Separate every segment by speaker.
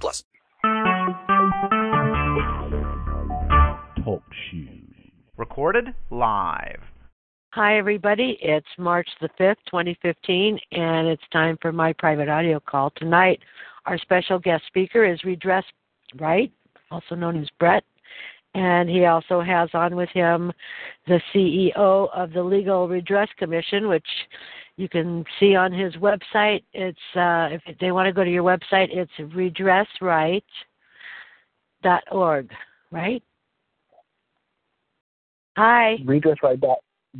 Speaker 1: plus.
Speaker 2: Talk shoes. Recorded live.
Speaker 3: Hi, everybody. It's March the 5th, 2015, and it's time for my private audio call. Tonight, our special guest speaker is Redress Right, also known as Brett and he also has on with him the CEO of the Legal Redress Commission, which you can see on his website. It's uh, if they want to go to your website, it's redressright.org, right? Hi.
Speaker 4: Redressright.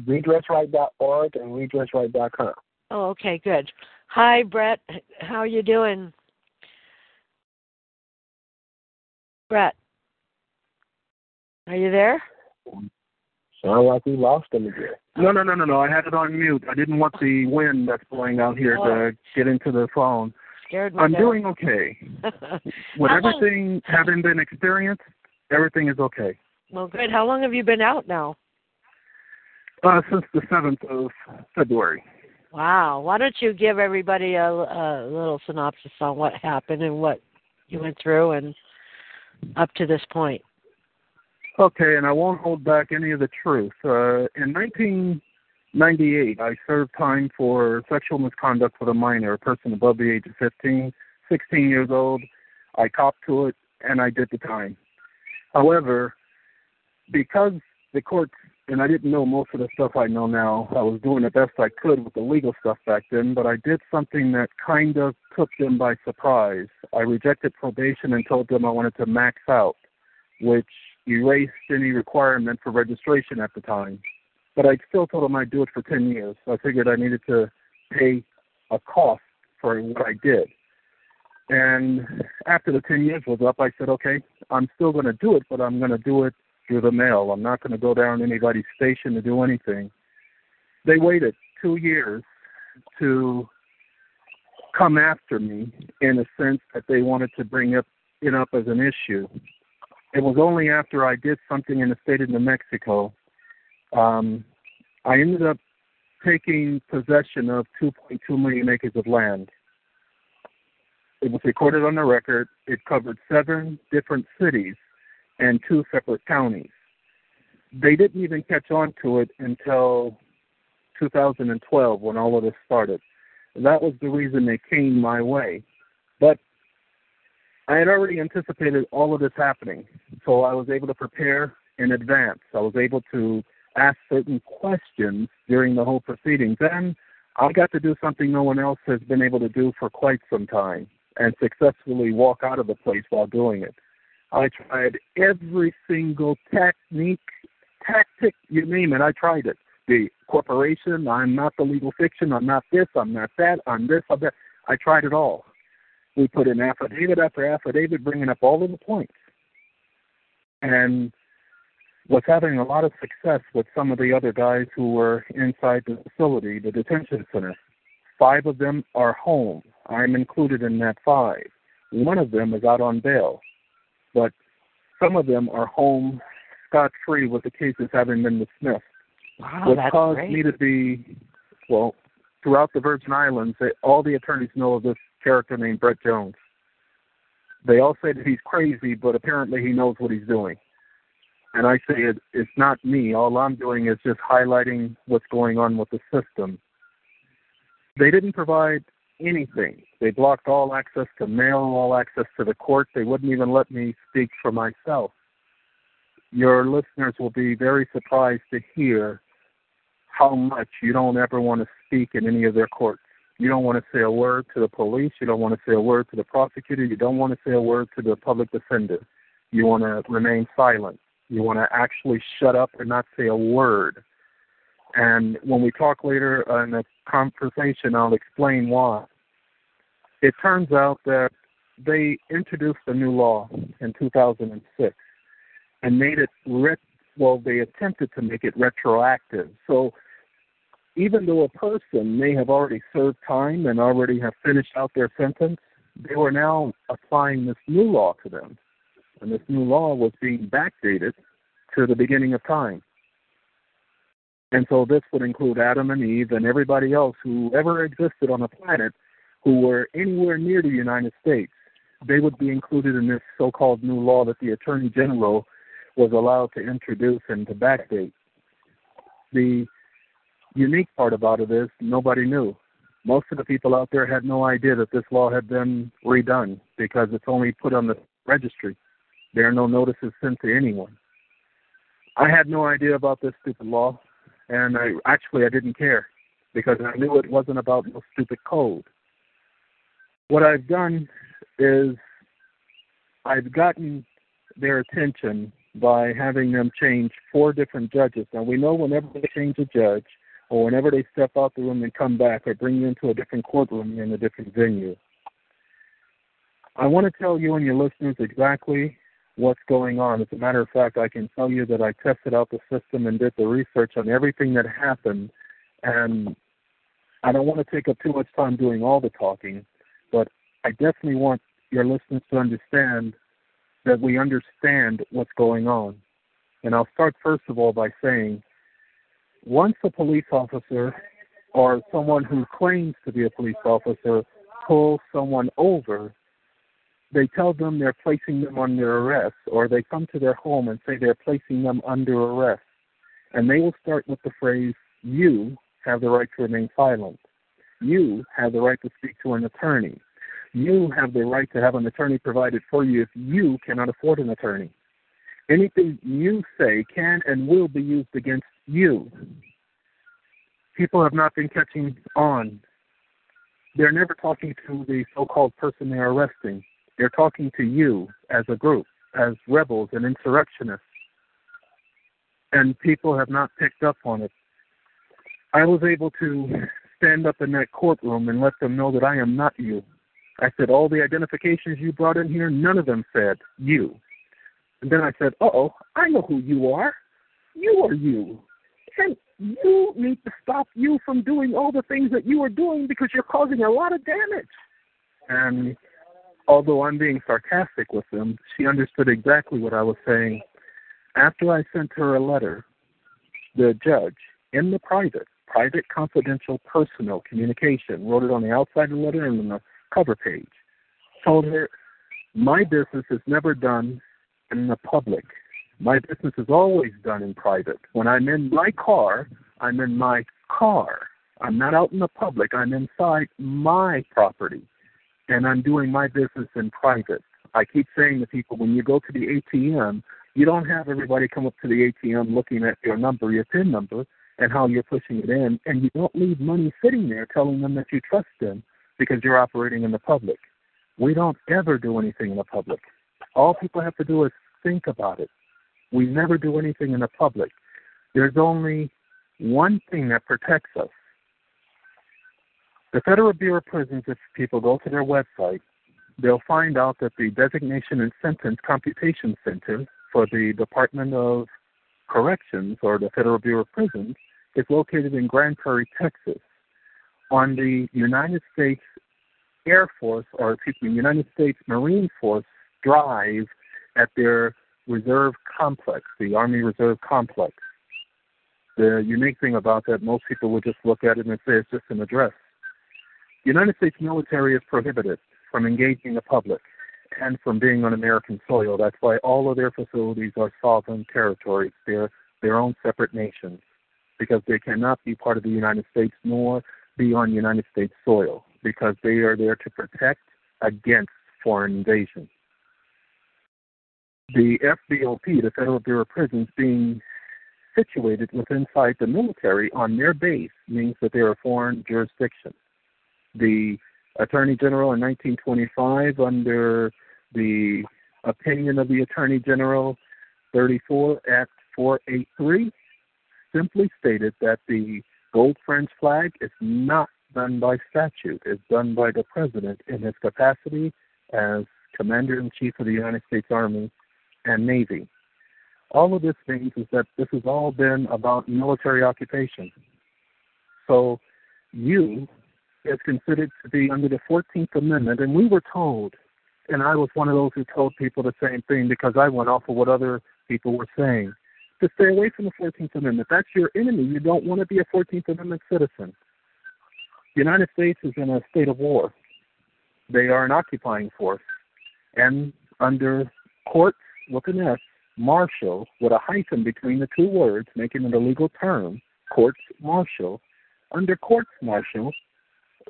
Speaker 4: Redressright.org and redressright.com.
Speaker 3: Oh, okay, good. Hi, Brett. How are you doing? Brett. Are you there?
Speaker 4: Sound like we lost him again.
Speaker 5: No, no, no, no, no. I had it on mute. I didn't want the wind that's blowing out here
Speaker 3: oh.
Speaker 5: to get into the phone.
Speaker 3: Scared me
Speaker 5: I'm doing okay. With
Speaker 3: How long-
Speaker 5: everything having been experienced, everything is okay.
Speaker 3: Well, good. How long have you been out now?
Speaker 5: Uh, since the 7th of February.
Speaker 3: Wow. Why don't you give everybody a, a little synopsis on what happened and what you went through and up to this point?
Speaker 5: Okay, and I won't hold back any of the truth. Uh, in 1998, I served time for sexual misconduct with a minor, a person above the age of 15, 16 years old. I copped to it, and I did the time. However, because the courts, and I didn't know most of the stuff I know now, I was doing the best I could with the legal stuff back then, but I did something that kind of took them by surprise. I rejected probation and told them I wanted to max out, which erased any requirement for registration at the time. But I still told them I'd do it for 10 years. I figured I needed to pay a cost for what I did. And after the 10 years was up, I said, okay, I'm still going to do it, but I'm going to do it through the mail. I'm not going to go down anybody's station to do anything. They waited two years to come after me in a sense that they wanted to bring up it up as an issue it was only after I did something in the state of New Mexico, um, I ended up taking possession of 2.2 million acres of land. It was recorded on the record. It covered seven different cities and two separate counties. They didn't even catch on to it until 2012 when all of this started. That was the reason they came my way. But I had already anticipated all of this happening, so I was able to prepare in advance. I was able to ask certain questions during the whole proceedings, and I got to do something no one else has been able to do for quite some time, and successfully walk out of the place while doing it. I tried every single technique, tactic, you name it, I tried it. The corporation, I'm not the legal fiction, I'm not this, I'm not that, I'm this, I'm that. I tried it all. We put in affidavit after affidavit, bringing up all of the points, and was having a lot of success with some of the other guys who were inside the facility, the detention center. Five of them are home. I'm included in that five. One of them is out on bail, but some of them are home scot free with the cases having been dismissed.
Speaker 3: Wow,
Speaker 5: what caused
Speaker 3: great.
Speaker 5: me to be, well, throughout the Virgin Islands, they, all the attorneys know of this character named Brett Jones. They all say that he's crazy, but apparently he knows what he's doing. And I say it, it's not me. All I'm doing is just highlighting what's going on with the system. They didn't provide anything. They blocked all access to mail, all access to the court. They wouldn't even let me speak for myself. Your listeners will be very surprised to hear how much you don't ever want to speak in any of their courts. You don't want to say a word to the police. You don't want to say a word to the prosecutor. You don't want to say a word to the public defender. You want to remain silent. You want to actually shut up and not say a word. And when we talk later in the conversation, I'll explain why. It turns out that they introduced a new law in 2006 and made it ret- well they attempted to make it retroactive so even though a person may have already served time and already have finished out their sentence they were now applying this new law to them and this new law was being backdated to the beginning of time and so this would include Adam and Eve and everybody else who ever existed on the planet who were anywhere near the United States. They would be included in this so called new law that the Attorney General was allowed to introduce and to backdate. The unique part about it is nobody knew. Most of the people out there had no idea that this law had been redone because it's only put on the registry. There are no notices sent to anyone. I had no idea about this stupid law and I actually I didn't care because I knew it wasn't about no stupid code. What I've done is I've gotten their attention by having them change four different judges. Now we know whenever they change a judge or whenever they step out the room and come back or bring you into a different courtroom in a different venue. I want to tell you and your listeners exactly what's going on. As a matter of fact, I can tell you that I tested out the system and did the research on everything that happened. And I don't want to take up too much time doing all the talking, but I definitely want your listeners to understand that we understand what's going on. And I'll start first of all by saying once a police officer or someone who claims to be a police officer pulls someone over, they tell them they're placing them under arrest, or they come to their home and say they're placing them under arrest. And they will start with the phrase, You have the right to remain silent. You have the right to speak to an attorney. You have the right to have an attorney provided for you if you cannot afford an attorney. Anything you say can and will be used against you. People have not been catching on. They're never talking to the so called person they're arresting. They're talking to you as a group, as rebels and insurrectionists. And people have not picked up on it. I was able to stand up in that courtroom and let them know that I am not you. I said, all the identifications you brought in here, none of them said you. And then I said, uh oh, I know who you are. You are you. And you need to stop you from doing all the things that you are doing because you're causing a lot of damage. And although I'm being sarcastic with them, she understood exactly what I was saying. After I sent her a letter, the judge, in the private, private, confidential, personal communication, wrote it on the outside of the letter and on the cover page, told her, My business is never done in the public. My business is always done in private. When I'm in my car, I'm in my car. I'm not out in the public. I'm inside my property and I'm doing my business in private. I keep saying to people when you go to the ATM, you don't have everybody come up to the ATM looking at your number, your PIN number, and how you're pushing it in, and you don't leave money sitting there telling them that you trust them because you're operating in the public. We don't ever do anything in the public. All people have to do is think about it. We never do anything in the public. There's only one thing that protects us, the Federal Bureau of Prisons, if people go to their website, they'll find out that the Designation and Sentence Computation Center for the Department of Corrections or the Federal Bureau of Prisons is located in Grand Prairie, Texas, on the United States Air Force, or excuse me, United States Marine Force drive at their reserve complex, the Army Reserve Complex. The unique thing about that, most people would just look at it and say it's just an address. The United States military is prohibited from engaging the public and from being on American soil. That's why all of their facilities are sovereign territories. They're their own separate nations because they cannot be part of the United States nor be on United States soil because they are there to protect against foreign invasion. The FBOP, the Federal Bureau of Prisons, being situated within inside the military on their base means that they're a foreign jurisdiction. The Attorney General in 1925 under the opinion of the Attorney General 34 Act 483 simply stated that the gold fringe flag is not done by statute, it's done by the President in his capacity as Commander in Chief of the United States Army and Navy. All of this means is that this has all been about military occupation. So you is considered to be under the 14th Amendment, and we were told, and I was one of those who told people the same thing because I went off of what other people were saying, to stay away from the 14th Amendment. That's your enemy. You don't want to be a 14th Amendment citizen. The United States is in a state of war. They are an occupying force. And under courts with an S, martial, with a hyphen between the two words, making it a legal term, courts martial, under courts martial,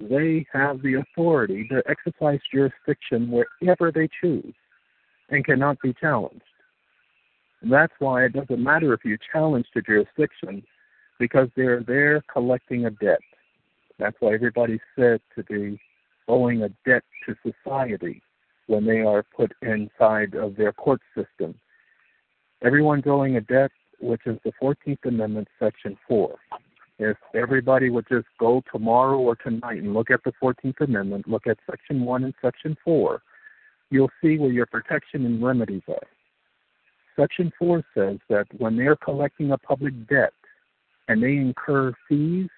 Speaker 5: they have the authority to exercise jurisdiction wherever they choose and cannot be challenged. And that's why it doesn't matter if you challenge the jurisdiction because they're there collecting a debt. That's why everybody's said to be owing a debt to society when they are put inside of their court system. Everyone's owing a debt, which is the 14th Amendment, Section 4. If everybody would just go tomorrow or tonight and look at the 14th Amendment, look at Section 1 and Section 4, you'll see where your protection and remedies are. Section 4 says that when they're collecting a public debt and they incur fees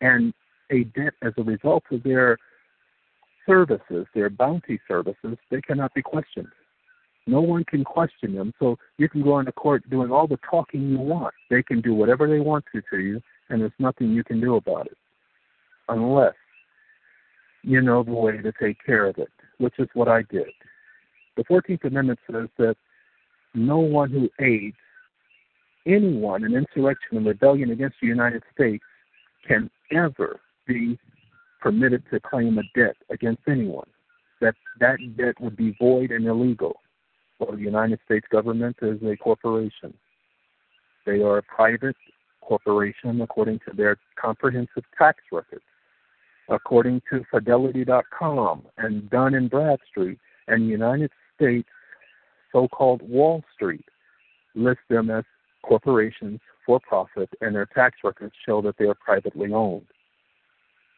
Speaker 5: and a debt as a result of their services, their bounty services, they cannot be questioned. No one can question them, so you can go into court doing all the talking you want. They can do whatever they want to to you, and there's nothing you can do about it unless you know the way to take care of it, which is what I did. The 14th Amendment says that no one who aids anyone in insurrection and rebellion against the United States can ever be permitted to claim a debt against anyone. That that debt would be void and illegal. Well, the United States government is a corporation. They are a private corporation according to their comprehensive tax records. According to Fidelity.com and Dun and Bradstreet and United States so-called Wall Street list them as corporations for profit and their tax records show that they are privately owned.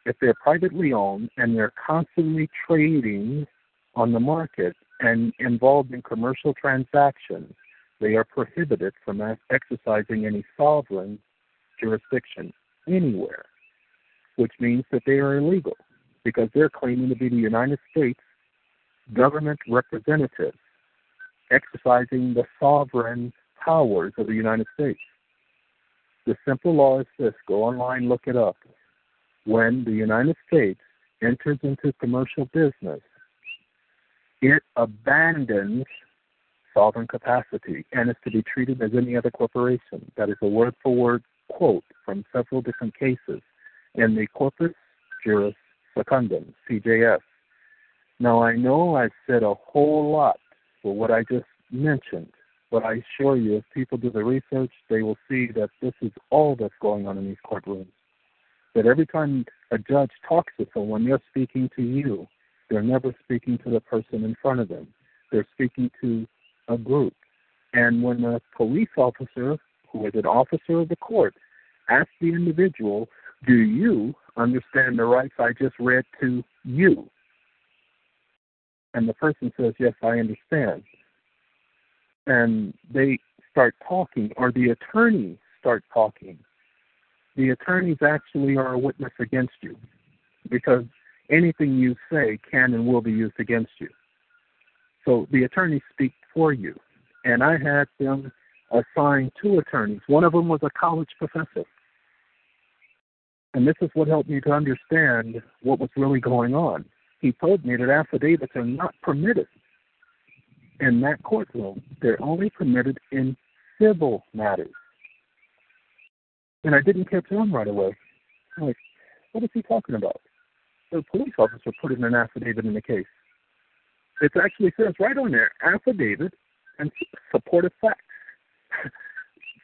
Speaker 5: If they're privately owned and they're constantly trading on the market and involved in commercial transactions, they are prohibited from exercising any sovereign jurisdiction anywhere, which means that they are illegal because they're claiming to be the United States government representatives exercising the sovereign powers of the United States. The simple law is this go online, look it up. When the United States enters into commercial business, it abandons sovereign capacity and is to be treated as any other corporation. That is a word for word quote from several different cases in the Corpus Juris Secundum, CJS. Now, I know I've said a whole lot for what I just mentioned, but I assure you, if people do the research, they will see that this is all that's going on in these courtrooms. That every time a judge talks to someone, they're speaking to you. They're never speaking to the person in front of them. They're speaking to a group. And when a police officer, who is an officer of the court, asks the individual, Do you understand the rights I just read to you? And the person says, Yes, I understand. And they start talking, or the attorney start talking. The attorneys actually are a witness against you because anything you say can and will be used against you. So the attorneys speak for you. And I had them assigned two attorneys. One of them was a college professor. And this is what helped me to understand what was really going on. He told me that affidavits are not permitted in that courtroom. They're only permitted in civil matters. And I didn't catch on right away. I'm like, what is he talking about? The police officer put in an affidavit in the case. It actually says right on there, affidavit and supportive facts.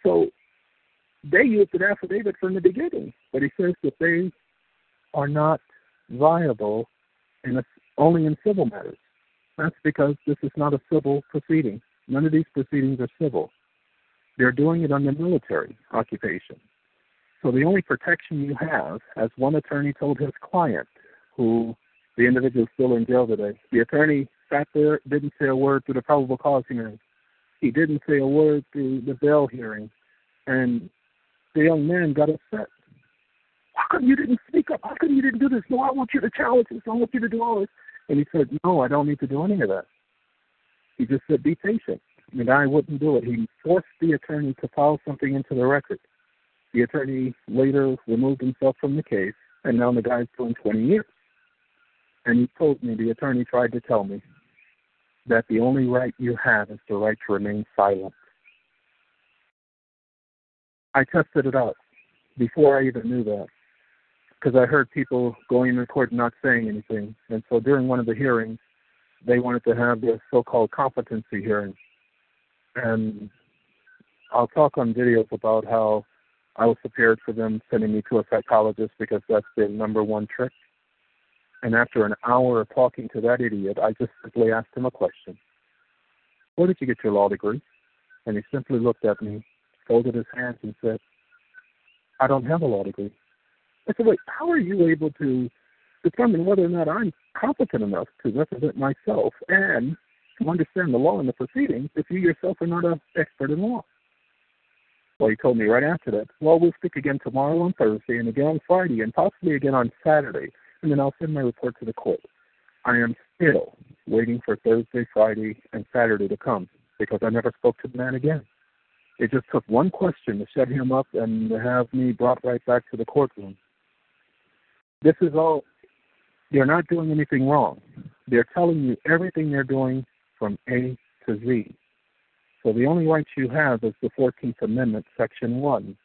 Speaker 5: so they used an affidavit from the beginning, but he says that they are not viable in a, only in civil matters. That's because this is not a civil proceeding. None of these proceedings are civil. They're doing it under military occupation. So the only protection you have, as one attorney told his client, who the individual is still in jail today, the attorney sat there, didn't say a word through the probable cause hearing. He didn't say a word through the bail hearing. And the young man got upset. How come you didn't speak up? How come you didn't do this? No, I want you to challenge this. I want you to do all this. And he said, No, I don't need to do any of that. He just said, Be patient. The guy wouldn't do it. He forced the attorney to file something into the record. The attorney later removed himself from the case, and now the guy's doing 20 years. And he told me, the attorney tried to tell me, that the only right you have is the right to remain silent. I tested it out before I even knew that because I heard people going in court not saying anything. And so during one of the hearings, they wanted to have this so called competency hearing. And I'll talk on videos about how I was prepared for them sending me to a psychologist because that's their number one trick. And after an hour of talking to that idiot, I just simply asked him a question. Where did you get your law degree? And he simply looked at me, folded his hands, and said, I don't have a law degree. I said, wait, how are you able to determine whether or not I'm competent enough to represent myself and to understand the law and the proceedings if you yourself are not an expert in law? Well, he told me right after that, well, we'll speak again tomorrow on Thursday and again on Friday and possibly again on Saturday, and then I'll send my report to the court. I am still waiting for Thursday, Friday, and Saturday to come because I never spoke to the man again. It just took one question to shut him up and to have me brought right back to the courtroom. This is all, they're not doing anything wrong. They're telling you everything they're doing from A to Z. So the only rights you have is the 14th Amendment, Section 1,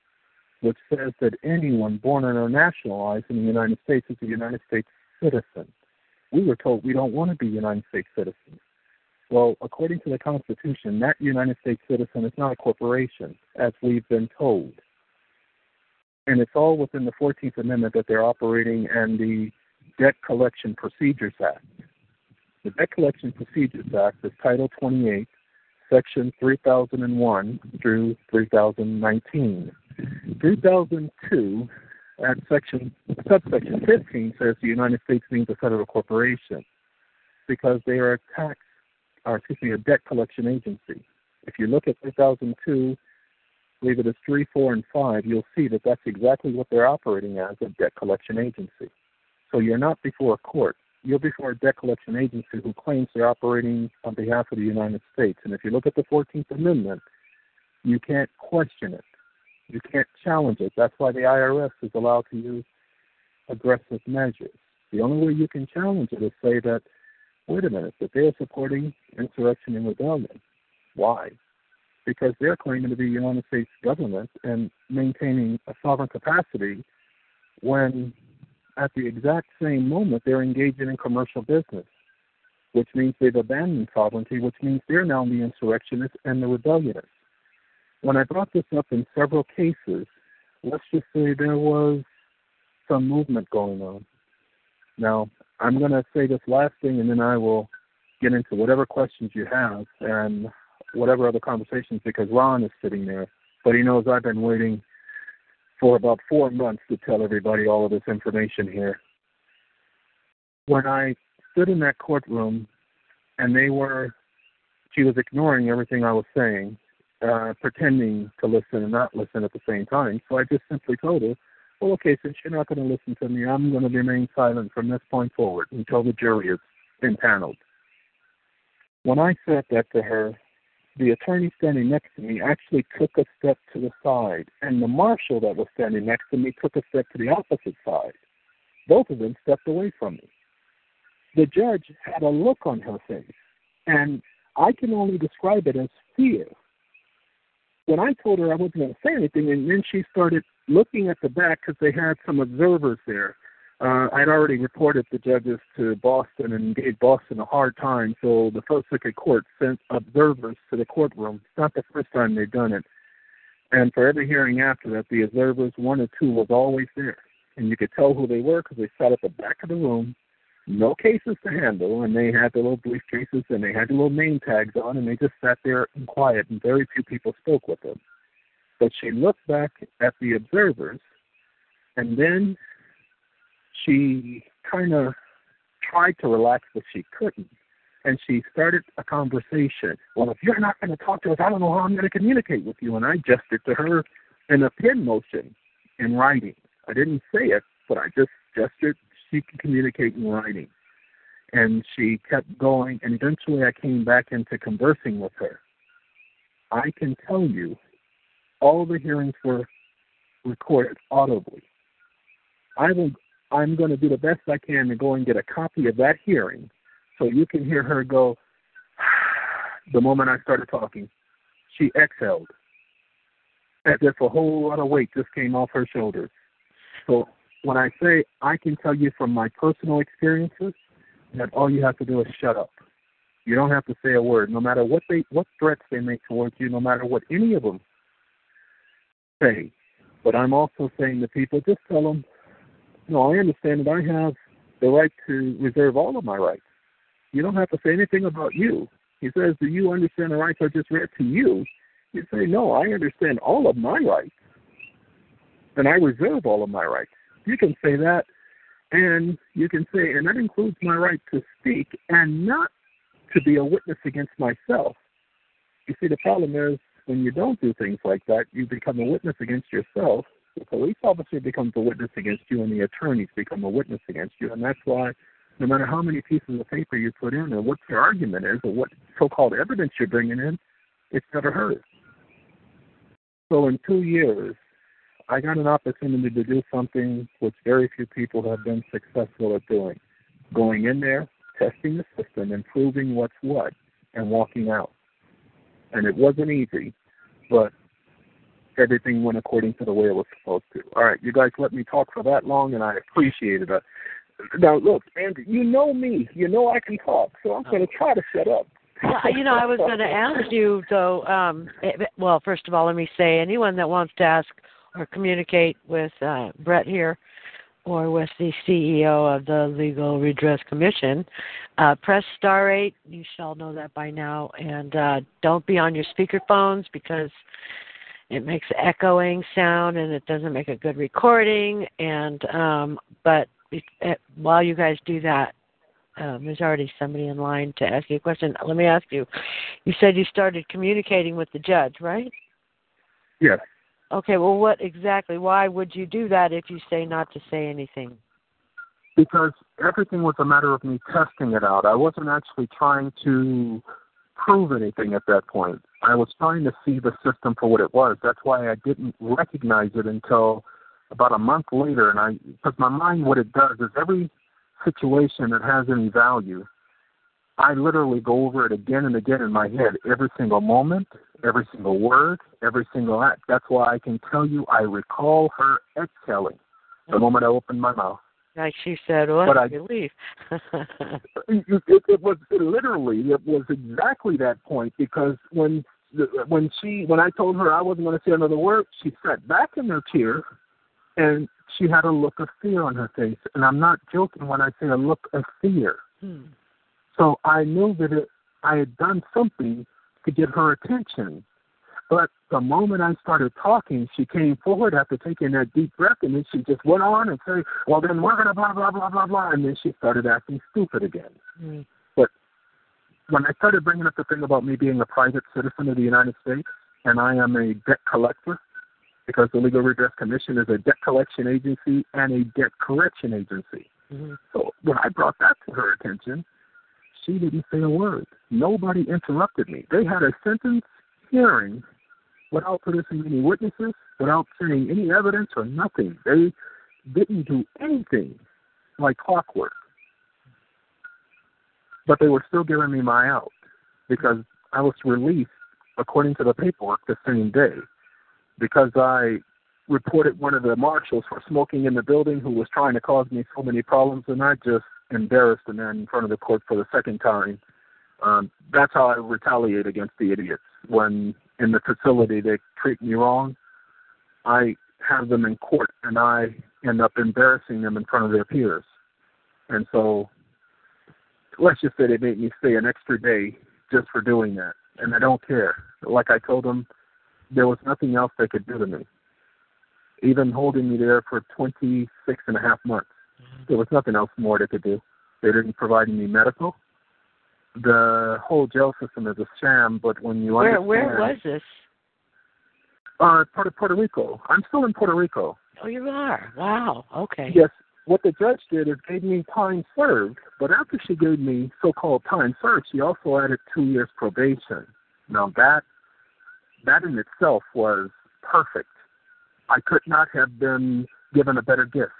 Speaker 5: which says that anyone born or nationalized in the United States is a United States citizen. We were told we don't want to be United States citizens. Well, according to the Constitution, that United States citizen is not a corporation, as we've been told. And it's all within the 14th Amendment that they're operating and the Debt Collection Procedures Act. The Debt Collection Procedures Act is Title 28, Section 3001 through 3019. 3002 at section subsection 15 says the United States means a federal corporation because they are a tax, or excuse me, a debt collection agency. If you look at 3002, I believe it is 3, 4, and 5, you'll see that that's exactly what they're operating as, a debt collection agency. So you're not before a court. You're before a debt collection agency who claims they're operating on behalf of the United States. And if you look at the 14th Amendment, you can't question it. You can't challenge it. That's why the IRS is allowed to use aggressive measures. The only way you can challenge it is say that, wait a minute, that they're supporting insurrection and rebellion. Why? Because they're claiming to be the United States government and maintaining a sovereign capacity when at the exact same moment they're engaging in commercial business, which means they've abandoned sovereignty, which means they're now the insurrectionists and the rebellionists when I brought this up in several cases, let's just say there was some movement going on. Now, I'm going to say this last thing and then I will get into whatever questions you have and whatever other conversations because Ron is sitting there. But he knows I've been waiting for about four months to tell everybody all of this information here. When I stood in that courtroom and they were, she was ignoring everything I was saying uh, pretending to listen and not listen at the same time. So I just simply told her, well, okay, since you're not going to listen to me, I'm going to remain silent from this point forward until the jury is impaneled. When I said that to her, the attorney standing next to me actually took a step to the side, and the marshal that was standing next to me took a step to the opposite side. Both of them stepped away from me. The judge had a look on her face, and I can only describe it as fear when I told her I wasn't going to say anything, and then she started looking at the back because they had some observers there. Uh, I'd already reported the judges to Boston and gave Boston a hard time, so the First Circuit Court sent observers to the courtroom. It's not the first time they've done it. And for every hearing after that, the observers, one or two, was always there. And you could tell who they were because they sat at the back of the room no cases to handle, and they had the little briefcases and they had the little name tags on, and they just sat there in quiet, and very few people spoke with them. But she looked back at the observers, and then she kind of tried to relax, but she couldn't. And she started a conversation. Well, if you're not going to talk to us, I don't know how I'm going to communicate with you. And I gestured to her in a pen motion in writing. I didn't say it, but I just gestured she can communicate in writing. And she kept going, and eventually I came back into conversing with her. I can tell you all the hearings were recorded audibly. I will I'm going to do the best I can to go and get a copy of that hearing so you can hear her go the moment I started talking. She exhaled as if a whole lot of weight just came off her shoulders. So when I say I can tell you from my personal experiences that all you have to do is shut up. You don't have to say a word, no matter what they what threats they make towards you, no matter what any of them say. But I'm also saying to people, just tell them, no, I understand that I have the right to reserve all of my rights. You don't have to say anything about you. He says, do you understand the rights I just read to you? You say, no, I understand all of my rights, and I reserve all of my rights. You can say that, and you can say, and that includes my right to speak and not to be a witness against myself. You see, the problem is when you don't do things like that, you become a witness against yourself. The police officer becomes a witness against you, and the attorneys become a witness against you. And that's why, no matter how many pieces of paper you put in, or what your argument is, or what so-called evidence you're bringing in, it's never heard. So in two years, I got an opportunity to do something which very few people have been successful at doing: going in there, testing the system, and proving what's what, and walking out. And it wasn't easy, but everything went according to the way it was supposed to. All right, you guys let me talk for that long, and I appreciate it. Uh, now, look, Andy, you know me. You know I can talk, so I'm going to try to shut up.
Speaker 3: Yeah, you know, I was going to ask you though. Um, eh, well, first of all, let me say anyone that wants to ask or communicate with uh, Brett here, or with the CEO of the Legal Redress Commission, uh, press star eight. You shall know that by now, and uh, don't be on your speakerphones because it makes echoing sound and it doesn't make a good recording. And um, but it, it, while you guys do that, um, there's already somebody in line to ask you a question. Let me ask you. You said you started communicating with the judge, right?
Speaker 5: Yes.
Speaker 3: Okay. Well, what exactly? Why would you do that if you say not to say anything?
Speaker 5: Because everything was a matter of me testing it out. I wasn't actually trying to prove anything at that point. I was trying to see the system for what it was. That's why I didn't recognize it until about a month later. And I, because my mind, what it does is every situation that has any value, I literally go over it again and again in my head, every single moment, every single word, every single act. That's why I can tell you I recall her exhaling the mm. moment I opened my mouth.
Speaker 3: Like she said, what
Speaker 5: But
Speaker 3: a
Speaker 5: I-
Speaker 3: relief.
Speaker 5: it, it, it was it literally it was exactly that point because when when she when I told her I wasn't going to say another word, she sat back in her chair, and she had a look of fear on her face. And I'm not joking when I say a look of fear.
Speaker 3: Hmm.
Speaker 5: So I knew that it, I had done something to get her attention. But the moment I started talking, she came forward after taking that deep breath, and then she just went on and said, "Well, then we're gonna blah blah blah blah blah," and then she started acting stupid again.
Speaker 3: But
Speaker 5: when I started bringing up the thing about me being a private citizen of the United States and I am a debt collector, because the Legal Redress Commission is a debt collection agency and a debt correction agency.
Speaker 3: hmm
Speaker 5: So when I brought that to her attention, she didn't say a word. Nobody interrupted me. They had a sentence hearing without producing any witnesses, without saying any evidence or nothing. They didn't do anything like clockwork. But they were still giving me my out because I was released according to the paperwork the same day because I reported one of the marshals for smoking in the building who was trying to cause me so many problems and I just embarrassed the man in front of the court for the second time. Um, that's how I retaliate against the idiots. When in the facility they treat me wrong, I have them in court and I end up embarrassing them in front of their peers. And so let's just say they made me stay an extra day just for doing that. And I don't care. Like I told them, there was nothing else they could do to me. Even holding me there for 26 and a half months, mm-hmm. there was nothing else more they could do. They didn't provide me medical. The whole jail system is a sham. But when you
Speaker 3: Where
Speaker 5: understand,
Speaker 3: where was this?
Speaker 5: uh, part of Puerto Rico? I'm still in Puerto Rico.
Speaker 3: Oh, you are. Wow. Okay.
Speaker 5: Yes. What the judge did is gave me time served, but after she gave me so-called time served, she also added two years probation. Now that that in itself was perfect. I could not have been given a better gift.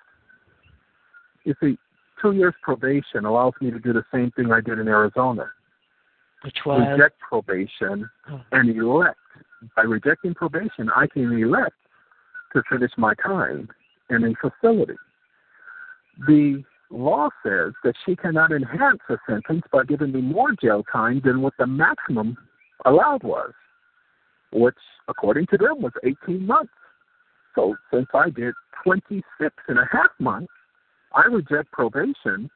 Speaker 5: You see, two years probation allows me to do the same thing I did in Arizona.
Speaker 3: Which was
Speaker 5: Reject probation
Speaker 3: Oh.
Speaker 5: and elect. By rejecting probation, I can elect to finish my time in a facility. The law says that she cannot enhance a sentence by giving me more jail time than what the maximum allowed was, which, according to them, was 18 months. So since I did 26 and a half months, I reject probation,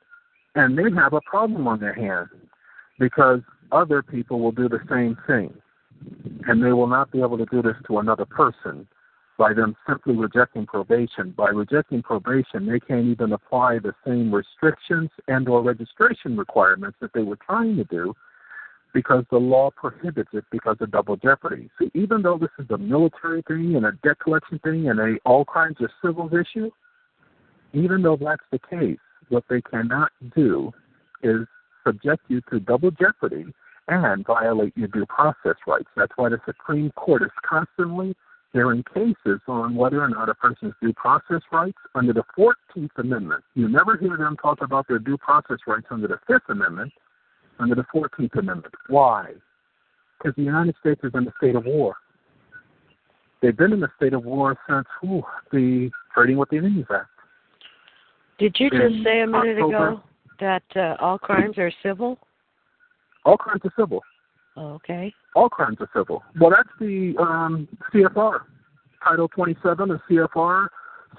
Speaker 5: and they have a problem on their hands because other people will do the same thing, and they will not be able to do this to another person by them simply rejecting probation. By rejecting probation, they can't even apply the same restrictions and or registration requirements that they were trying to do because the law prohibits it because of double jeopardy. See, even though this is a military thing and a debt collection thing and a all kinds of civil issue, even though that's the case, what they cannot do is subject you to double jeopardy and violate your due process rights. That's why the Supreme Court is constantly hearing cases on whether or not a person's due process rights under the 14th Amendment. You never hear them talk about their due process rights under the Fifth Amendment, under the 14th Amendment. Why? Because the United States is in a state of war. They've been in a state of war since whew, the Trading with the Enemies Act.
Speaker 3: Did you just say a minute
Speaker 5: October-
Speaker 3: ago that uh, all crimes are civil?
Speaker 5: All crimes are civil.
Speaker 3: Okay.
Speaker 5: all crimes are civil. Well, that's the um, CFR, Title 27 of CFR,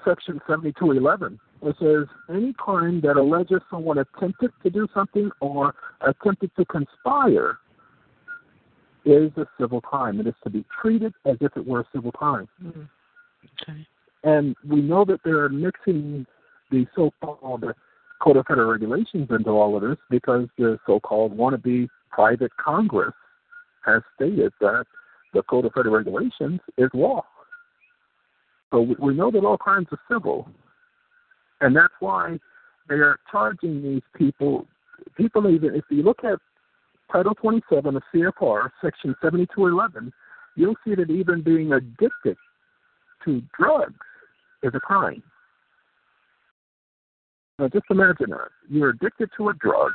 Speaker 5: Section 7211, which says any crime that alleges someone attempted to do something or attempted to conspire is a civil crime. It is to be treated as if it were a civil crime.
Speaker 3: Mm. Okay.
Speaker 5: And we know that they're mixing the so-called Code of Federal Regulations into all of this because the so-called wannabe private Congress has stated that the Code of Federal Regulations is law. So we, know that all crimes are civil, and that's why they are charging these people. People even if you look at Title 27 of CFR, Section 7211, you'll see that even being addicted to drugs is a crime. Now, just imagine that. You're addicted to a drug,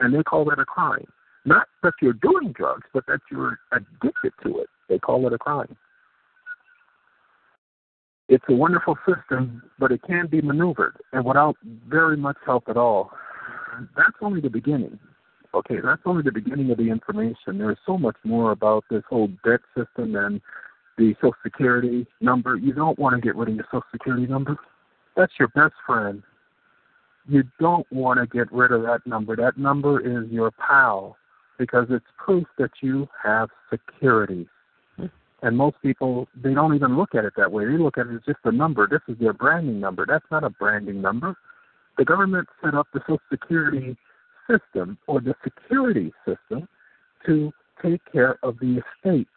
Speaker 5: and they call that a crime. Not that you're doing drugs, but that you're addicted to it. They call it a crime. It's a wonderful system, but it can be maneuvered, and without very much help at all. That's only the beginning. Okay, that's only the beginning of the information. There's so much more about this whole debt system and the Social Security number. You don't want to get rid of your Social Security number. That's your best friend. You don't want to get rid of that number. That number is your pal because it's proof that you have security. And most people, they don't even look at it that way. They look at it as just a number. This is their branding number. That's not a branding number. The government set up the Social Security system or the security system to take care of the estates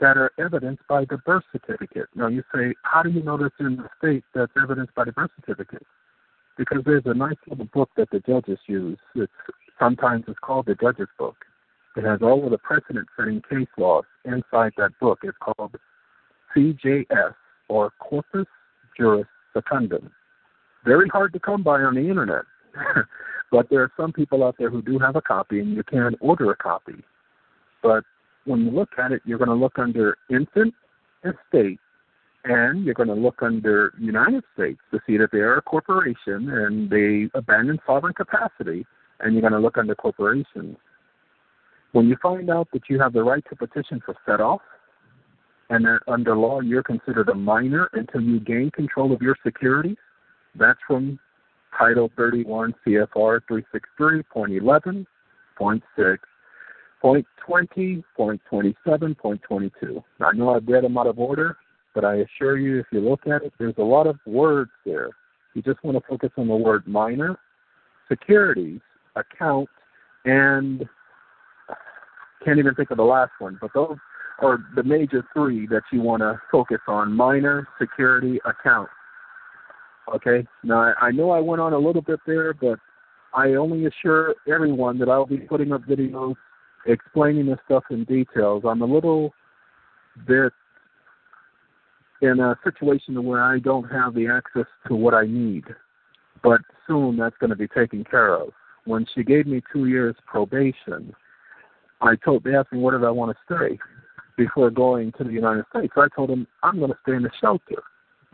Speaker 5: that are evidenced by the birth certificate. Now you say, how do you know that's in the state that's evidenced by the birth certificate? Because there's a nice little book that the judges use. It's sometimes it's called the judges book. It has all of the precedent setting case laws inside that book. It's called CJS or Corpus Juris Secundum. Very hard to come by on the internet. but there are some people out there who do have a copy and you can order a copy. But when you look at it, you're going to look under infant estate and you're going to look under United States to see that they are a corporation and they abandon sovereign capacity, and you're going to look under corporations. When you find out that you have the right to petition for set off, and that under law you're considered a minor until you gain control of your securities, that's from Title 31 CFR 363.11.6 Point 20, point 27, point 22. I know I've read them out of order, but I assure you, if you look at it, there's a lot of words there. You just want to focus on the word minor, securities, account, and can't even think of the last one, but those are the major three that you want to focus on: minor, security, account. Okay. Now I, know I went on a little bit there, but I only assure everyone that I'll be putting up videos explaining this stuff in details. I'm a little bit in a situation where I don't have the access to what I need, but soon that's going to be taken care of. When she gave me two years probation, I told they asked me what did I want to stay before going to the United States. I told them I'm going to stay in the shelter.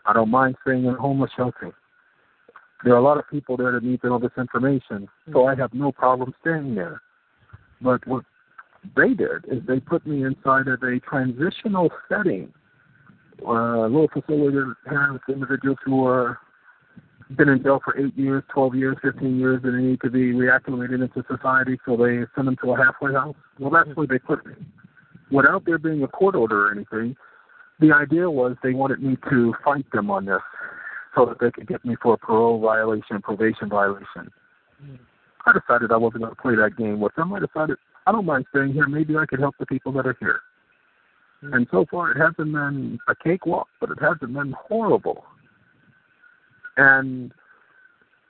Speaker 5: I don't mind staying in a homeless shelter. There are a lot of people there that need to know this information, so I have no problem staying there. But what they did is they put me inside of a transitional setting, uh, little facility has individuals who are been in jail for eight years, twelve years, fifteen years, and they need to be reacclimated into society, so they send them to a halfway house. Well, that's where they put me. Without there being a court order or anything, the idea was they wanted me to fight them on this so that they could get me for a parole violation, probation violation. I decided I wasn't going to play that game with them. I decided I don't mind staying here. Maybe I could help the people that are here. Mm-hmm. And so far, it hasn't been a cakewalk, but it hasn't been horrible. And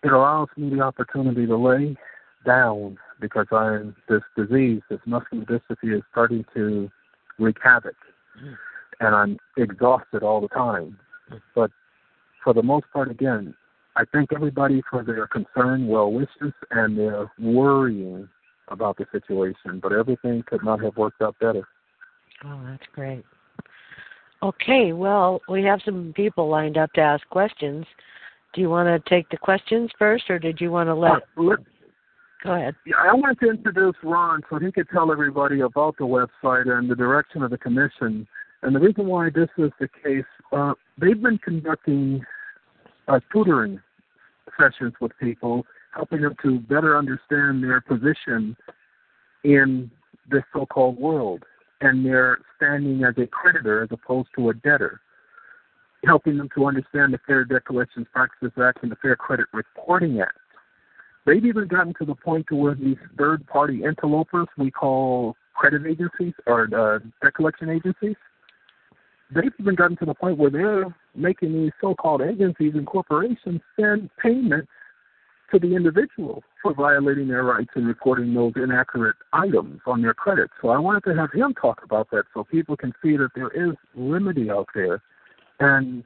Speaker 5: it allows me the opportunity to lay down because I'm this disease, this muscular dystrophy, is starting to wreak havoc, mm-hmm. and I'm exhausted all the time. Mm-hmm. But for the most part, again, I thank everybody for their concern, well wishes, and their worrying about the situation. But everything could not have worked out better.
Speaker 3: Oh, that's great. Okay, well, we have some people lined up to ask questions. Do you want to take the questions first, or did you want to let?
Speaker 5: Uh,
Speaker 3: Go ahead.
Speaker 5: Yeah, I want to introduce Ron so he could tell everybody about the website and the direction of the commission. And the reason why this is the case, uh, they've been conducting uh, tutoring sessions with people, helping them to better understand their position in this so-called world and their standing as a creditor as opposed to a debtor, helping them to understand the Fair Debt Collections Practices Act and the Fair Credit Reporting Act. They've even gotten to the point to where these third-party interlopers we call credit agencies or uh, debt collection agencies, they've even gotten to the point where they're making these so-called agencies and corporations send payments to the individual for violating their rights and recording those inaccurate items on their credit. So I wanted to have him talk about that so people can see that there is remedy out there. And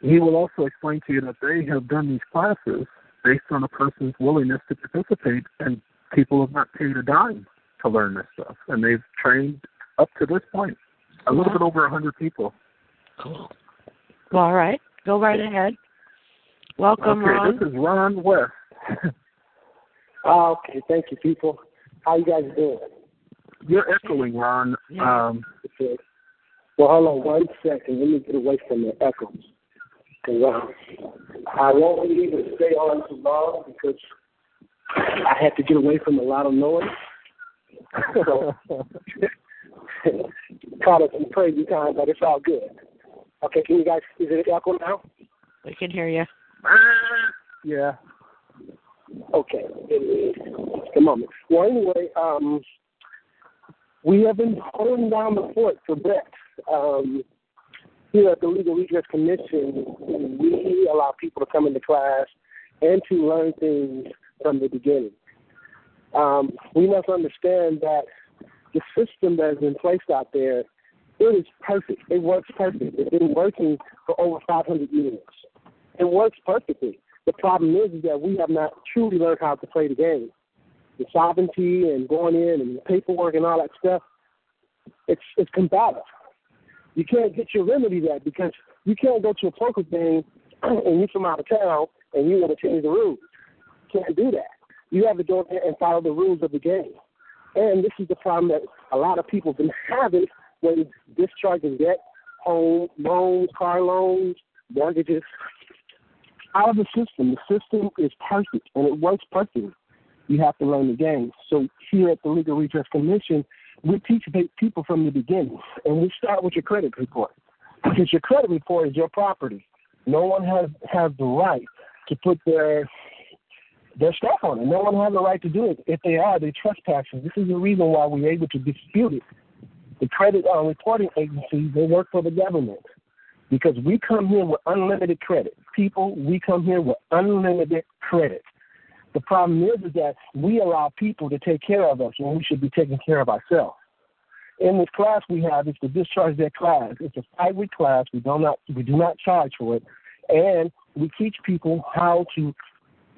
Speaker 5: he will also explain to you that they have done these classes based on a person's willingness to participate, and people have not paid a dime to learn this stuff. And they've trained up to this point a little bit over a 100 people.
Speaker 3: Cool. All right, go right ahead. Welcome,
Speaker 5: okay,
Speaker 3: Ron.
Speaker 5: this is Ron West.
Speaker 4: Ah, okay, thank you, people. How you guys doing?
Speaker 5: You're echoing, Ron.
Speaker 3: Yeah.
Speaker 5: Um,
Speaker 4: Okay. Well, hold on one second. Let me get away from the echoes. 'Cause, I won't be able to stay on too long because I had to get away from a lot of noise. So, caught us some crazy time, but it's all good. Okay, can you guys, is it echo now?
Speaker 3: We can hear you.
Speaker 5: yeah.
Speaker 4: Okay. Just a moment. Well, anyway, um, we have been holding down the fort for Brett. Um, here at the Legal Redress Commission, we allow people to come into class and to learn things from the beginning. Um, we must understand that the system that has been placed out there, it is perfect. It works perfect. It's been working for over 500 years. It works perfectly. The problem is, is that we have not truly learned how to play the game. The sovereignty and going in and the paperwork and all that stuff, it's it's combative. You can't get your remedy that because you can't go to a poker game and you're from out of town and you want to change the rules. You can't do that. You have to go there and follow the rules of the game. And this is the problem that a lot of people have been having when discharging debt, home loans, car loans, mortgages, out of the system. The system is perfect and it works perfectly. You have to learn the game. So here at the Legal Redress Commission, we teach people from the beginning, and we start with your credit report because your credit report is your property. No one has has the right to put their their stuff on it. No one has the right to do it. If they are, they're trespassing. This is the reason why we're able to dispute it. The credit uh, reporting agencies, they work for the government because we come here with unlimited credit. People, we come here with unlimited credit. The problem is, is that we allow people to take care of us when we should be taking care of ourselves. In this class we have is to discharge that class. It's a five week class. We do not we do not charge for it. And we teach people how to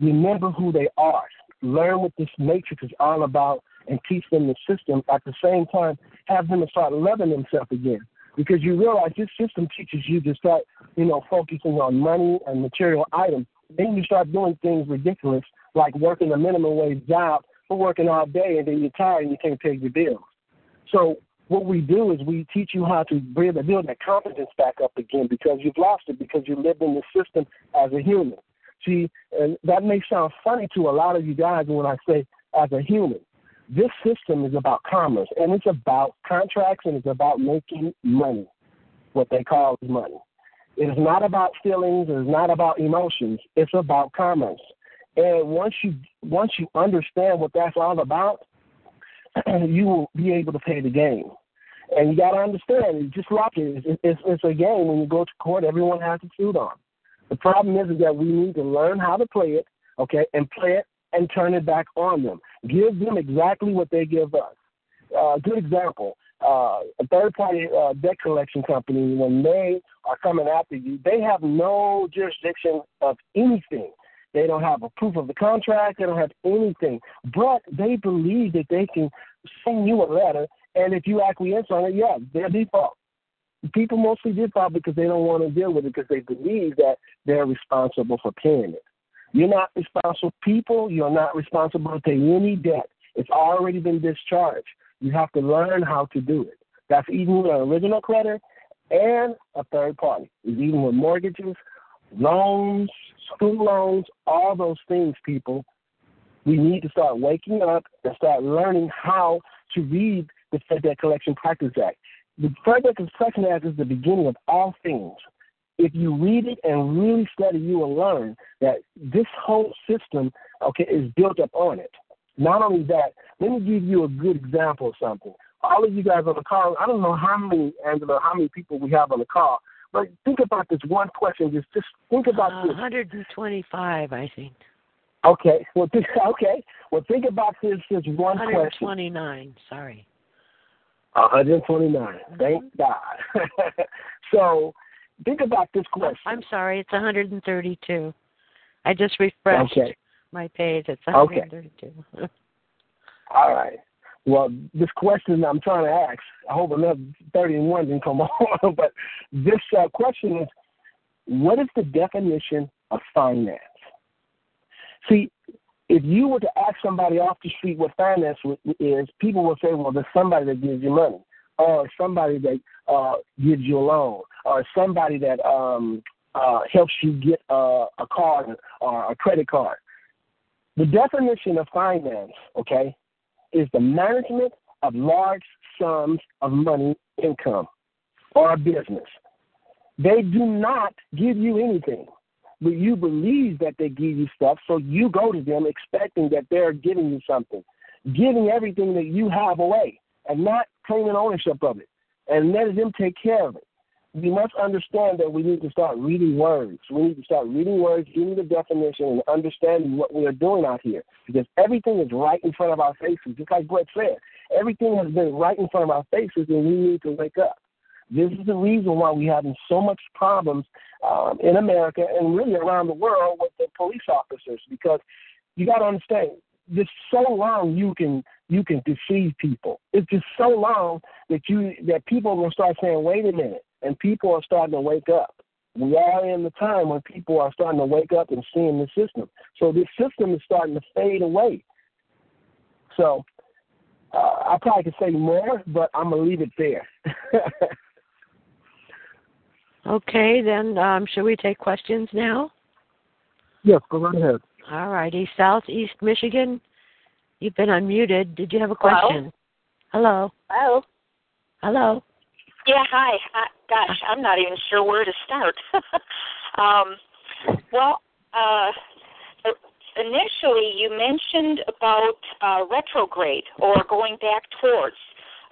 Speaker 4: remember who they are, learn what this matrix is all about, and teach them the system. At the same time, have them start loving themselves again. Because you realize this system teaches you to start, you know, focusing on money and material items. Then you start doing things ridiculous like working a minimum wage job for working all day and then you're tired and you can't pay your bills. So what we do is we teach you how to build, build that confidence back up again because you've lost it because you lived in the system as a human. See, and that may sound funny to a lot of you guys when I say as a human. This system is about commerce and it's about contracts and it's about making money, what they call money. It is not about feelings, it is not about emotions, it's about commerce. And once you once you understand what that's all about, you will be able to play the game. And you got to understand, just like it, it's, it's, it's a game. When you go to court, everyone has a suit on. The problem is, is that we need to learn how to play it, okay, and play it and turn it back on them. Give them exactly what they give us. Uh, good example: uh, a third-party uh, debt collection company, when they are coming after you, they have no jurisdiction of anything. They don't have a proof of the contract. They don't have anything. But they believe that they can send you a letter, and if you acquiesce on it, yeah, they're default. People mostly default because they don't want to deal with it because they believe that they're responsible for paying it. You're not responsible. People, you're not responsible to any debt. It's already been discharged. You have to learn how to do it. That's even with an original creditor and a third party. It's even with mortgages, loans, school loans, all those things, people. We need to start waking up and start learning how to read the Fair Debt Collection Practice Act. The Fair Debt Collection Act is the beginning of all things. If you read it and really study, you will learn that this whole system, okay, is built up on it. Not only that, let me give you a good example of something. All of you guys on the call, I don't know how many, Angela, how many people we have on the call, but think about this one question. Just just think about
Speaker 3: uh,
Speaker 4: this.
Speaker 3: 125, I think.
Speaker 4: Okay. Well, think, okay. Well, think about this. This one question.
Speaker 3: 129. Sorry.
Speaker 4: 129. Thank God. so, think about this question.
Speaker 3: I'm sorry. It's 132. I just refreshed
Speaker 4: Okay.
Speaker 3: my page. It's 132.
Speaker 4: Okay.
Speaker 3: 132.
Speaker 4: All right. Well, this question I'm trying to ask, I hope another 31 didn't come on, but this uh, question is what is the definition of finance? See, if you were to ask somebody off the street what finance is, people will say, well, there's somebody that gives you money, or somebody that uh, gives you a loan, or somebody that um, uh, helps you get uh, a card or a credit card. The definition of finance, okay, is the management of large sums of money income or a business. They do not give you anything, but you believe that they give you stuff, so you go to them expecting that they're giving you something, giving everything that you have away and not claiming ownership of it and letting them take care of it. We must understand that we need to start reading words. We need to start reading words, getting the definition, and understanding what we are doing out here. Because everything is right in front of our faces. Just like Brett said, everything has been right in front of our faces, and we need to wake up. This is the reason why we're having so much problems um, in America and really around the world with the police officers. Because you got to understand, just so long you can you can deceive people. It's just so long that you that people are gonna start saying, "Wait a minute," and people are starting to wake up. We are in the time when people are starting to wake up and seeing the system. So this system is starting to fade away. So uh, I probably could say more, but I'm gonna leave it there.
Speaker 3: Okay, then um, should we take questions now?
Speaker 4: yes, go right ahead.
Speaker 3: All righty. Southeast Michigan, you've been unmuted. Did you have a question? Hello.
Speaker 6: Oh,
Speaker 3: Hello.
Speaker 6: yeah, hi. Uh, gosh, I'm not even sure where to start. um, well, uh, initially you mentioned about uh, retrograde or going back towards,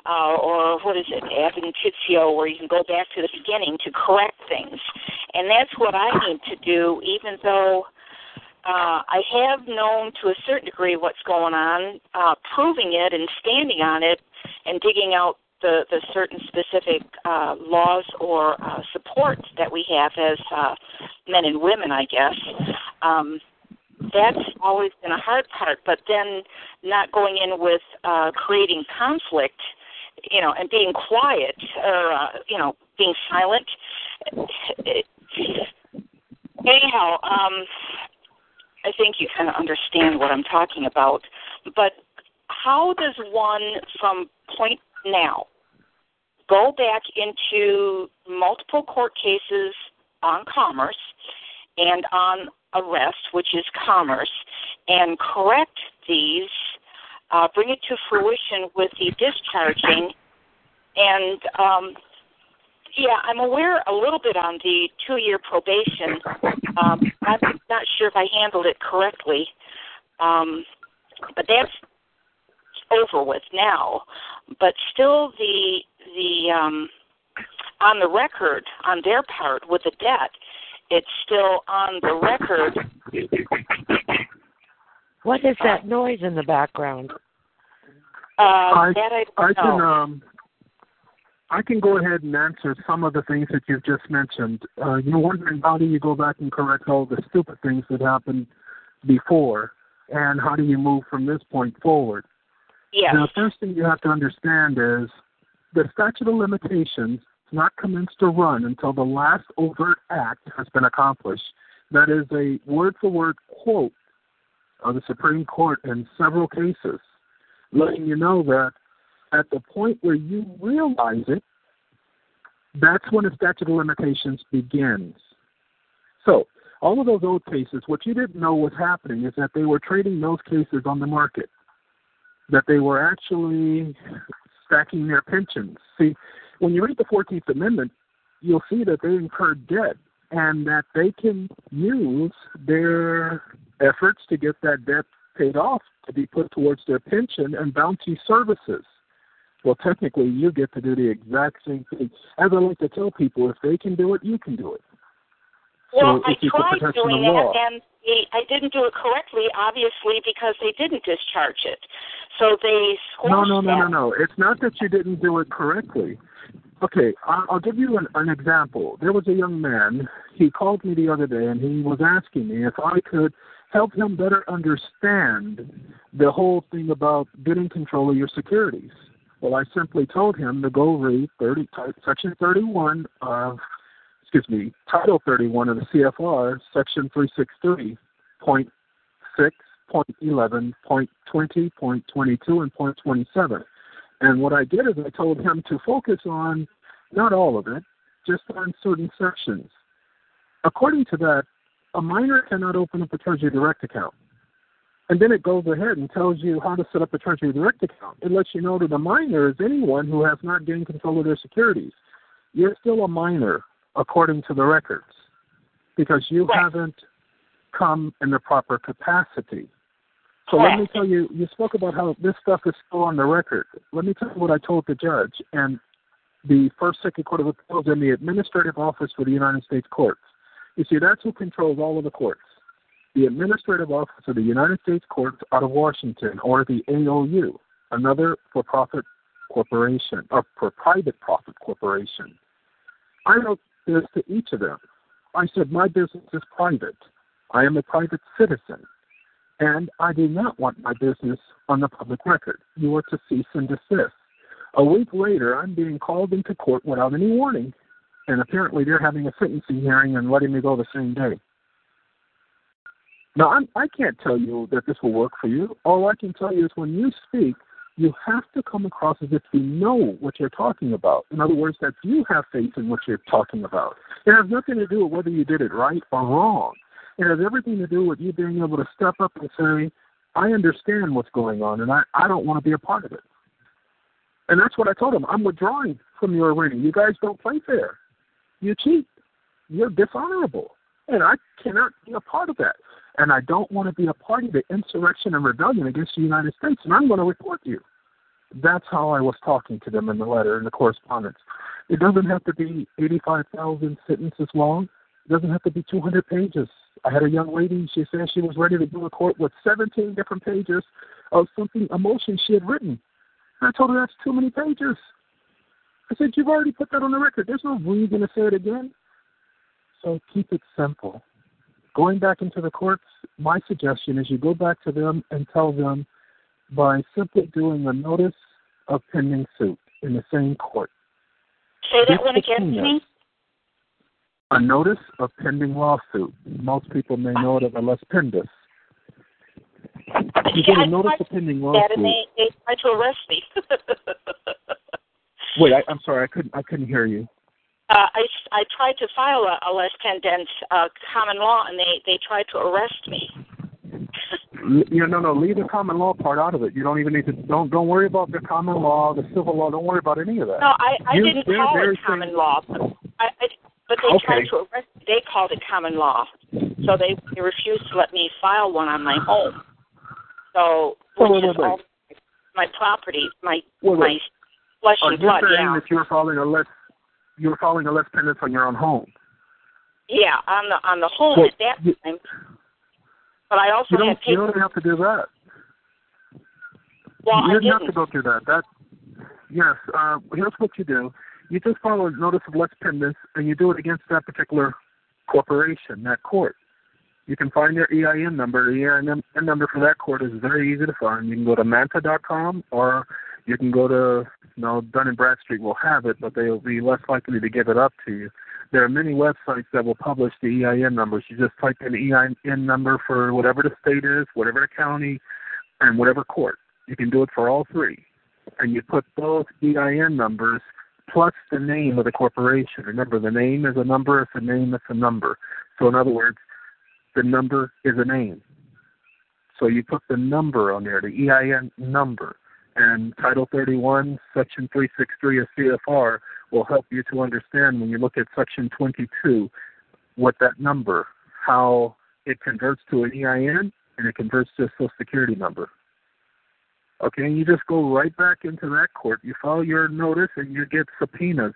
Speaker 6: uh, or what is it, ab initio, where you can go back to the beginning to correct things. And that's what I need to do, even though uh, I have known to a certain degree what's going on, uh, proving it and standing on it and digging out the, the certain specific uh, laws or uh, that we have as uh, men and women, I guess. Um, that's always been a hard part, but then not going in with uh, creating conflict, you know, and being quiet or, uh, you know, being silent. Anyhow, um, I think you kind of understand what I'm talking about. But how does one, from point now, go back into multiple court cases on commerce and on arrest, which is commerce, and correct these, uh, bring it to fruition with the discharging, and um, yeah, I'm aware a little bit on the two year probation. Um, I'm not sure if I handled it correctly, um, but that's over with now. But still, the the um, on the record on their part with the debt, it's still on the record.
Speaker 3: What is that noise in the background?
Speaker 6: Uh,
Speaker 5: I,
Speaker 6: that I
Speaker 5: I
Speaker 6: don't
Speaker 5: can
Speaker 6: know.
Speaker 5: um I can go ahead and answer some of the things that you've just mentioned. Uh, you're wondering how do you go back and correct all the stupid things that happened before, and how do you move from this point forward?
Speaker 6: yes.
Speaker 5: Now, the first thing you have to understand is the statute of limitations does not commence to run until the last overt act has been accomplished. That is a word for word quote of the Supreme Court in several cases, letting you know that at the point where you realize it, that's when the statute of limitations begins. So, all of those old cases, what you didn't know was happening is that they were trading those cases on the market, that they were actually stacking their pensions. See, when you read the 14th Amendment, you'll see that they incurred debt and that they can use their efforts to get that debt paid off to be put towards their pension and bounty services. Well, technically, you get to do the exact same thing. As I like to tell people, if they can do it, you can do it.
Speaker 6: Well,
Speaker 5: so
Speaker 6: I tried doing that, and they, I didn't do it correctly, obviously, because they didn't discharge it. So they
Speaker 5: No,
Speaker 6: squashed
Speaker 5: no, no, no,
Speaker 6: that.
Speaker 5: no. It's not that you didn't do it correctly. Okay, I'll, I'll give you an, an example. There was a young man. He called me the other day, and he was asking me if I could help him better understand the whole thing about getting control of your securities. Well, I simply told him to go read 30, Section 31 of, excuse me, Title 31 of the CFR, Section 363, point 6, point 11, point 20, point 22, and point 27. And what I did is I told him to focus on not all of it, just on certain sections. According to that, a minor cannot open up a Treasury Direct account. And then it goes ahead and tells you how to set up a Treasury Direct account. It lets you know that a minor is anyone who has not gained control of their securities. You're still a minor according to the records because you
Speaker 6: Right.
Speaker 5: haven't come in the proper capacity. So let me tell you, you spoke about how this stuff is still on the record. Let me tell you what I told the judge and the First Circuit Court of Appeals and the Administrative Office for the United States Courts. You see, that's who controls all of the courts. The Administrative Office of the United States Courts out of Washington, or the AOU, another for-profit corporation, or for private profit corporation. I wrote this to each of them. I said, my business is private. I am a private citizen and I do not want my business on the public record. You are to cease and desist. A week later, I'm being called into court without any warning, and apparently they're having a sentencing hearing and letting me go the same day. Now, I'm, I can't tell you that this will work for you. All I can tell you is when you speak, you have to come across as if you know what you're talking about. In other words, that you have faith in what you're talking about. It has nothing to do with whether you did it right or wrong. It has everything to do with you being able to step up and say, I understand what's going on and I, I don't want to be a part of it. And that's what I told him. I'm withdrawing from your arena. You guys don't play fair. You cheat. You're dishonorable. And I cannot be a part of that. And I don't want to be a party to insurrection and rebellion against the United States, and I'm going to report you. That's how I was talking to them in the letter, in the correspondence. It doesn't have to be 85,000 sentences long. It doesn't have to be 200 pages. I had a young lady, she said she was ready to do a court with 17 different pages of something, a motion she had written. And I told her that's too many pages. I said, You've already put that on the record. There's no reason to say it again. So keep it simple. Going back into the courts, my suggestion is you go back to them and tell them by simply doing a notice of pending suit in the same court.
Speaker 6: Say that one again to me.
Speaker 5: A notice of pending lawsuit. Most people may know it as a lis pendens. You get a notice of pending lawsuit.
Speaker 6: That and they, they tried to arrest me.
Speaker 5: Wait, I, I'm sorry, I couldn't. I couldn't hear you.
Speaker 6: Uh, I, I tried to file a, a lis pendens uh, common law, and they, they tried to arrest me.
Speaker 5: You know, no, no. Leave the common law part out of it. You don't even need to. Don't don't worry about the common law, the civil law. Don't worry about any of that.
Speaker 6: No, I, I
Speaker 5: You-
Speaker 6: didn't call it common law. But, I, I, but they tried to arrest me. They called it common law. So they, they refused to let me file one on my home. So,
Speaker 5: Wait,
Speaker 6: which
Speaker 5: wait,
Speaker 6: is
Speaker 5: wait,
Speaker 6: all my property, my
Speaker 5: Wait,
Speaker 6: my
Speaker 5: wait.
Speaker 6: flesh
Speaker 5: Are
Speaker 6: and
Speaker 5: you
Speaker 6: blood.
Speaker 5: saying
Speaker 6: Yeah,
Speaker 5: that you're filing a less you're filing a lis pendens on your own home?
Speaker 6: yeah, on the on the home
Speaker 5: Well,
Speaker 6: at that
Speaker 5: you-
Speaker 6: time. But I also
Speaker 5: You don't. You don't have to do that.
Speaker 6: Well,
Speaker 5: you
Speaker 6: I
Speaker 5: didn't have to go through that. That yes. Uh, here's what you do. You just file a notice of lis pendens, and you do it against that particular corporation, that court. You can find their EIN number. The EIN number for that court is very easy to find. You can go to manta.com or you can go to, you know, Dun and Bradstreet will have it, but they'll be less likely to give it up to you. There are many websites that will publish the EIN numbers. You just type in the EIN number for whatever the state is, whatever the county, and whatever court. You can do it for all three. And you put those EIN numbers plus the name of the corporation. Remember, the name is a number, it's a name, it's a number. So, in other words, the number is a name. So you put the number on there, the EIN number. And Title 31, Section 363 of CFR will help you to understand when you look at Section 22 what that number, how it converts to an EIN and it converts to a Social Security number. Okay, and you just go right back into that court. You file your notice and you get subpoenas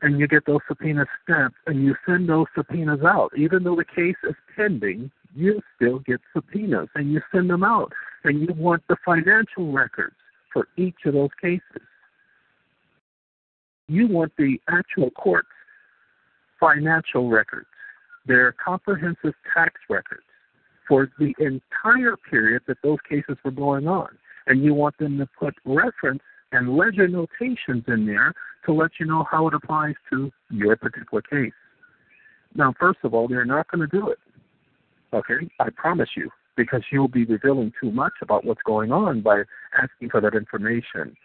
Speaker 5: and you get those subpoenas stamped and you send those subpoenas out. Even though the case is pending, you still get subpoenas and you send them out. And you want the financial records for each of those cases. You want the actual court's financial records, their comprehensive tax records for the entire period that those cases were going on. And you want them to put reference and ledger notations in there to let you know how it applies to your particular case. Now, first of all, they're not going to do it. Okay, I promise you, because you'll be revealing too much about what's going on by asking for that information.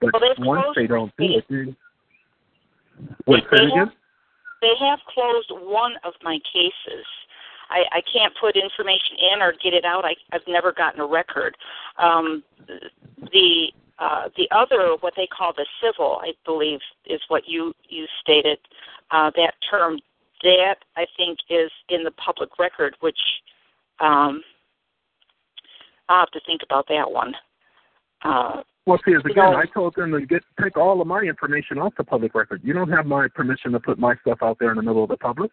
Speaker 5: But
Speaker 6: Well,
Speaker 5: once they don't do it, then wait,
Speaker 6: They- they have-
Speaker 5: again.
Speaker 6: They have closed one of my cases. I, I can't put information in or get it out. I, I've never gotten a record. Um, the uh, the other, what they call the civil, I believe, is what you you stated. Uh, that term, that I think is in the public record, which um, I'll have to think about that one. Uh,
Speaker 5: Well, see, as again, I told them to get take all of my information off the public record. You don't have my permission to put my stuff out there in the middle of the public.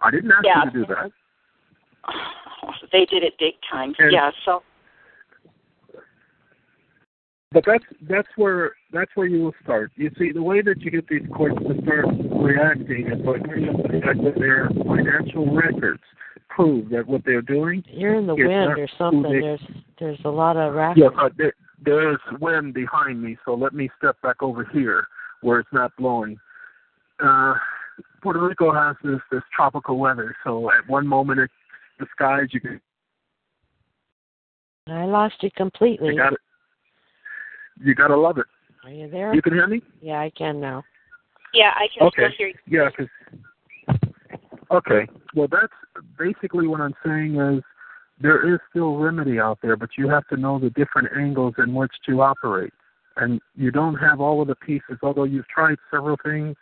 Speaker 5: I didn't ask
Speaker 6: Yeah.
Speaker 5: you to do that.
Speaker 6: they did it big time.
Speaker 5: And-
Speaker 6: yeah. So
Speaker 5: But that's that's where that's where you will start. You see, the way that you get these courts to start reacting is by bringing up the fact that their financial records prove that what they're doing.
Speaker 3: You're in the wind or something.
Speaker 5: They-
Speaker 3: There's there's a lot of racket.
Speaker 5: Yeah, uh, there, there's wind behind me, so let me step back over here where it's not blowing. Uh, Puerto Rico has this this tropical weather, so at one moment it's the skies you can
Speaker 3: I lost you completely.
Speaker 5: you got it. You gotta love it.
Speaker 3: Are you there?
Speaker 5: You can hear me?
Speaker 3: Yeah, I can now.
Speaker 6: yeah, I can
Speaker 5: Okay.
Speaker 6: still hear you.
Speaker 5: Yeah, 'cause okay. Well, that's basically what I'm saying is there is still remedy out there, but you have to know the different angles in which to operate, and you don't have all of the pieces. Although you've tried several things,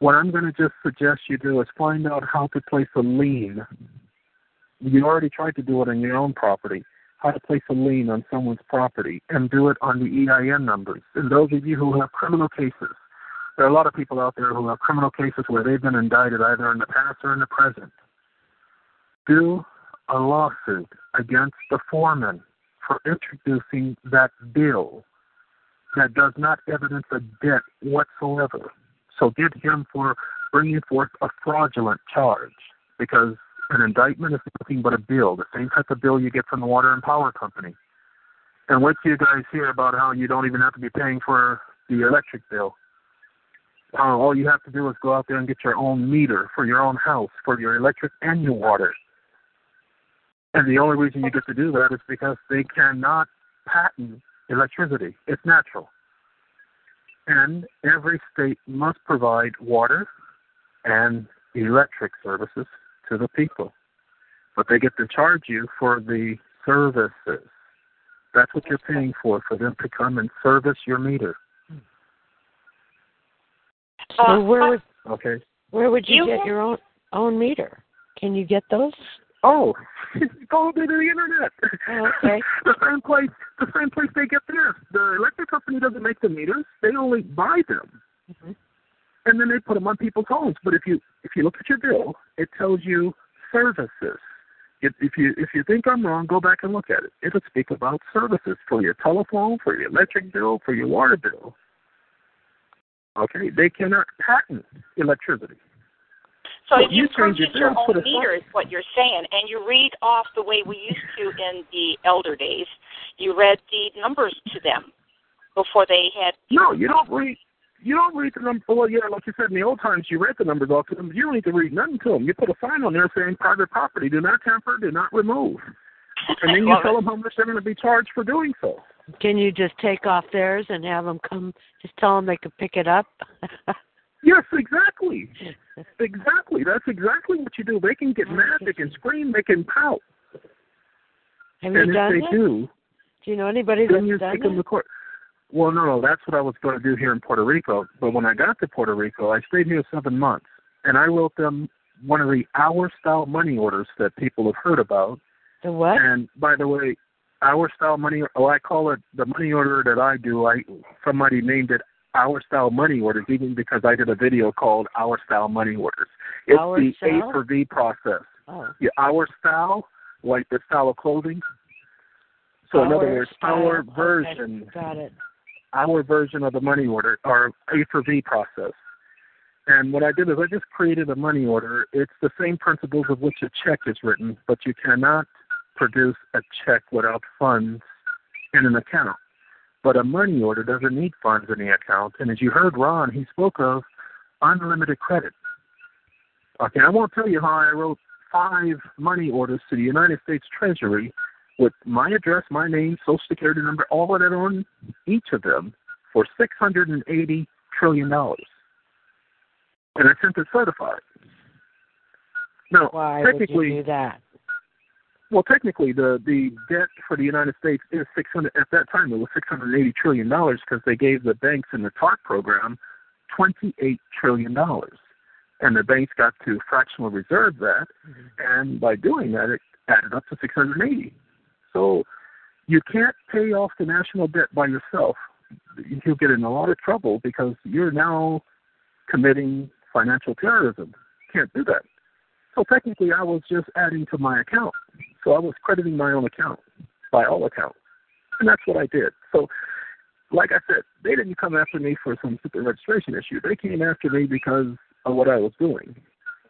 Speaker 5: what I'm going to just suggest you do is find out how to place a lien you already tried to do it on your own property, how to place a lien on someone's property and do it on the EIN numbers. And those of you who have criminal cases, there are a lot of people out there who have criminal cases where they've been indicted either in the past or in the present. Do a lawsuit against the foreman for introducing that bill that does not evidence a debt whatsoever. So get him for bringing forth a fraudulent charge because an indictment is nothing but a bill, the same type of bill you get from the water and power company. And wait till you guys hear about how you don't even have to be paying for the electric bill. Uh, all you have to do is go out there and get your own meter for your own house, for your electric and your water. And the only reason you get to do that is because they cannot patent electricity. It's natural. And every state must provide water and electric services to the people. But they get to charge you for the services. That's what you're paying for, for them to come and service your meter.
Speaker 3: So uh, where would
Speaker 5: Okay?
Speaker 3: where would you,
Speaker 6: You-
Speaker 3: get your own own meter? Can you get those?
Speaker 5: Oh, go to the internet.
Speaker 3: Oh, okay.
Speaker 5: the same place, the same place they get theirs. The electric company doesn't make the meters; they only buy them,
Speaker 3: Mhm.
Speaker 5: and then they put them on people's homes. But if you if you look at your bill, it tells you services. If, if you if you think I'm wrong, go back and look at it. It'll speak about services for your telephone, for your electric bill, for your water bill. Okay, they cannot patent electricity.
Speaker 6: So
Speaker 5: Well,
Speaker 6: if you
Speaker 5: you
Speaker 6: purchase
Speaker 5: your
Speaker 6: your own meter, is what you're saying, and you read off the way we used to in the elder days. You read the numbers to them before they had.
Speaker 5: No, you don't read. You don't read the number. Well, yeah, like you said in the old times, you read the numbers off to them. You don't need to read nothing to them. You put a sign on there saying private property, do not tamper, do not remove, and then you tell
Speaker 6: it.
Speaker 5: them how much they're going to be charged for doing so.
Speaker 3: Can you just take off theirs and have them come? Just tell them they can pick it up.
Speaker 5: Yes, exactly, exactly. That's exactly what you do. They can get mad, they can scream, they can pout,
Speaker 3: have
Speaker 5: and
Speaker 3: you
Speaker 5: if
Speaker 3: done
Speaker 5: they
Speaker 3: it?
Speaker 5: do,
Speaker 3: Do you know anybody
Speaker 5: you
Speaker 3: that's
Speaker 5: take
Speaker 3: done it?
Speaker 5: court. Well, no, no, that's what I was going to do here in Puerto Rico. But when I got to Puerto Rico, I stayed here seven months, and I wrote them one of the hour-style money orders that people have heard about.
Speaker 3: The what?
Speaker 5: And by the way, our style money oh I call it the money order that I do. I somebody named it our style money orders even because I did a video called Our Style Money Orders. It's
Speaker 3: Our
Speaker 5: the
Speaker 3: Style?
Speaker 5: A for V process.
Speaker 3: Oh,
Speaker 5: Yeah, our style, like the style of clothing. So in other
Speaker 3: Our
Speaker 5: words,
Speaker 3: Style.
Speaker 5: our
Speaker 3: Okay,
Speaker 5: version
Speaker 3: got it.
Speaker 5: our version of the money order our A for V process. And what I did is I just created a money order. It's the same principles of which a check is written, but you cannot produce a check without funds in an account. But a money order doesn't need funds in the account. And as you heard Ron, he spoke of unlimited credit. Okay, I won't tell you how I wrote five money orders to the United States Treasury with my address, my name, social security number, all of that on each of them for six hundred and eighty trillion dollars. And I sent it certified. Now,
Speaker 3: Why would you do that?
Speaker 5: Well, technically, the the debt for the United States is six hundred. At that time, it was six hundred eighty trillion dollars because they gave the banks in the TARP program twenty eight trillion dollars, and the banks got to fractional reserve that, mm-hmm. and by doing that, it added up to six hundred eighty. So you can't pay off the national debt by yourself. You'll get in a lot of trouble because you're now committing financial terrorism. You can't do that. So technically, I was just adding to my account. So I was crediting my own account by all accounts. And that's what I did. So, like I said, they didn't come after me for some stupid registration issue. They came after me because of what I was doing.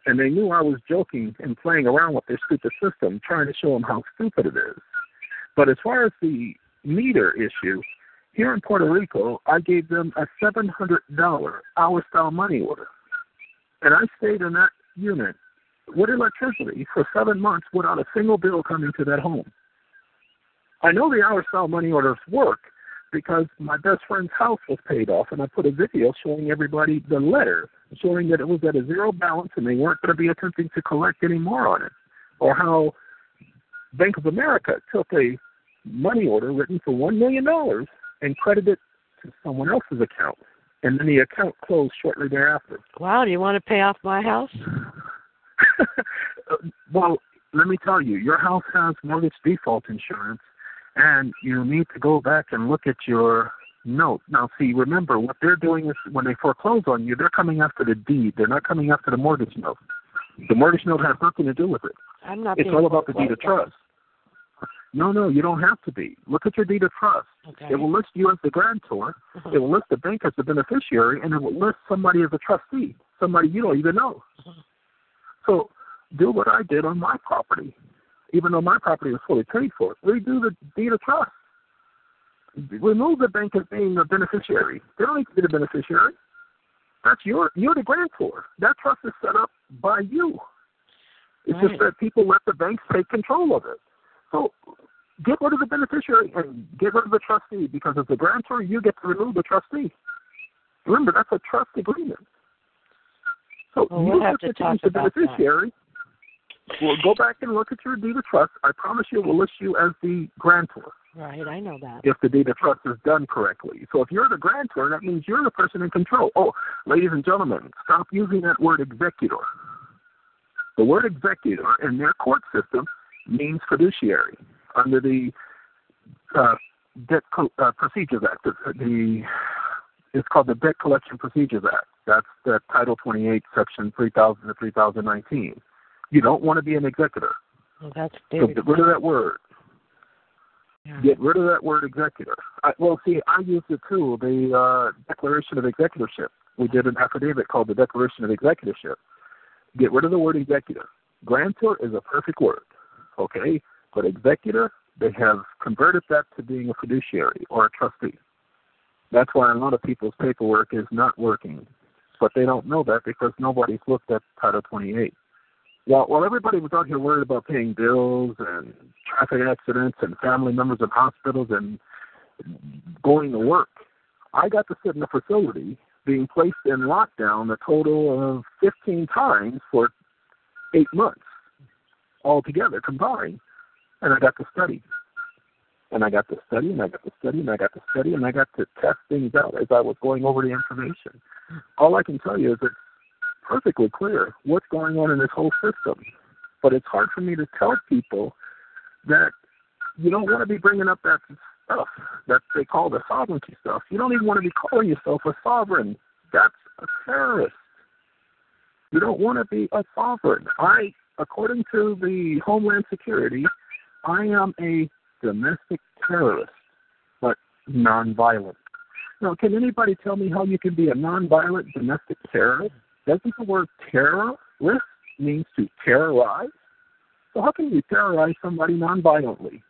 Speaker 5: And they knew I was joking and playing around with their stupid system, trying to show them how stupid it is. But as far as the meter issue, here in Puerto Rico, I gave them a $700 hour style money order. And I stayed in that unit with electricity for seven months without a single bill coming to that home. I know the hour style money orders work because my best friend's house was paid off, and I put a video showing everybody the letter, showing that it was at a zero balance and they weren't going to be attempting to collect any more on it, or how Bank of America took a money order written for one million dollars and credited it to someone else's account, and then the account closed shortly thereafter.
Speaker 3: Wow, do you want to pay off my house?
Speaker 5: well, let me tell you, your house has mortgage default insurance, and you need to go back and look at your note. Now, see, remember what they're doing is when they foreclose on you, they're coming after the deed. They're not coming after the mortgage note. The mortgage note has nothing to do with it.
Speaker 3: I'm not.
Speaker 5: It's all about the deed of trust. No, no, you don't have to be. Look at your deed of trust.
Speaker 3: Okay.
Speaker 5: It will list you as the grantor.
Speaker 3: Uh-huh.
Speaker 5: It will list the bank as the beneficiary, and it will list somebody as a trustee, somebody you don't even know.
Speaker 3: Uh-huh.
Speaker 5: So do what I did on my property, even though my property was fully paid for. Redo the deed of trust. Remove the bank as being a beneficiary. They don't need to be the beneficiary. That's your you're the grantor. That trust is set up by you. It's
Speaker 3: Right.
Speaker 5: just that people let the banks take control of it. So get rid of the beneficiary and get rid of the trustee because as the grantor you get to remove the trustee. Remember that's a trust agreement. So
Speaker 3: Well,
Speaker 5: you
Speaker 3: we'll have to talk
Speaker 5: the
Speaker 3: about that.
Speaker 5: beneficiary. Well, go back and look at your deed of trust. I promise you, we'll list you as the grantor
Speaker 3: Right, I know that.
Speaker 5: if the deed of trust is done correctly. So if you're the grantor, that means you're the person in control. Oh, ladies and gentlemen, stop using that word executor. The word executor in their court system means fiduciary under the uh, Debt Co- uh, Procedures Act. The it's called the Debt Collection Procedures Act. That's the Title 28, Section 3000 to 3019. You don't want to be an executor.
Speaker 3: Well, that's
Speaker 5: So get rid of that word.
Speaker 3: Yeah.
Speaker 5: Get rid of that word executor. I, well, see, I used it too. The uh, Declaration of Executorship. We did an affidavit called the Declaration of Executorship. Get rid of the word executor. Grantor is a perfect word, okay? But executor, they have converted that to being a fiduciary or a trustee. That's why a lot of people's paperwork is not working. But they don't know that because nobody's looked at Title 28. While, while everybody was out here worried about paying bills and traffic accidents and family members in hospitals and going to work, I got to sit in a facility being placed in lockdown a total of 15 times for eight months altogether combined. And I got to study. And I got to study and I got to study and I got to study and I got to test things out as I was going over the information. All I can tell you is it's perfectly clear what's going on in this whole system. But it's hard for me to tell people that you don't want to be bringing up that stuff that they call the sovereignty stuff. You don't even want to be calling yourself a sovereign. That's a terrorist. You don't want to be a sovereign. I, according to the Homeland Security, I am a domestic terrorist, but nonviolent. Now, can anybody tell me how you can be a nonviolent domestic terrorist? Doesn't the word terrorist means to terrorize? So how can you terrorize somebody nonviolently?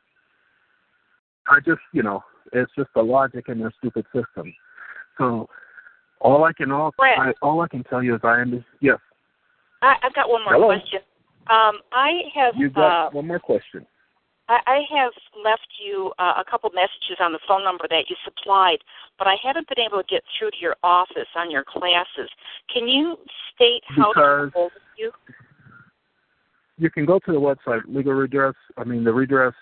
Speaker 5: I just, you know, it's just the logic in their stupid system. So all I can all I, all I can tell you is I understand. Yes,
Speaker 6: I, I've got one more
Speaker 5: Hello.
Speaker 6: question. Um, I have
Speaker 5: you got
Speaker 6: uh,
Speaker 5: one more question.
Speaker 6: I, I have left you uh, a couple messages on the phone number that you supplied, but I haven't been able to get through to your office on your classes. Can you state how to
Speaker 5: Because-
Speaker 6: get hold you?
Speaker 5: You can go to the website legal redress. I mean the redress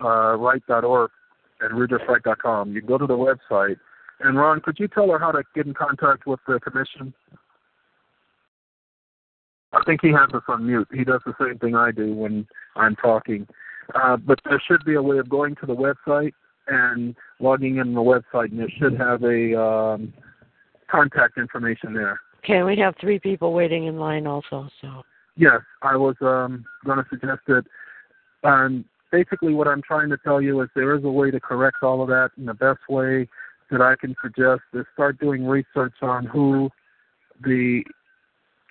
Speaker 5: uh, right.org and redressright.com. You can go to the website. And Ron, could you tell her how to get in contact with the commission? I think he has us on mute. He does the same thing I do when I'm talking. Uh, but there should be a way of going to the website and logging in the website, and it should have a um, contact information there.
Speaker 3: Okay, we have three people waiting in line also, so.
Speaker 5: Yes, I was um, going to suggest it. Um, basically, what I'm trying to tell you is there is a way to correct all of that, and the best way that I can suggest is start doing research on who the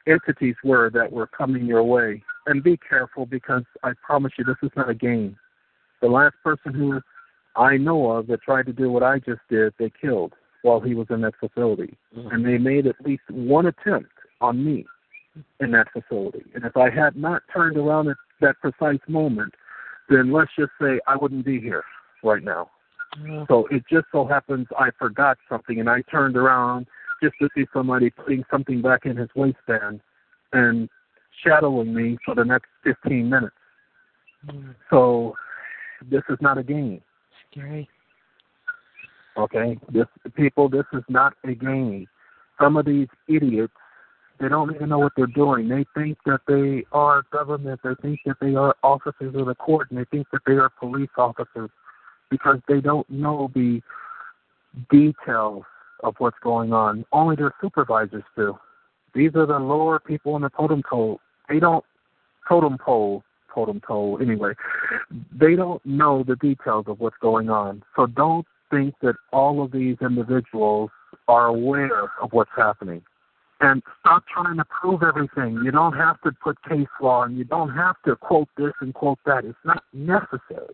Speaker 5: entities were that were coming your way. And be careful because I promise you, this is not a game. The last person who I know of that tried to do what I just did, they killed while he was in that facility. And they made at least one attempt on me in that facility. And if I had not turned around at that precise moment, then let's just say I wouldn't be here right now.
Speaker 3: uh,
Speaker 5: So it just so happens I forgot something and I turned around just to see somebody putting something back in his waistband and shadowing me for the next 15 minutes.
Speaker 3: mm,
Speaker 5: So this is not a game,
Speaker 3: scary.
Speaker 5: okay? This people, this is not a game. Some of these idiots They don't even know what they're doing. They think that they are government. They think that they are officers of the court, and they think that they are police officers because they don't know the details of what's going on. Only their supervisors do. These are the lower people in the totem pole. They don't totem pole, totem pole. Anyway, they don't know the details of what's going on. So don't think that all of these individuals are aware of what's happening. And stop trying to prove everything. You don't have to put case law and you don't have to quote this and quote that. It's not necessary.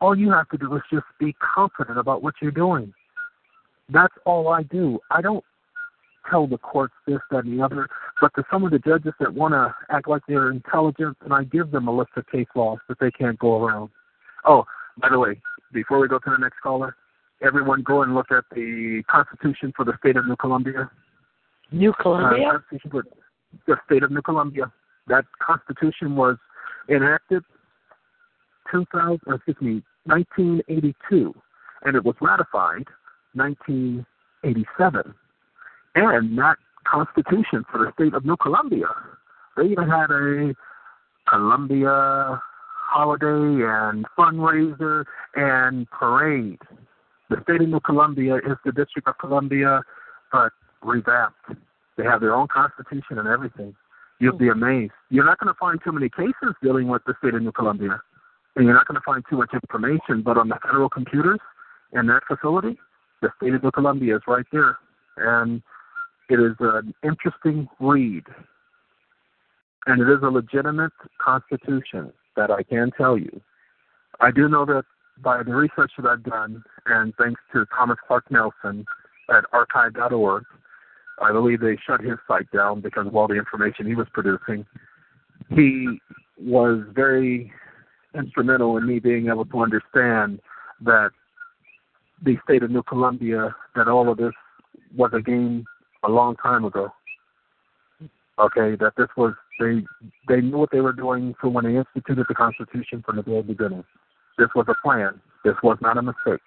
Speaker 5: All you have to do is just be confident about what you're doing. That's all I do. I don't tell the courts this, that, and the other, but to some of the judges that want to act like they're intelligent, and I give them a list of case laws that they can't go around. Oh, by the way, before we go to the next caller, everyone go and look at the Constitution for the state of New Columbia.
Speaker 3: New Columbia?
Speaker 5: Uh, Constitution for the state of New Columbia. That Constitution was enacted 2000, excuse me, 1982, and it was ratified 1987. And that Constitution for the state of New Columbia, they even had a Columbia holiday and fundraiser and parade. The state of New Columbia is the District of Columbia, but revamped. They have their own constitution and everything. You'll be amazed. You're not going to find too many cases dealing with the state of New Columbia, and you're not going to find too much information. But on the federal computers in that facility, the state of New Columbia is right there, and it is an interesting read, and it is a legitimate constitution that I can tell you. I do know that by the research that I've done, and thanks to Thomas Clark Nelson at archive.org, I believe they shut his site down because of all the information he was producing. He was very instrumental in me being able to understand that the state of New Columbia, that all of this was a game a long time ago. Okay, that this was they they knew what they were doing from when they instituted the Constitution from the very beginning. This was a plan. This was not a mistake.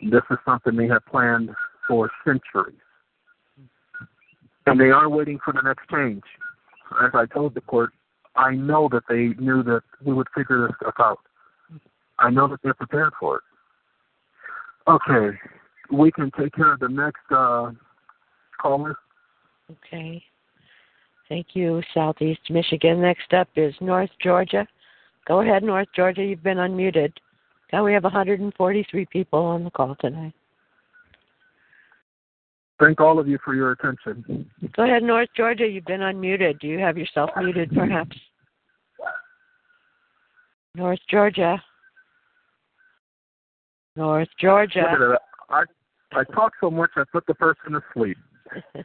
Speaker 5: This is something they have planned for centuries. And they are waiting for the next change. As I told the court, I know that they knew that we would figure this stuff out. I know that they're prepared for it. Okay, we can take care of the next uh, caller.
Speaker 3: Okay. Thank you, Southeast Michigan. Next up is North Georgia. Go ahead, North Georgia. You've been unmuted. Now we have 143 people on the call tonight.
Speaker 5: Thank all of you for your attention.
Speaker 3: Go ahead, North Georgia. You've been unmuted. Do you have yourself muted, perhaps? North Georgia. North Georgia.
Speaker 5: Look at it. I I talk so much I put the person to sleep.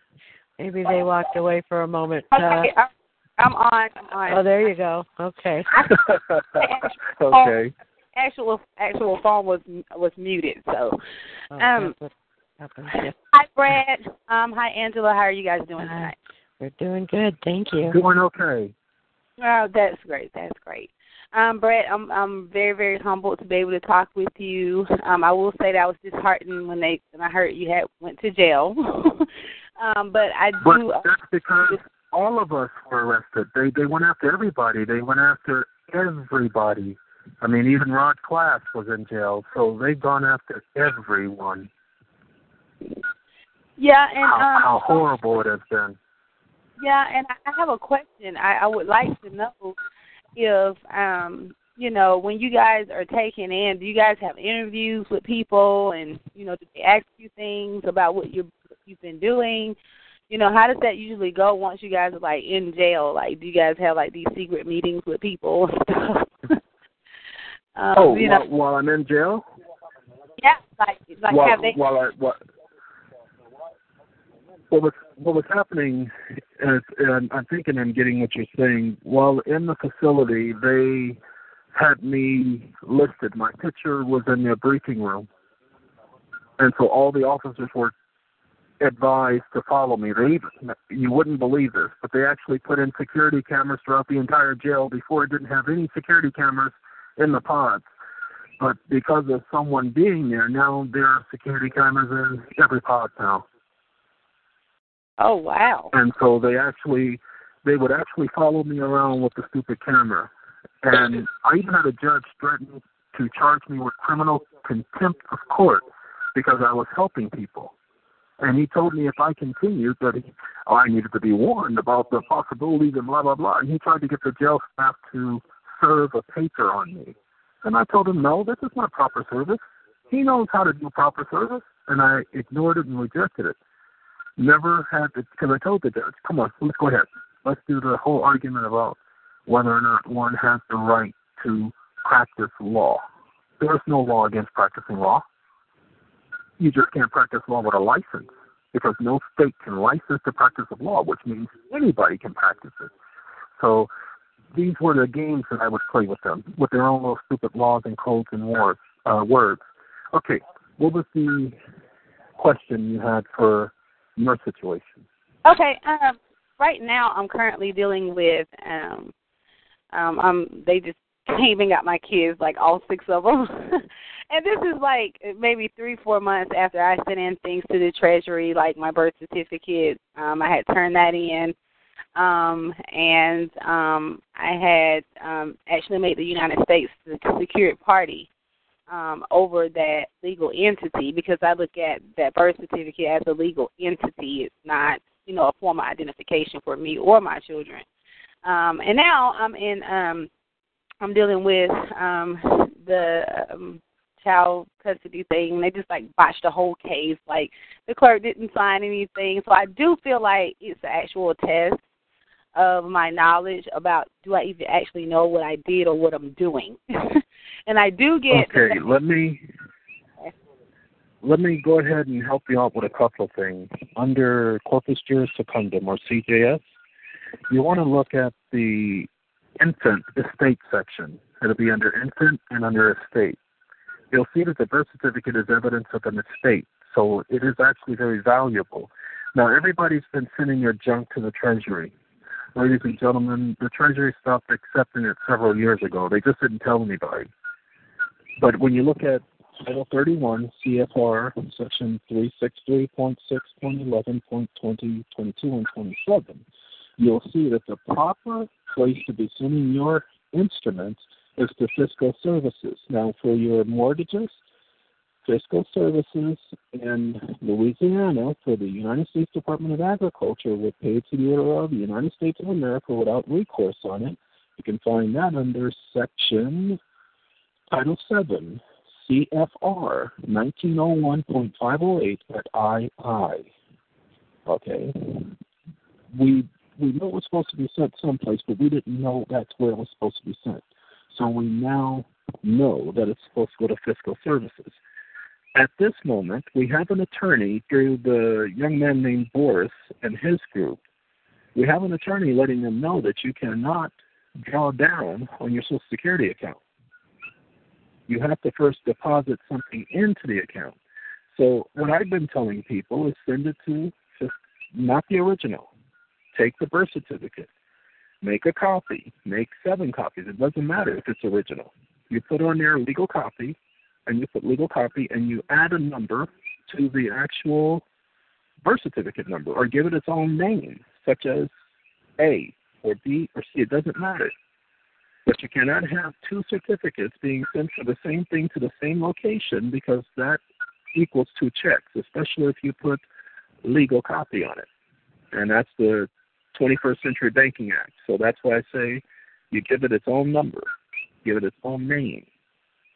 Speaker 3: Maybe they walked away for a moment. Uh,
Speaker 7: Okay, I'm- I'm on. I'm on.
Speaker 3: oh, there you go. Okay.
Speaker 5: okay.
Speaker 7: Actual actual phone was was muted. So,
Speaker 3: Oh,
Speaker 7: Um,
Speaker 3: that's what happens. Yeah.
Speaker 7: hi Brad. Um, hi Angela. How are you guys doing
Speaker 3: Hi.
Speaker 7: tonight?
Speaker 3: We're doing good. Thank you.
Speaker 5: Doing okay.
Speaker 7: Oh, that's great. That's great. Um, Brett, I'm I'm very very humbled to be able to talk with you. Um, I will say that I was disheartened when they when I heard you had went to jail. um, but I
Speaker 5: But
Speaker 7: do.
Speaker 5: that's because all of us were arrested. They they went after everybody. They went after everybody. I mean, even Rod Class was in jail, so they've gone after everyone.
Speaker 7: Yeah, and
Speaker 5: How,
Speaker 7: um,
Speaker 5: how horrible it has been.
Speaker 7: Yeah, and I have a question. I, I would like to know if um you know when you guys are taken in, do you guys have interviews with people, and you know do they ask you things about what you you've been doing? You know, how does that usually go once you guys are like in jail? Like, do you guys have like these secret meetings with people and stuff? um,
Speaker 5: oh,
Speaker 7: you know,
Speaker 5: while, while I'm in jail?
Speaker 7: yeah, like like
Speaker 5: while,
Speaker 7: have they?
Speaker 5: while I what what was happening is, and I'm thinking I'm getting what you're saying. While in the facility, they had me listed. My picture was in their briefing room, and so all the officers were advised to follow me. They even, you wouldn't believe this, but they actually put in security cameras throughout the entire jail before it didn't have any security cameras in the pods. But because of someone being there, now there are security cameras in every pod now.
Speaker 7: Oh wow!
Speaker 5: And so they actually they would actually follow me around with the stupid camera. And I even had a judge threaten to charge me with criminal contempt of court because I was helping people. And he told me if I continued that he, oh, I needed to be warned about the possibilities and blah blah blah. And he tried to get the jail staff to serve a paper on me. And I told him, no, this is not proper service. He knows how to do proper service, and I ignored it and rejected it. Never had to, because I told the judge, come on, let's go ahead. Let's do the whole argument about whether or not one has the right to practice law. There is no law against practicing law. You just can't practice law with a license because no state can license the practice of law, which means anybody can practice it. So these were the games that I would play with them, with their own little stupid laws and codes and words. Uh, words. Okay, what was the question you had for your situation?
Speaker 7: Okay, um, right now I'm currently dealing with um, um, I'm they just came and got my kids, like all six of them. and this is like maybe three, four months after I sent in things to the Treasury, like my birth certificate. Um, I had turned that in um, and um, I had um, actually made the United States the secured party um, over that legal entity because I look at that birth certificate as a legal entity. It's not, you know, a form of identification for me or my children. Um, and now I'm in, um, I'm dealing with um, the um, child custody thing. They just like botched the whole case. Like the clerk didn't sign anything. So I do feel like it's an actual test of my knowledge about do I even actually know what I did or what I'm doing. and I do get
Speaker 5: Okay, let me let me go ahead and help you out with a couple of things. Under Corpus Juris Secundum or CJS, you want to look at the infant estate section. It'll be under infant and under estate. You'll see that the birth certificate is evidence of an estate, so it is actually very valuable. Now, everybody's been sending your junk to the Treasury ladies and gentlemen, the Treasury stopped accepting it several years ago. They just didn't tell anybody. But when you look at Title 31 CFR Section 363.6.11.20, 22, and 27, you'll see that the proper place to be sending your instruments is to fiscal services. Now, for your mortgages, Fiscal Services in Louisiana for the United States Department of Agriculture were paid to the order of the United States of America without recourse on it. You can find that under Section Title 7, CFR 1901.508 at II. Okay. We we know it was supposed to be sent someplace, but we didn't know that's where it was supposed to be sent. So we now know that it's supposed to go to fiscal services. At this moment, we have an attorney through the young man named Boris and his group. We have an attorney letting them know that you cannot draw down on your Social Security account. You have to first deposit something into the account. So, what I've been telling people is send it to just not the original. Take the birth certificate, make a copy, make seven copies. It doesn't matter if it's original. You put on there legal copy, and you put legal copy and you add a number to the actual birth certificate number or give it its own name, such as A or B or C. It doesn't matter. But you cannot have two certificates being sent for the same thing to the same location because that equals two checks, especially if you put legal copy on it. And that's the 21st Century Banking Act. So that's why I say you give it its own number, give it its own name,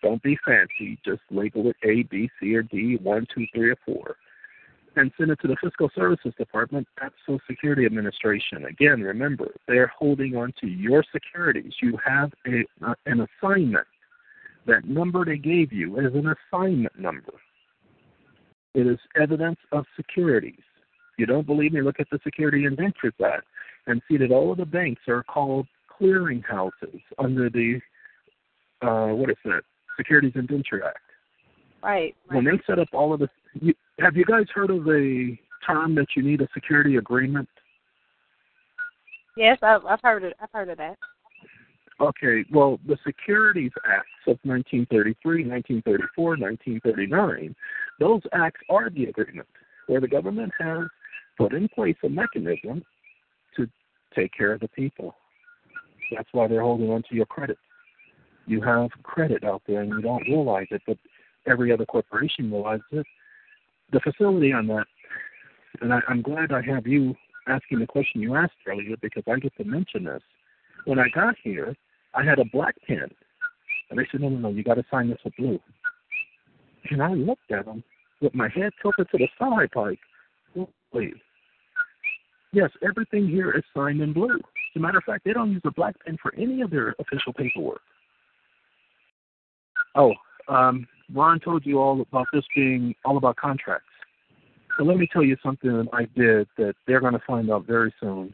Speaker 5: don't be fancy. Just label it A, B, C, or D, one, two, three, or four, and send it to the Fiscal Services Department at Social Security Administration. Again, remember, they're holding on to your securities. You have a, uh, an assignment. That number they gave you is an assignment number. It is evidence of securities. If you don't believe me, look at the Security Indentures Act and see that all of the banks are called clearinghouses under the uh, what is that? Securities Indenture Act.
Speaker 7: Right, right.
Speaker 5: When they set up all of this, you, have you guys heard of the term that you need a security agreement?
Speaker 7: Yes, I've, I've heard it. I've heard of that.
Speaker 5: Okay, well, the Securities Acts of 1933, 1934, 1939, those acts are the agreement where the government has put in place a mechanism to take care of the people. That's why they're holding on to your credit. You have credit out there and you don't realize it, but every other corporation realizes it. The facility on that, and I, I'm glad I have you asking the question you asked earlier because I get to mention this. When I got here, I had a black pen, and they said, "No, no, no, you got to sign this with blue." And I looked at them with my head tilted to the side, like, "Please, yes, everything here is signed in blue." As a matter of fact, they don't use a black pen for any of their official paperwork. Oh, um, Ron told you all about this being all about contracts. So let me tell you something I did that they're going to find out very soon.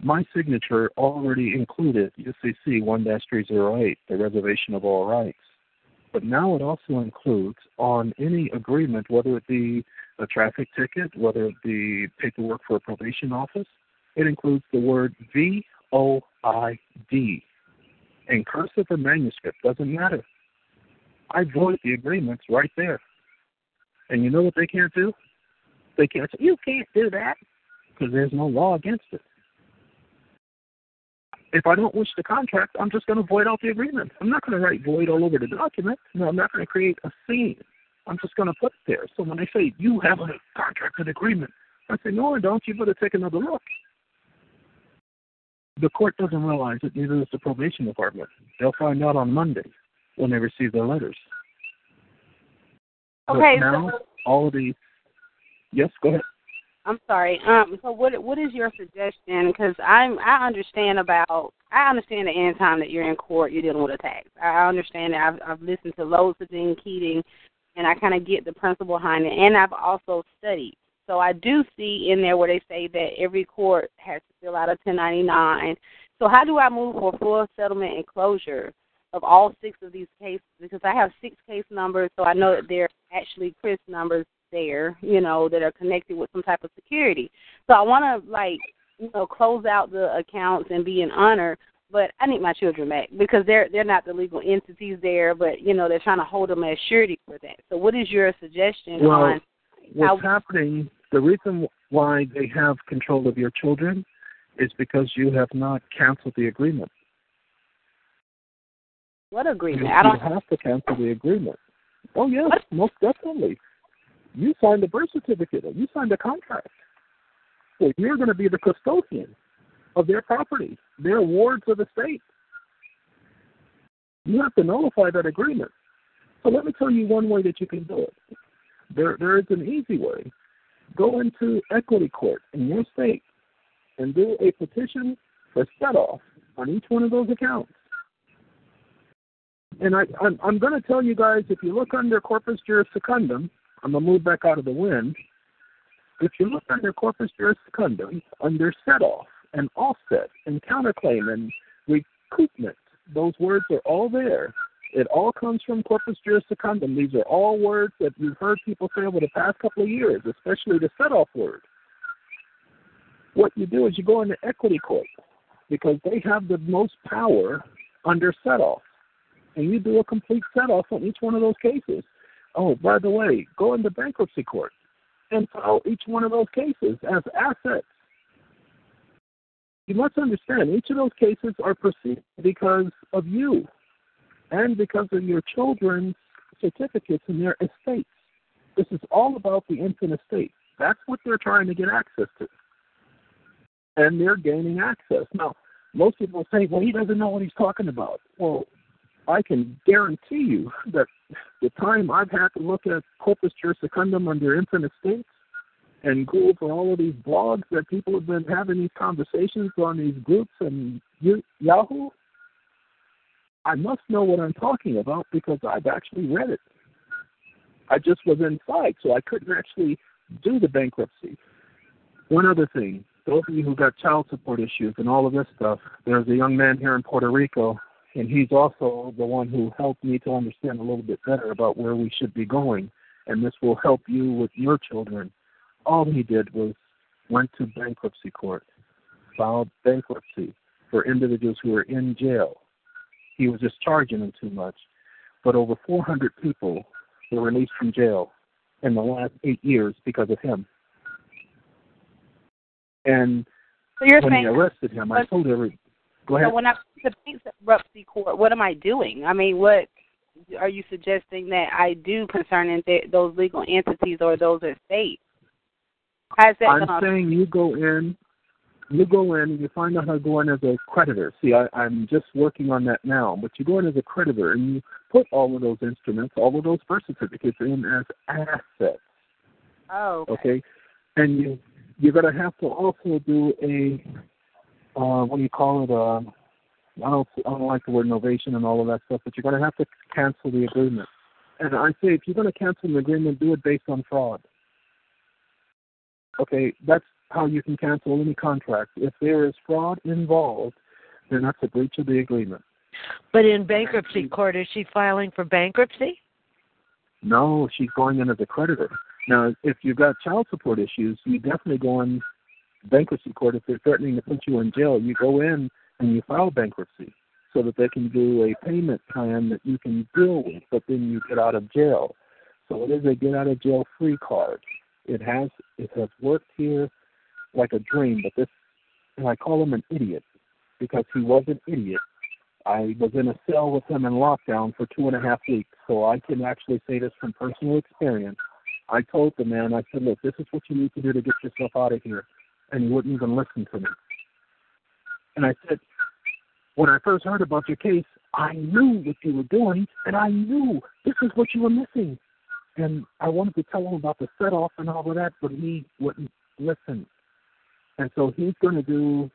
Speaker 5: My signature already included UCC 1 308, the reservation of all rights. But now it also includes on any agreement, whether it be a traffic ticket, whether it be paperwork for a probation office, it includes the word V O I D. In cursive or manuscript, doesn't matter. I void the agreements right there. And you know what they can't do? They can't say, you can't do that because there's no law against it. If I don't wish the contract, I'm just going to void out the agreement. I'm not going to write void all over the document. No, I'm not going to create a scene. I'm just going to put it there. So when they say, you have a contract and agreement, I say, no, I don't. You better take another look. The court doesn't realize it, neither does the probation department. They'll find out on Monday when they receive their letters.
Speaker 7: Okay.
Speaker 5: But now,
Speaker 7: so,
Speaker 5: all of these. Yes, go ahead.
Speaker 7: I'm sorry. Um. So what what is your suggestion? Because I'm I understand about I understand the end time that you're in court, you're dealing with a tax. I understand that. I've I've listened to loads of Dean Keating, and I kind of get the principle behind it. And I've also studied. So I do see in there where they say that every court has to fill out a 1099. So how do I move for full settlement and closure of all six of these cases? Because I have six case numbers, so I know that they're actually Chris numbers there, you know, that are connected with some type of security. So I want to like, you know, close out the accounts and be an honor. But I need my children back because they're they're not the legal entities there, but you know they're trying to hold them as surety for that. So what is your suggestion
Speaker 5: well,
Speaker 7: on
Speaker 5: what's
Speaker 7: how-
Speaker 5: happening? The reason why they have control of your children is because you have not canceled the agreement.
Speaker 7: What
Speaker 5: You,
Speaker 7: agreement? I don't
Speaker 5: you have to cancel the agreement. Oh yes,
Speaker 7: What?
Speaker 5: most definitely. You signed a birth certificate. You signed a contract. So you're going to be the custodian of their property. They're wards of the state. You have to nullify that agreement. So let me tell you one way that you can do it. There, there is an easy way. Go into equity court in your state and do a petition for set off on each one of those accounts. And I, I'm, I'm going to tell you guys if you look under corpus juris secundum, I'm going to move back out of the wind. If you look under corpus juris secundum, under set off and offset and counterclaim and recoupment, those words are all there. It all comes from corpus juris secundum. These are all words that you've heard people say over the past couple of years, especially the set off word. What you do is you go into equity court because they have the most power under set off. And you do a complete set off on each one of those cases. Oh, by the way, go into bankruptcy court and file each one of those cases as assets. You must understand, each of those cases are proceeded because of you and because of your children's certificates and their estates. This is all about the infant estate. That's what they're trying to get access to. And they're gaining access. Now, most people say, well, he doesn't know what he's talking about. Well, I can guarantee you that the time I've had to look at corpus juris secundum under infant states and go over all of these blogs that people have been having these conversations on these groups and Yahoo, I must know what I'm talking about because I've actually read it. I just was inside, so I couldn't actually do the bankruptcy. One other thing, those of you who got child support issues and all of this stuff, there's a young man here in Puerto Rico, and he's also the one who helped me to understand a little bit better about where we should be going, and this will help you with your children. All he did was went to bankruptcy court, filed bankruptcy for individuals who were in jail. He was just charging them too much. But over 400 people were released from jail in the last eight years because of him. And
Speaker 7: So
Speaker 5: when
Speaker 7: saying
Speaker 5: they arrested him, I told every. Go ahead.
Speaker 7: So when I to bankruptcy court, what am I doing? I mean, what are you suggesting that I do concerning th- those legal entities or those estates? How's that
Speaker 5: I'm
Speaker 7: gonna?
Speaker 5: saying you go in, you go in and you find out how to go in as a creditor. See, I, I'm just working on that now, but you go in as a creditor and you put all of those instruments, all of those birth certificates in as assets.
Speaker 7: oh, okay.
Speaker 5: Okay, and you you're going to have to also do a uh, what do you call it? Uh, I don't I don't like the word novation and all of that stuff, but you're going to have to cancel the agreement. And I say if you're going to cancel an agreement, do it based on fraud. Okay, that's how you can cancel any contract. If there is fraud involved, then that's a breach of the agreement.
Speaker 3: But in bankruptcy court, is she filing for bankruptcy?
Speaker 5: No, she's going in as a creditor. Now, if you've got child support issues, you definitely go in bankruptcy court. If they're threatening to put you in jail, you go in and you file bankruptcy so that they can do a payment plan that you can deal with, but then you get out of jail. So it is a get out of jail free card. It has it has worked here like a dream, but this and I call him an idiot because he was an idiot. I was in a cell with him in lockdown for two and a half weeks, so I can actually say this from personal experience. I told the man, I said, look, this is what you need to do to get yourself out of here. And he wouldn't even listen to me. And I said, when I first heard about your case, I knew what you were doing, and I knew this is what you were missing. And I wanted to tell him about the set off and all of that, but he wouldn't listen. And so he's going to do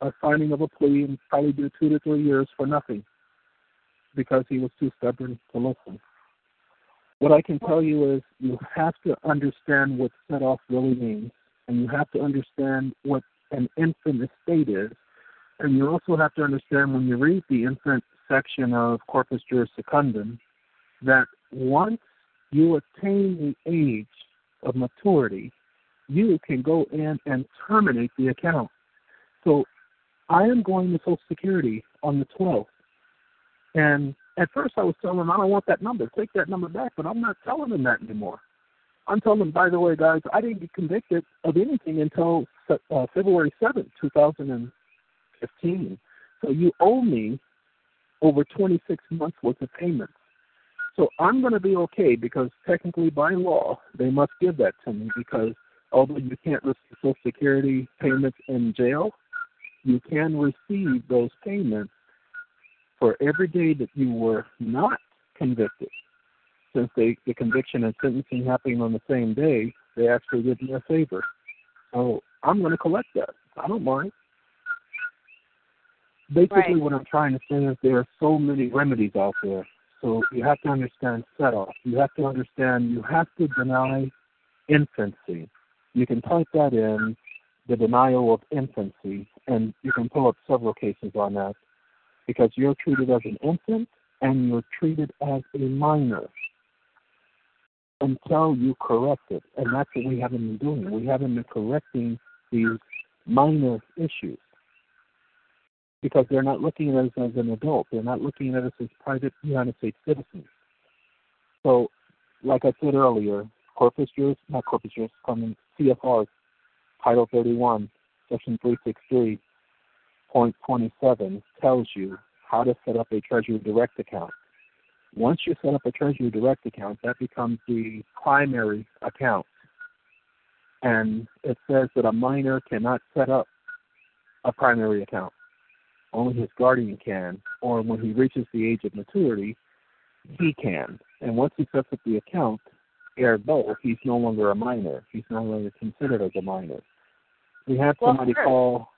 Speaker 5: a signing of a plea and probably do two to three years for nothing because he was too stubborn to listen. What I can tell you is you have to understand what set off really means, and you have to understand what an infant estate is, and you also have to understand when you read the infant section of Corpus Juris Secundum that once you attain the age of maturity, you can go in and terminate the account. So I am going to Social Security on the 12th. And at first I was telling them, I don't want that number. Take that number back. But I'm not telling them that anymore. I'm telling them, by the way, guys, I didn't get convicted of anything until uh, February 7th, 2015. So you owe me over 26 months worth of payments. So I'm going to be okay because technically by law they must give that to me because although you can't receive Social Security payments in jail, you can receive those payments for every day that you were not convicted. Since they, the conviction and sentencing happening on the same day, they actually did me a favor. So I'm going to collect that. I don't mind. Basically,
Speaker 7: Right.
Speaker 5: what I'm trying to say is there are so many remedies out there. So you have to understand set off. You have to understand you have to deny infancy. You can type that in, the denial of infancy, and you can pull up several cases on that because you're treated as an infant and you're treated as a minor until you correct it. And that's what we haven't been doing. We haven't been correcting these minor issues because they're not looking at us as an adult. They're not looking at us as private United States citizens. So, like I said earlier, Corpus Juris, not Corpus Juris, mean CFR, Title 31, Section 363.27 tells you how to set up a Treasury Direct account. Once you set up a Treasury Direct account, that becomes the primary account. And it says that a minor cannot set up a primary account. Only his guardian can, or when he reaches the age of maturity, he can. And once he sets up the account, ergo, he's no longer a minor. He's no longer considered as a minor. We had
Speaker 7: Well,
Speaker 5: somebody
Speaker 7: sure.
Speaker 5: call.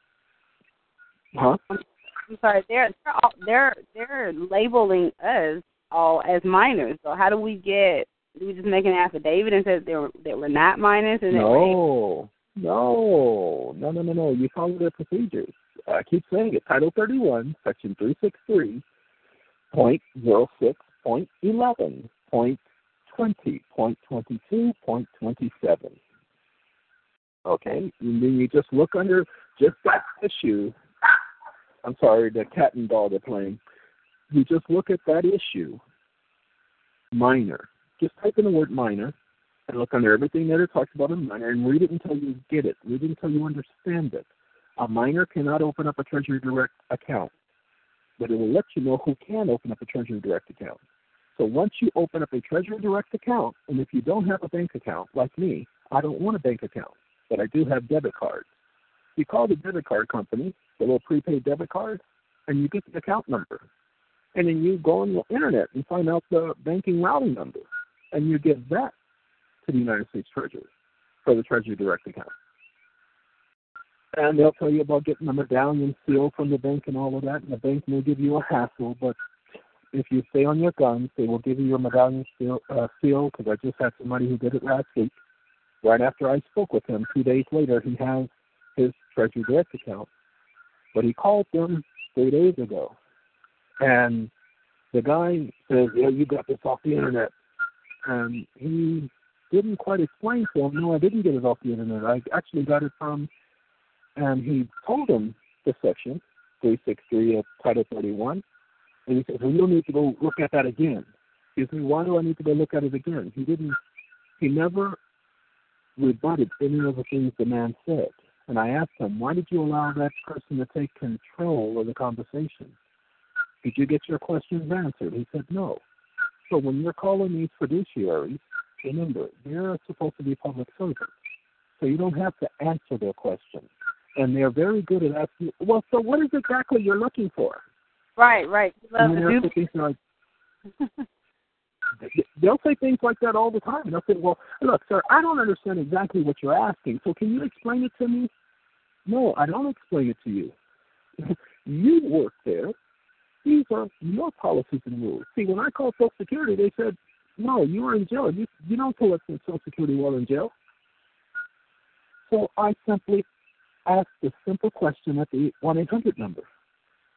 Speaker 5: Huh?
Speaker 7: I'm sorry. They're they're all, they're they're labeling us all as minors. So how do we get? Do we just make an affidavit and say that they were that we're not minors and
Speaker 5: No, no, no, no, no, no. You follow their procedures. I keep saying it. Title 31, Section 363, point zero six, point eleven, point twenty, point twenty-two, point twenty-seven. Okay, and then you just look under just that issue. I'm sorry, the cat and dog are playing. You just look at that issue, minor. Just type in the word minor, and look under everything that it talks about a minor and read it until you get it. Read it until you understand it. A minor cannot open up a Treasury Direct account, but it will let you know who can open up a Treasury Direct account. So once you open up a Treasury Direct account, and if you don't have a bank account, like me, I don't want a bank account, but I do have debit cards. You call the debit card company, the little prepaid debit card, and you get the account number. And then you go on the internet and find out the banking routing number, and you give that to the United States Treasury for the Treasury Direct account. And they'll tell you about getting a medallion seal from the bank and all of that, and the bank may give you a hassle, but if you stay on your guns, they will give you your medallion seal uh, seal because I just had somebody who did it last week. Right after I spoke with him, two days later, he has his Treasury Direct account. But he called them three days ago, and the guy says, "Yeah, you got this off the internet," and he didn't quite explain to him. No, I didn't get it off the internet. I actually got it from, and he told him the section 363 of Title 31 and he says, well, you'll need to go look at that again. He says, why do I need to go look at it again? He didn't, he never rebutted any of the things the man said. And I asked him, why did you allow that person to take control of the conversation? Did you get your questions answered? He said, no. So when you're calling these fiduciaries, remember, they're supposed to be public servants. So you don't have to answer their questions. And they're very good at asking, well, so what is exactly you're looking for?
Speaker 7: Right, right. Love
Speaker 5: And they'll say things like, they'll say things like that all the time. They'll say, "Well, look, sir, I don't understand exactly what you're asking. So can you explain it to me?" No, I don't explain it to you. you work there. These are your policies and rules. See, when I called Social Security, they said, "No, you were in jail. You you don't collect from Social Security while in jail." So I simply asked a simple question at the one eight hundred number.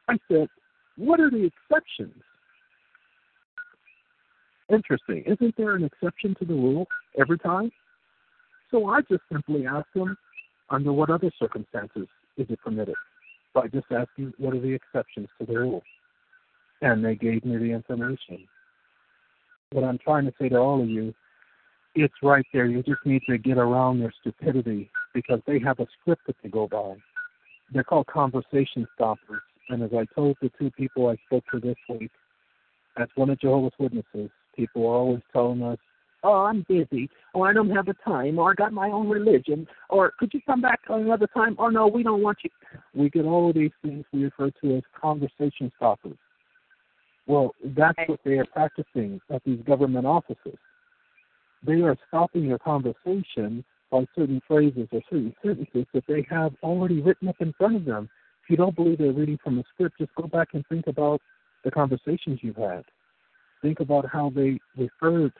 Speaker 5: I said, "What are the exceptions?" Interesting. Isn't there an exception to the rule every time? So I just simply asked them, under what other circumstances is it permitted? By just asking, what are the exceptions to the rule? And they gave me the information. What I'm trying to say to all of you, it's right there. You just need to get around their stupidity because they have a script that they go by. They're called conversation stoppers. And as I told the two people I spoke to this week, as one of Jehovah's Witnesses, people are always telling us, oh, I'm busy, or I don't have the time, or I got my own religion, or could you come back another time? Or no, we don't want you. We get all of these things we refer to as conversation stoppers. Well, that's what they are practicing at these government offices. They are stopping your conversation by certain phrases or certain sentences that they have already written up in front of them. If you don't believe they're reading from a script, just go back and think about the conversations you've had. Think about how they referred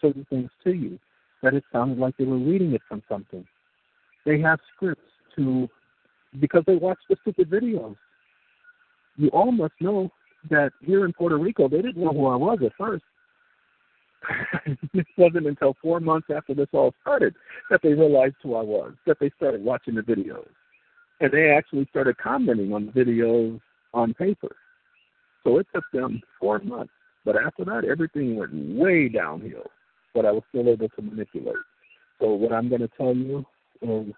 Speaker 5: certain things to you, that it sounded like they were reading it from something. They have scripts to, because they watch the stupid videos. You all must know that here in Puerto Rico, they didn't know who I was at first. it wasn't until four months after this all started that they realized who I was, that they started watching the videos. And they actually started commenting on the videos on paper. So it took them four months. But after that, everything went way downhill. But I was still able to manipulate. So what I'm going to tell you is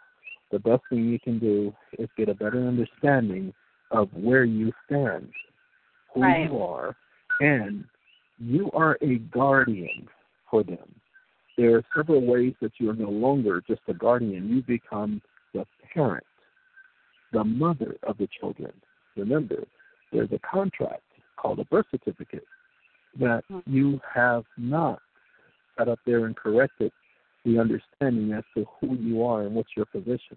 Speaker 5: the best thing you can do is get a better understanding of where you stand, who
Speaker 7: Right.
Speaker 5: you are, and you are a guardian for them. There are several ways that you are no longer just a guardian. You become the parent, the mother of the children. Remember, there's a contract called a birth certificate that hmm. you have not set up there and corrected the understanding as to who you are and what's your position.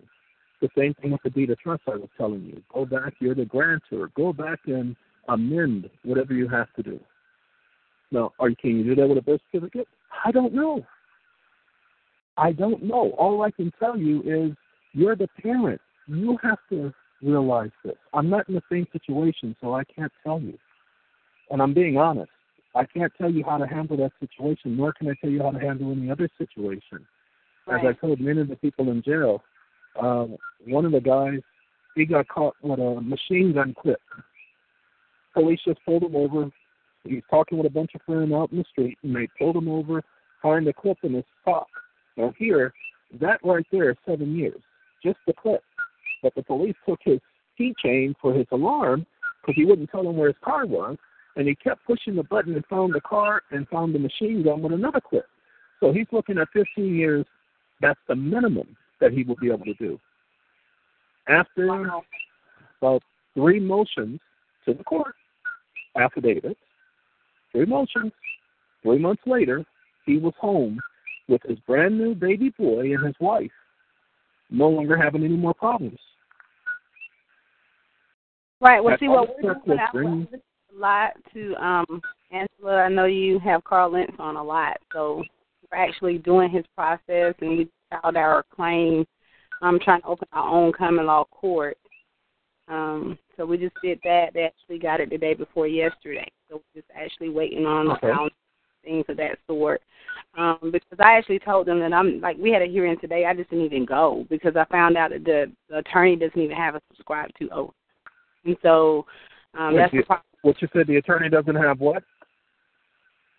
Speaker 5: The same thing with the deed of trust I was telling you. Go back, you're the grantor. Go back and amend whatever you have to do. Now, are you can you do that with a birth certificate? I don't know. I don't know. All I can tell you is you're the parent. You have to realize this. I'm not in the same situation, so I can't tell you. And I'm being honest. I can't tell you how to handle that situation, nor can I tell you how to handle any other situation. As I told many of the people in jail, uh, one of the guys, he got caught with a machine gun clip. Police just pulled him over. He's talking with a bunch of friends out in the street, and they pulled him over, find a clip in his sock, Now here, that right there is seven years, just the clip. But the police took his keychain for his alarm because he wouldn't tell them where his car was, and he kept pushing the button and found the car and found the machine gun with another clip. So he's looking at 15 years. That's the minimum that he will be able to do. After about three motions to the court, affidavits, three motions, three months later, he was home with his brand new baby boy and his wife, no longer having any more problems.
Speaker 7: Right. Well,
Speaker 5: That's
Speaker 7: see what we're doing. I listen a lot to um Angela. I know you have Karl Lentz on a lot, so we're actually doing his process, and we filed our claim. I'm trying to open our own common law court. Um, so we just did that. They actually got it the day before yesterday. So we're just actually waiting on
Speaker 5: Okay.
Speaker 7: things of that sort. Um, because I actually told them that I'm like we had a hearing today. I just didn't even go because I found out that the, the attorney doesn't even have a subscribed to oath, and so um,
Speaker 5: Wait,
Speaker 7: that's the problem.
Speaker 5: What you said, the attorney doesn't have what?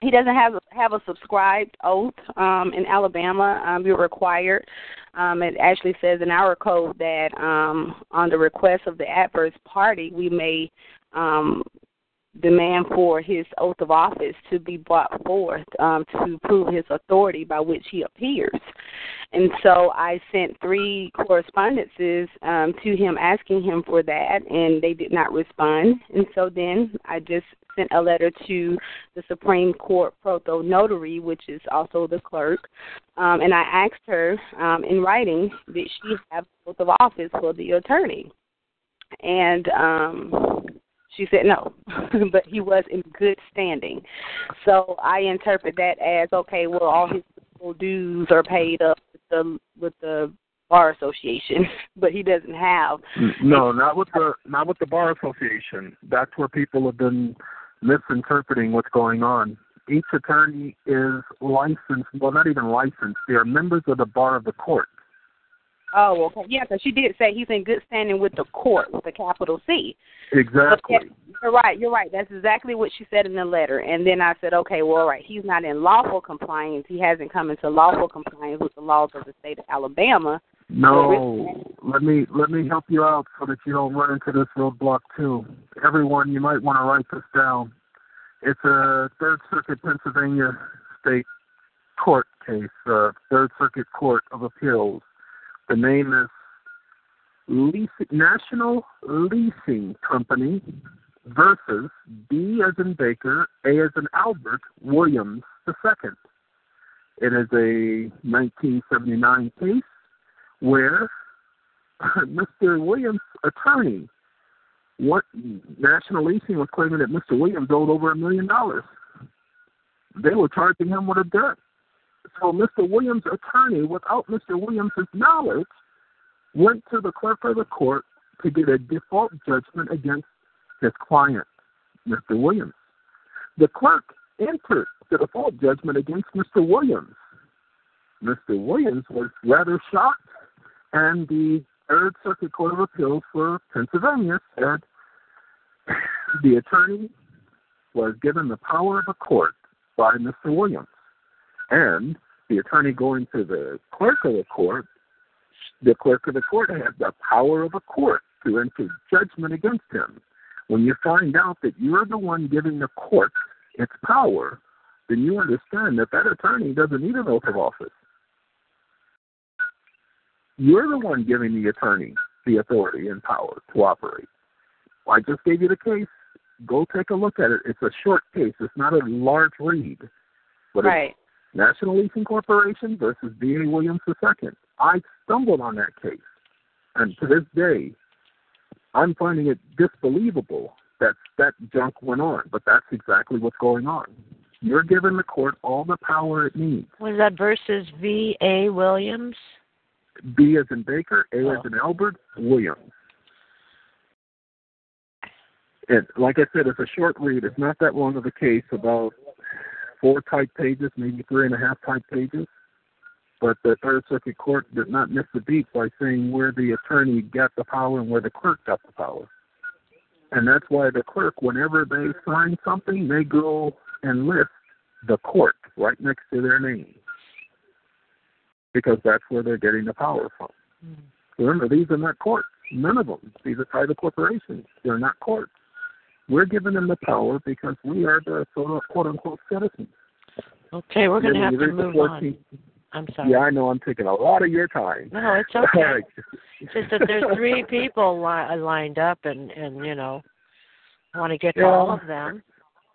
Speaker 7: He doesn't have have a subscribed oath um in Alabama um you're required. Um it actually says in our code that um on the request of the adverse party we may um demand for his oath of office to be brought forth um to prove his authority by which he appears and so I sent three correspondences um, to him asking him for that, and they did not respond. And so then I just sent a letter to the Supreme Court prothonotary, which is also the clerk, um, and I asked her um, in writing that she have oath of office for the attorney, and um, she said no, but he was in good standing. So I interpret that as okay. Well, all his dues are paid up with the with the bar association, but he doesn't have.
Speaker 5: No, not with the not with the bar association. That's where people have been misinterpreting what's going on. Each attorney is licensed. Well, not even licensed. They are members of the bar of the court.
Speaker 7: Oh, okay. Yeah, because she did say he's in good standing with the court with a capital C.
Speaker 5: Exactly.
Speaker 7: yeah, you're right. You're right. That's exactly what she said in the letter. And then I said, okay, well, all right. He's not in lawful compliance. He hasn't come into lawful compliance with the laws of the state of Alabama.
Speaker 5: No, let me let me help you out so that you don't run into this roadblock too. Everyone, you might want to write this down. It's a Third Circuit Pennsylvania State Court case, uh, Third Circuit Court of Appeals. The name is Leasing, National Leasing Company versus B as in Baker, A as in Albert Williams II. It is a 1979 case where Mr. Williams' attorney, what National Leasing was claiming that Mr. Williams owed over a million dollars. They were charging him with a debt. Mr. Williams' attorney, without Mr. Williams' knowledge, went to the clerk of the court to get a default judgment against his client, Mr. Williams. The clerk entered the default judgment against Mr. Williams. Mr. Williams was rather shocked, and the Third Circuit Court of Appeals for Pennsylvania said the attorney was given the power of a court by Mr. Williams. And the attorney going to the clerk of the court, the clerk of the court has the power of a court to enter judgment against him. When you find out that you're the one giving the court its power, then you understand that that attorney doesn't need an oath of office. You're the one giving the attorney the authority and power to operate. I just gave you the case. Go take a look at it. It's a short case. It's not a large read. But
Speaker 7: Right.
Speaker 5: National Leasing Corporation versus B.A. Williams II. I stumbled on that case. And to this day, I'm finding it disbelievable that that junk went on. But that's exactly what's going on. You're giving the court all the power it needs.
Speaker 3: Was that versus V. A. Williams?
Speaker 5: B as in Baker, A as
Speaker 3: Oh.
Speaker 5: in Albert, Williams. And like I said, it's a short read. It's not that long of a case, about four type pages, maybe three and a half type pages. But the Third Circuit Court did not miss a beat by saying where the attorney got the power and where the clerk got the power. And that's why the clerk, whenever they sign something, they go and list the court right next to their name. because that's where they're getting the power from. Hmm. Remember, these are not courts. None of them. These are private corporations. They're not courts. We're giving them the power because we are the sort of quote unquote citizens.
Speaker 3: Okay, we're going to have to move
Speaker 5: 14
Speaker 3: on. I'm sorry.
Speaker 5: Yeah, I know. I'm taking a lot of your time.
Speaker 3: No, it's okay. It's just that there's three people li- lined up, and and you know, want to get to
Speaker 5: Yeah.
Speaker 3: all of them.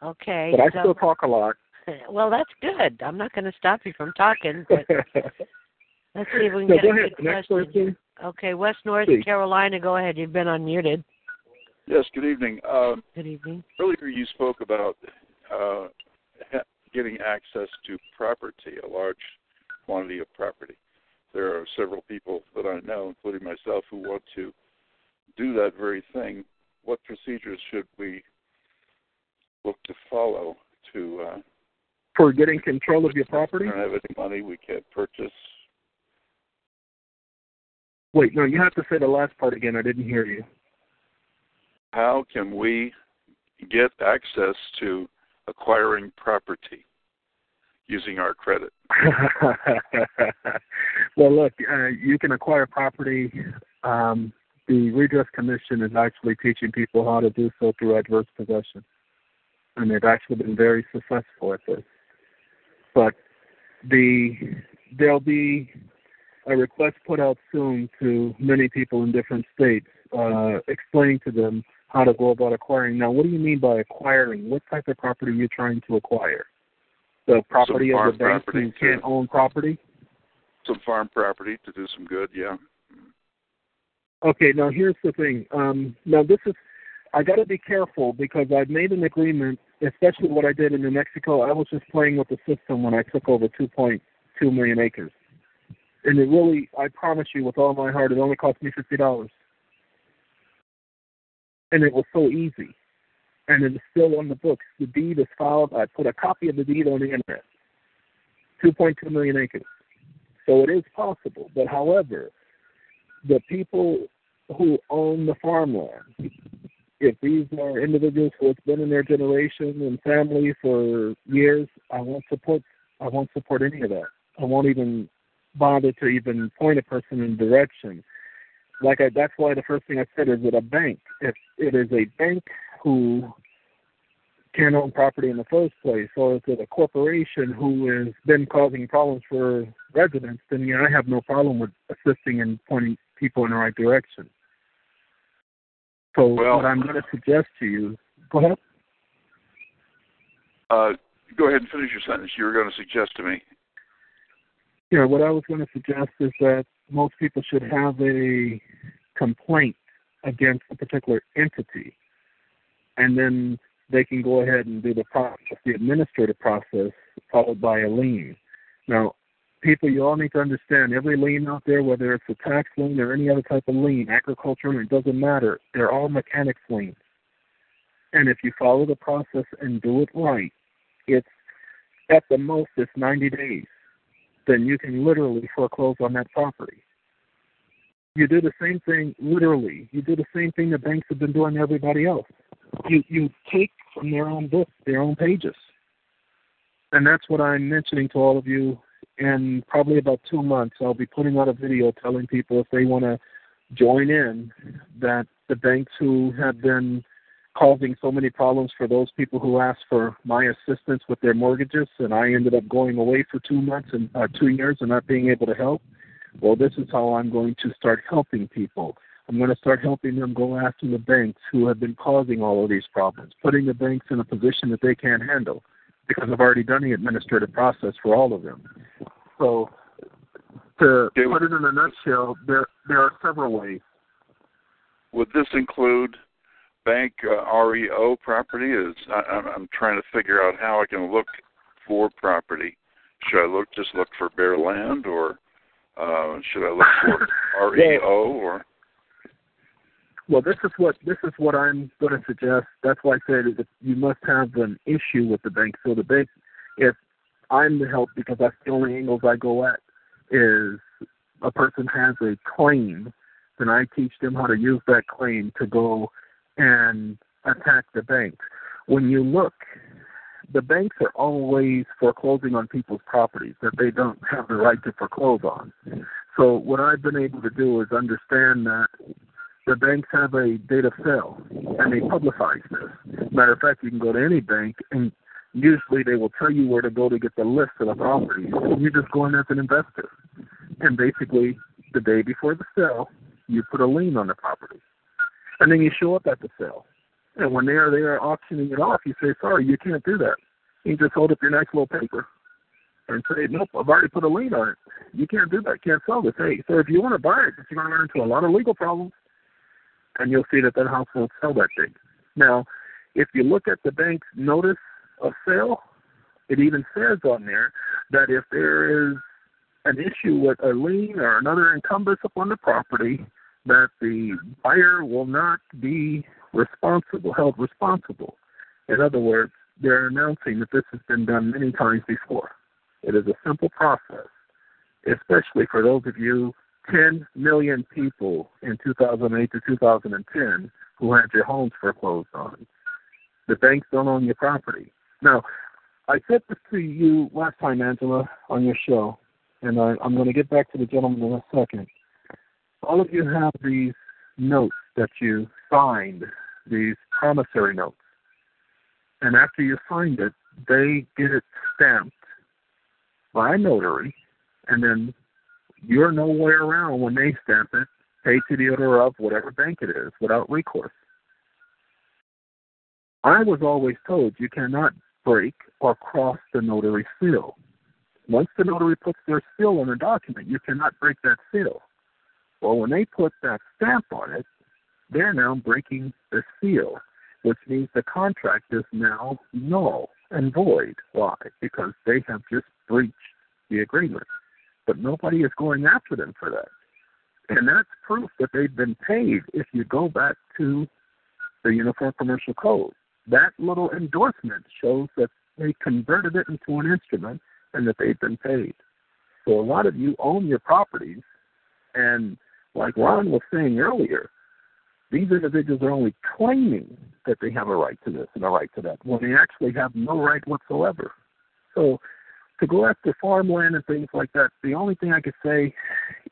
Speaker 3: Okay.
Speaker 5: But I
Speaker 3: so,
Speaker 5: still talk a lot.
Speaker 3: well, that's good. I'm not going to stop you from talking, but let's see if we can
Speaker 5: So
Speaker 3: get a
Speaker 5: ahead.
Speaker 3: good
Speaker 5: Next
Speaker 3: question.
Speaker 5: person.
Speaker 3: Okay, West North
Speaker 5: Please.
Speaker 3: Carolina. Go ahead. You've been unmuted.
Speaker 8: Yes, good evening. Um,
Speaker 3: Good evening.
Speaker 8: earlier you spoke about uh, getting access to property, a large quantity of property. There are several people that I know, including myself, who want to do that very thing. What procedures should we look to follow to uh,
Speaker 5: For getting control of your property?
Speaker 8: we don't have any money, we can't purchase.
Speaker 5: Wait, no, you have to say the last part again. I didn't hear you.
Speaker 8: How can we get access to acquiring property using our credit?
Speaker 5: well, look, uh, you can acquire property. Um, the Redress Commission is actually teaching people how to do so through adverse possession, and they've actually been very successful at this. But the there'll be a request put out soon to many people in different states, uh, explaining to them how to go about acquiring. Now, what do you mean by acquiring? What type of property are you trying to acquire? The property of the
Speaker 8: property,
Speaker 5: who can't
Speaker 8: too.
Speaker 5: own property?
Speaker 8: Some farm property to do some good, yeah.
Speaker 5: Okay, now here's the thing. Um, now this is, I got to be careful because I've made an agreement, especially what I did in New Mexico. I was just playing with the system when I took over 2.2 million acres, and it really, I promise you, with all my heart, it only cost me fifty dollars, and it was so easy, and it is still on the books. The deed is filed. I put a copy of the deed on the internet. 2.2 million acres, so it is possible. But however, the people who own the farmland, if these are individuals who have been in their generation and family for years, I won't support. I won't support any of that. I won't even bother to even point a person in direction. Like I, that's why the first thing I said is it a bank. If it is a bank who can't own property in the first place, or is it a corporation who has been causing problems for residents, then yeah, I have no problem with assisting and pointing people in the right direction. So
Speaker 8: Well-
Speaker 5: what I'm going to suggest to you, go ahead.
Speaker 8: Uh, go ahead and finish your sentence. You were going to suggest to me.
Speaker 5: Yeah, what I was going to suggest is that most people should have a complaint against a particular entity, and then they can go ahead and do the process, the administrative process, followed by a lien. Now, people, you all need to understand every lien out there, whether it's a tax lien or any other type of lien, agricultural, it doesn't matter. They're all mechanics liens. And if you follow the process and do it right, it's at the most it's 90 days then you can literally foreclose on that property. You do the same thing literally. You do the same thing the banks have been doing to everybody else. You you take from their own books, their own pages. And that's what I'm mentioning to all of you. In probably about two months, I'll be putting out a video telling people if they want to join in that the banks who have been causing so many problems for those people who asked for my assistance with their mortgages, and I ended up going away for two months and uh, two years and not being able to help. Well, this is how I'm going to start helping people. I'm going to start helping them go after the banks who have been causing all of these problems, putting the banks in a position that they can't handle, because I've already done the administrative process for all of them. So, to put it in a nutshell, there there are several ways.
Speaker 8: Would this include bank uh, REO property? Is I, I'm- trying to figure out how I can look for property. Should I look just look for bare land, or uh, should I look for REO? Or
Speaker 5: Well, this is what this is what I'm going to suggest. That's why I said that you must have an issue with the bank. So the bank, if I'm the help, because that's the only angles I go at, is a person has a claim, then I teach them how to use that claim to go and attack the banks. When you look, the banks are always foreclosing on people's properties that they don't have the right to foreclose on. So what I've been able to do is understand that the banks have a date of sale and they publicize this. Matter of fact, you can go to any bank and usually they will tell you where to go to get the list of the properties. You just go in as an investor. And basically, the day before the sale, you put a lien on the property. And then you show up at the sale. And when they are there auctioning it off, you say, sorry, you can't do that. You just hold up your nice little paper and say, nope, I've already put a lien on it. You can't do that. Can't sell this. Hey, so if you want to buy it, you're going to run into a lot of legal problems, and you'll see that that house won't sell that thing. Now, if you look at the bank's notice of sale, it even says on there that if there is an issue with a lien or another encumbrance upon the property, that the buyer will not be responsible, held responsible. In other words, they're announcing that this has been done many times before. It is a simple process, especially for those of you 10 million people in 2008 to 2010 who had your homes foreclosed on. The banks don't own your property. Now, I said this to you last time, Angela, on your show, and I, I'm going to get back to the gentleman in a second. All of you have these notes that you signed, these promissory notes. And after you signed it, they get it stamped by a notary, and then you're nowhere around when they stamp it, pay to the owner of whatever bank it is without recourse. I was always told you cannot break or cross the notary seal. Once the notary puts their seal on a document, you cannot break that seal. Well, when they put that stamp on it, they're now breaking the seal, which means the contract is now null and void. Why? Because they have just breached the agreement. But nobody is going after them for that. And that's proof that they've been paid if you go back to the Uniform Commercial Code. That little endorsement shows that they converted it into an instrument and that they've been paid. So a lot of you own your properties, and like Ron was saying earlier, these individuals are only claiming that they have a right to this and a right to that when they actually have no right whatsoever. So to go after farmland and things like that, the only thing I could say,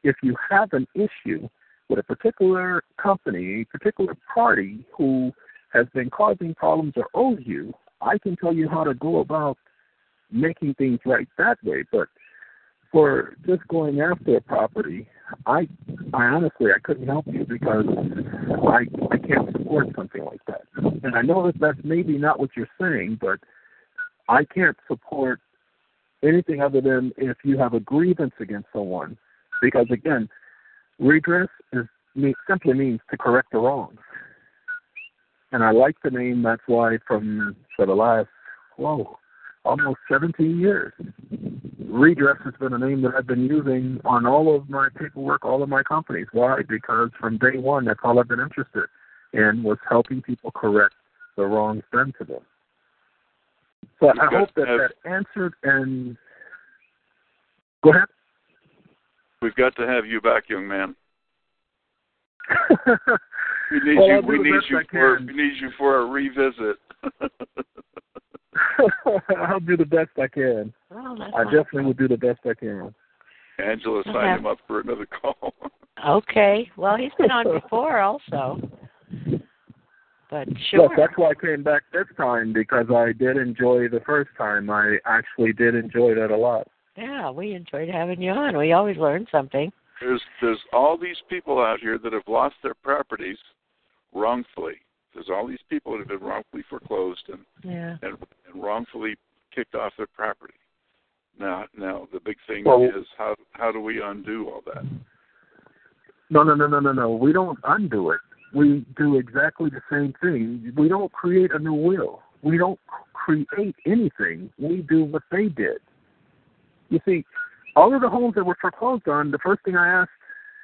Speaker 5: if you have an issue with a particular company, a particular party who has been causing problems or owes you, I can tell you how to go about making things right that way. But for just going after a property, I I honestly I couldn't help you because I I can't support something like that. And I know that that's maybe not what you're saying, but I can't support anything other than if you have a grievance against someone, because again, redress is simply means to correct the wrongs. And I like the name. That's why from for the last whoa almost 17 years. Redress has been a name that I've been using on all of my paperwork, all of my companies. Why? Because from day one, that's all I've been interested in was helping people correct the wrongs done to them. So I hope that
Speaker 8: have,
Speaker 5: that answered and go ahead.
Speaker 8: We've got to have you back, young man. we need
Speaker 5: well,
Speaker 8: you. We need you for. We need you for a revisit.
Speaker 5: I'll do the best I can.
Speaker 3: Oh, that's
Speaker 5: I definitely will do the best I can.
Speaker 8: Angela signed
Speaker 3: Okay.
Speaker 8: him up for another call.
Speaker 3: Okay. Well, he's been on before also. But sure.
Speaker 5: Yes, that's why I came back this time because I did enjoy the first time. I actually did enjoy that a lot.
Speaker 3: Yeah, we enjoyed having you on. We always learn something.
Speaker 8: There's there's all these people out here that have lost their properties wrongfully. There's all these people that have been wrongfully foreclosed and
Speaker 3: Yeah.
Speaker 8: and, and wrongfully kicked off their property. Now, now the big thing
Speaker 5: Well-
Speaker 8: is how how do we undo all that?
Speaker 5: No, no, no, no, no, no. We don't undo it. We do exactly the same thing. We don't create a new will. We don't create anything. We do what they did. You see, all of the homes that were foreclosed on, the first thing I asked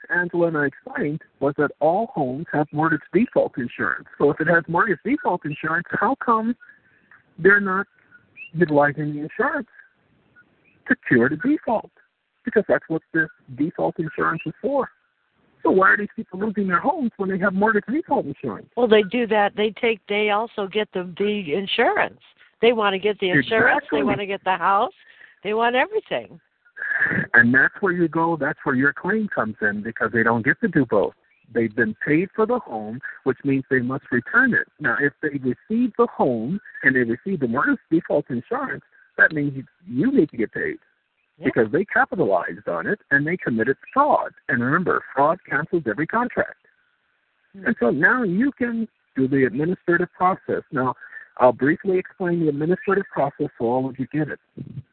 Speaker 5: Angela and I explained was that all homes have mortgage default insurance. So if it has mortgage default insurance, how come they're not utilizing the insurance to cure the default? Because that's what this default insurance is for. So why are these people losing their homes when they have mortgage default insurance?
Speaker 3: Well, they do that. They take. They also get the the insurance. They want to get the insurance.
Speaker 5: Exactly.
Speaker 3: They want to get the house. They want everything.
Speaker 5: And that's where you go, that's where your claim comes in because they don't get to do both. They've been paid for the home, which means they must return it. Now, if they receive the home and they receive the mortgage default insurance, that means you, you need to get paid
Speaker 3: Yeah.
Speaker 5: because they capitalized on it and they committed fraud. And remember, fraud cancels every contract. Hmm. And so now you can do the administrative process. Now, I'll briefly explain the administrative process so all of you get it.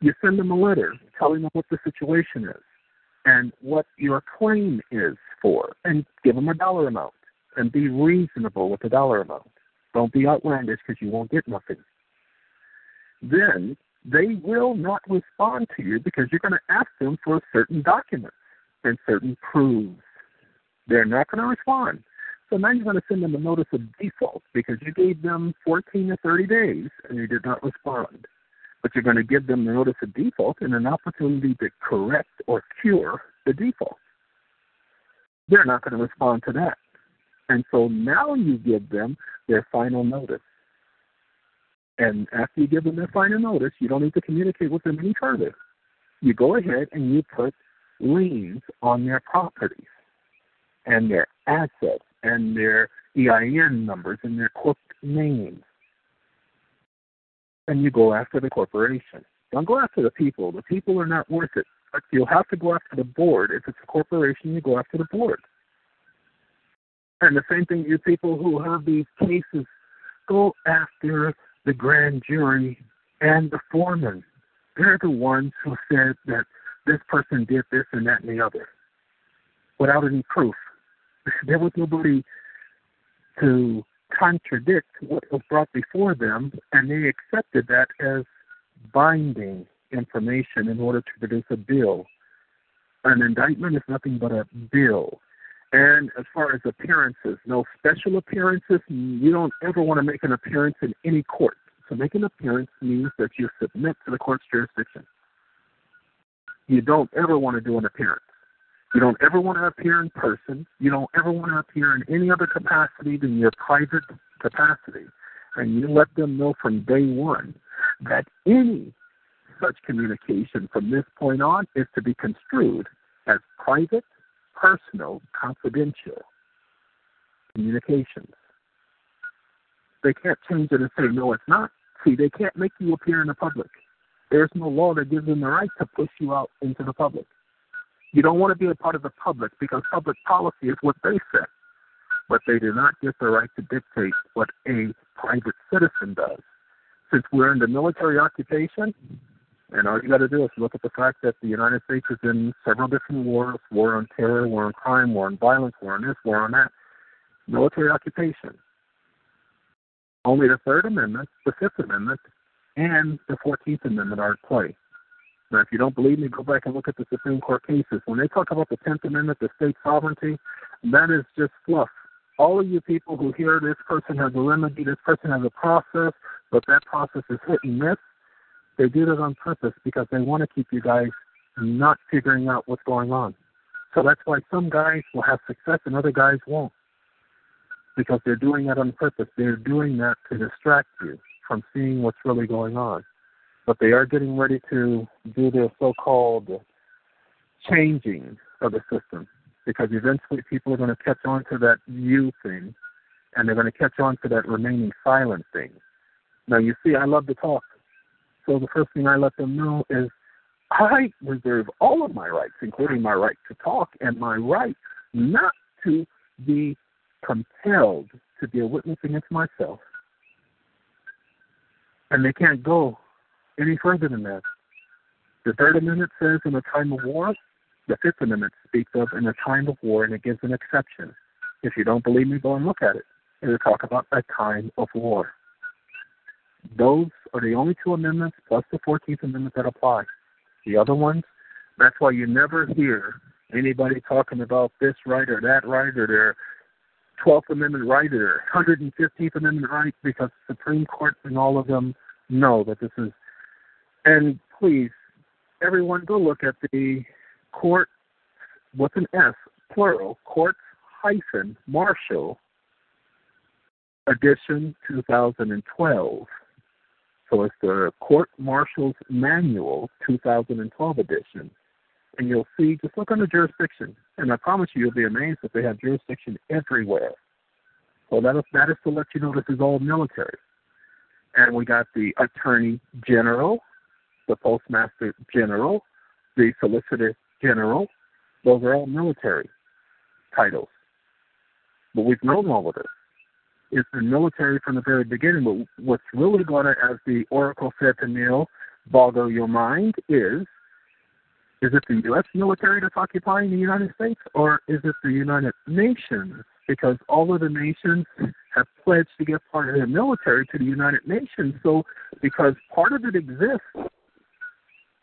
Speaker 5: You send them a letter telling them what the situation is and what your claim is for, and give them a dollar amount, and be reasonable with the dollar amount. Don't be outlandish because you won't get nothing. Then they will not respond to you because you're going to ask them for certain documents and certain proofs. They're not going to respond. So now you're going to send them a notice of default because you gave them 14 to 30 days and they did not respond. But you're going to give them the notice of default and an opportunity to correct or cure the default. They're not going to respond to that. And so now you give them their final notice. And after you give them their final notice, you don't need to communicate with them any further. You go ahead and you put liens on their properties and their assets and their EIN numbers and their corporate names. And you go after the corporation. Don't go after the people. The people are not worth it. But you'll have to go after the board. If it's a corporation, you go after the board. And the same thing, you people who have these cases, go after the grand jury and the foreman. They're the ones who said that this person did this and that and the other without any proof. There was nobody to contradict what was brought before them, and they accepted that as binding information in order to produce a bill. An indictment is nothing but a bill. And as far as appearances, no special appearances. You don't ever want to make an appearance in any court. So make an appearance means that you submit to the court's jurisdiction. You don't ever want to do an appearance. You don't ever want to appear in person. You don't ever want to appear in any other capacity than your private capacity. And you let them know from day one that any such communication from this point on is to be construed as private, personal, confidential communications. They can't change it and say, no, it's not. See, they can't make you appear in the public. There's no law that gives them the right to push you out into the public. You don't want to be a part of the public because public policy is what they set. But they do not get the right to dictate what a private citizen does. Since we're in the military occupation, and all you got to do is look at the fact that the United States is in several different wars war on terror, war on crime, war on violence, war on this, war on that. Military occupation. Only the Third Amendment, the Fifth Amendment, and the Fourteenth Amendment are at play. Now, if you don't believe me, go back and look at the Supreme Court cases. When they talk about the Tenth Amendment, the state sovereignty, that is just fluff. All of you people who hear this person has a remedy, this person has a process, but that process is hit and miss, they do that on purpose because they want to keep you guys not figuring out what's going on. So that's why some guys will have success and other guys won't. Because they're doing that on purpose. They're doing that to distract you from seeing what's really going on. But they are getting ready to do their so called changing of the system. Because eventually people are going to catch on to that you thing and they're going to catch on to that remaining silent thing. Now you see I love to talk. So the first thing I let them know is I reserve all of my rights, including my right to talk and my right not to be compelled to be a witness against myself. And they can't go any further than that. The Third Amendment says in a time of war, the Fifth Amendment speaks of in a time of war, and it gives an exception. If you don't believe me, go and look at it. It'll talk about a time of war. Those are the only two amendments plus the 14th Amendment that apply. The other ones, that's why you never hear anybody talking about this right or that right or their 12th Amendment right or their 115th Amendment right because the Supreme Court and all of them know that this is. And please, everyone, go look at the court, what's an S, plural, courts hyphen Martial edition 2012 So it's the Court Martial's Manual 2012 edition. And you'll see, just look under jurisdiction. And I promise you, you'll be amazed that they have jurisdiction everywhere. So that is, that is to let you know this is all military. And we got the Attorney General, the Postmaster General, the Solicitor General. Those are all military titles. But we've known all of this. It's been military from the very beginning. But what's really going to, as the Oracle said to Neo, boggle your mind is is it the U.S. military that's occupying the United States, or is it the United Nations? Because all of the nations have pledged to get part of their military to the United Nations. So, because part of it exists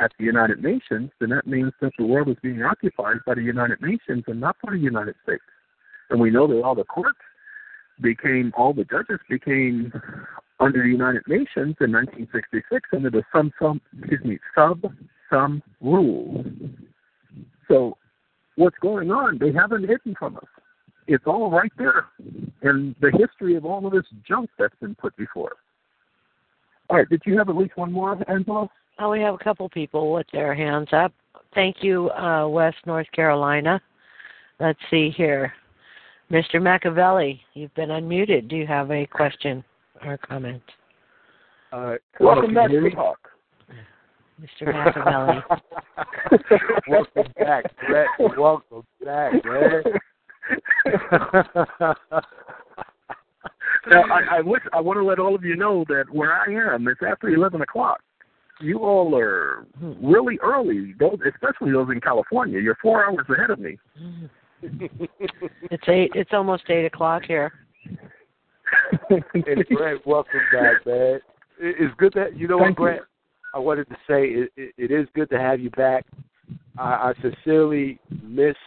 Speaker 5: at the United Nations, then that means that the world is being occupied by the United Nations and not by the United States. And we know that all the courts became, all the judges became under the United Nations in 1966 under the sum sum excuse me sub sum rules. So what's going on? They haven't hidden from us. It's all right there in the history of all of this junk that's been put before. All right, did you have at least one more, Angela?
Speaker 3: Oh, we have a couple people with their hands up. Thank you, uh, West North Carolina. Let's see here. Mr. Machiavelli, you've been unmuted. Do you have a question or comment?
Speaker 9: Uh,
Speaker 5: Welcome back
Speaker 9: to
Speaker 5: to talk.
Speaker 3: Mr. Machiavelli.
Speaker 9: Welcome back, Brett. Welcome back, man.
Speaker 5: Now, I, I wish I want to let all of you know that where I am, it's after eleven o'clock. You all are really early, those, especially those in California. You're four hours ahead of me.
Speaker 3: It's eight. It's almost eight o'clock here.
Speaker 9: and Brett, welcome back, man. It- It's good that you know
Speaker 5: Thank
Speaker 9: what, Brett. I wanted to say it, it, it is good to have you back. I, I sincerely missed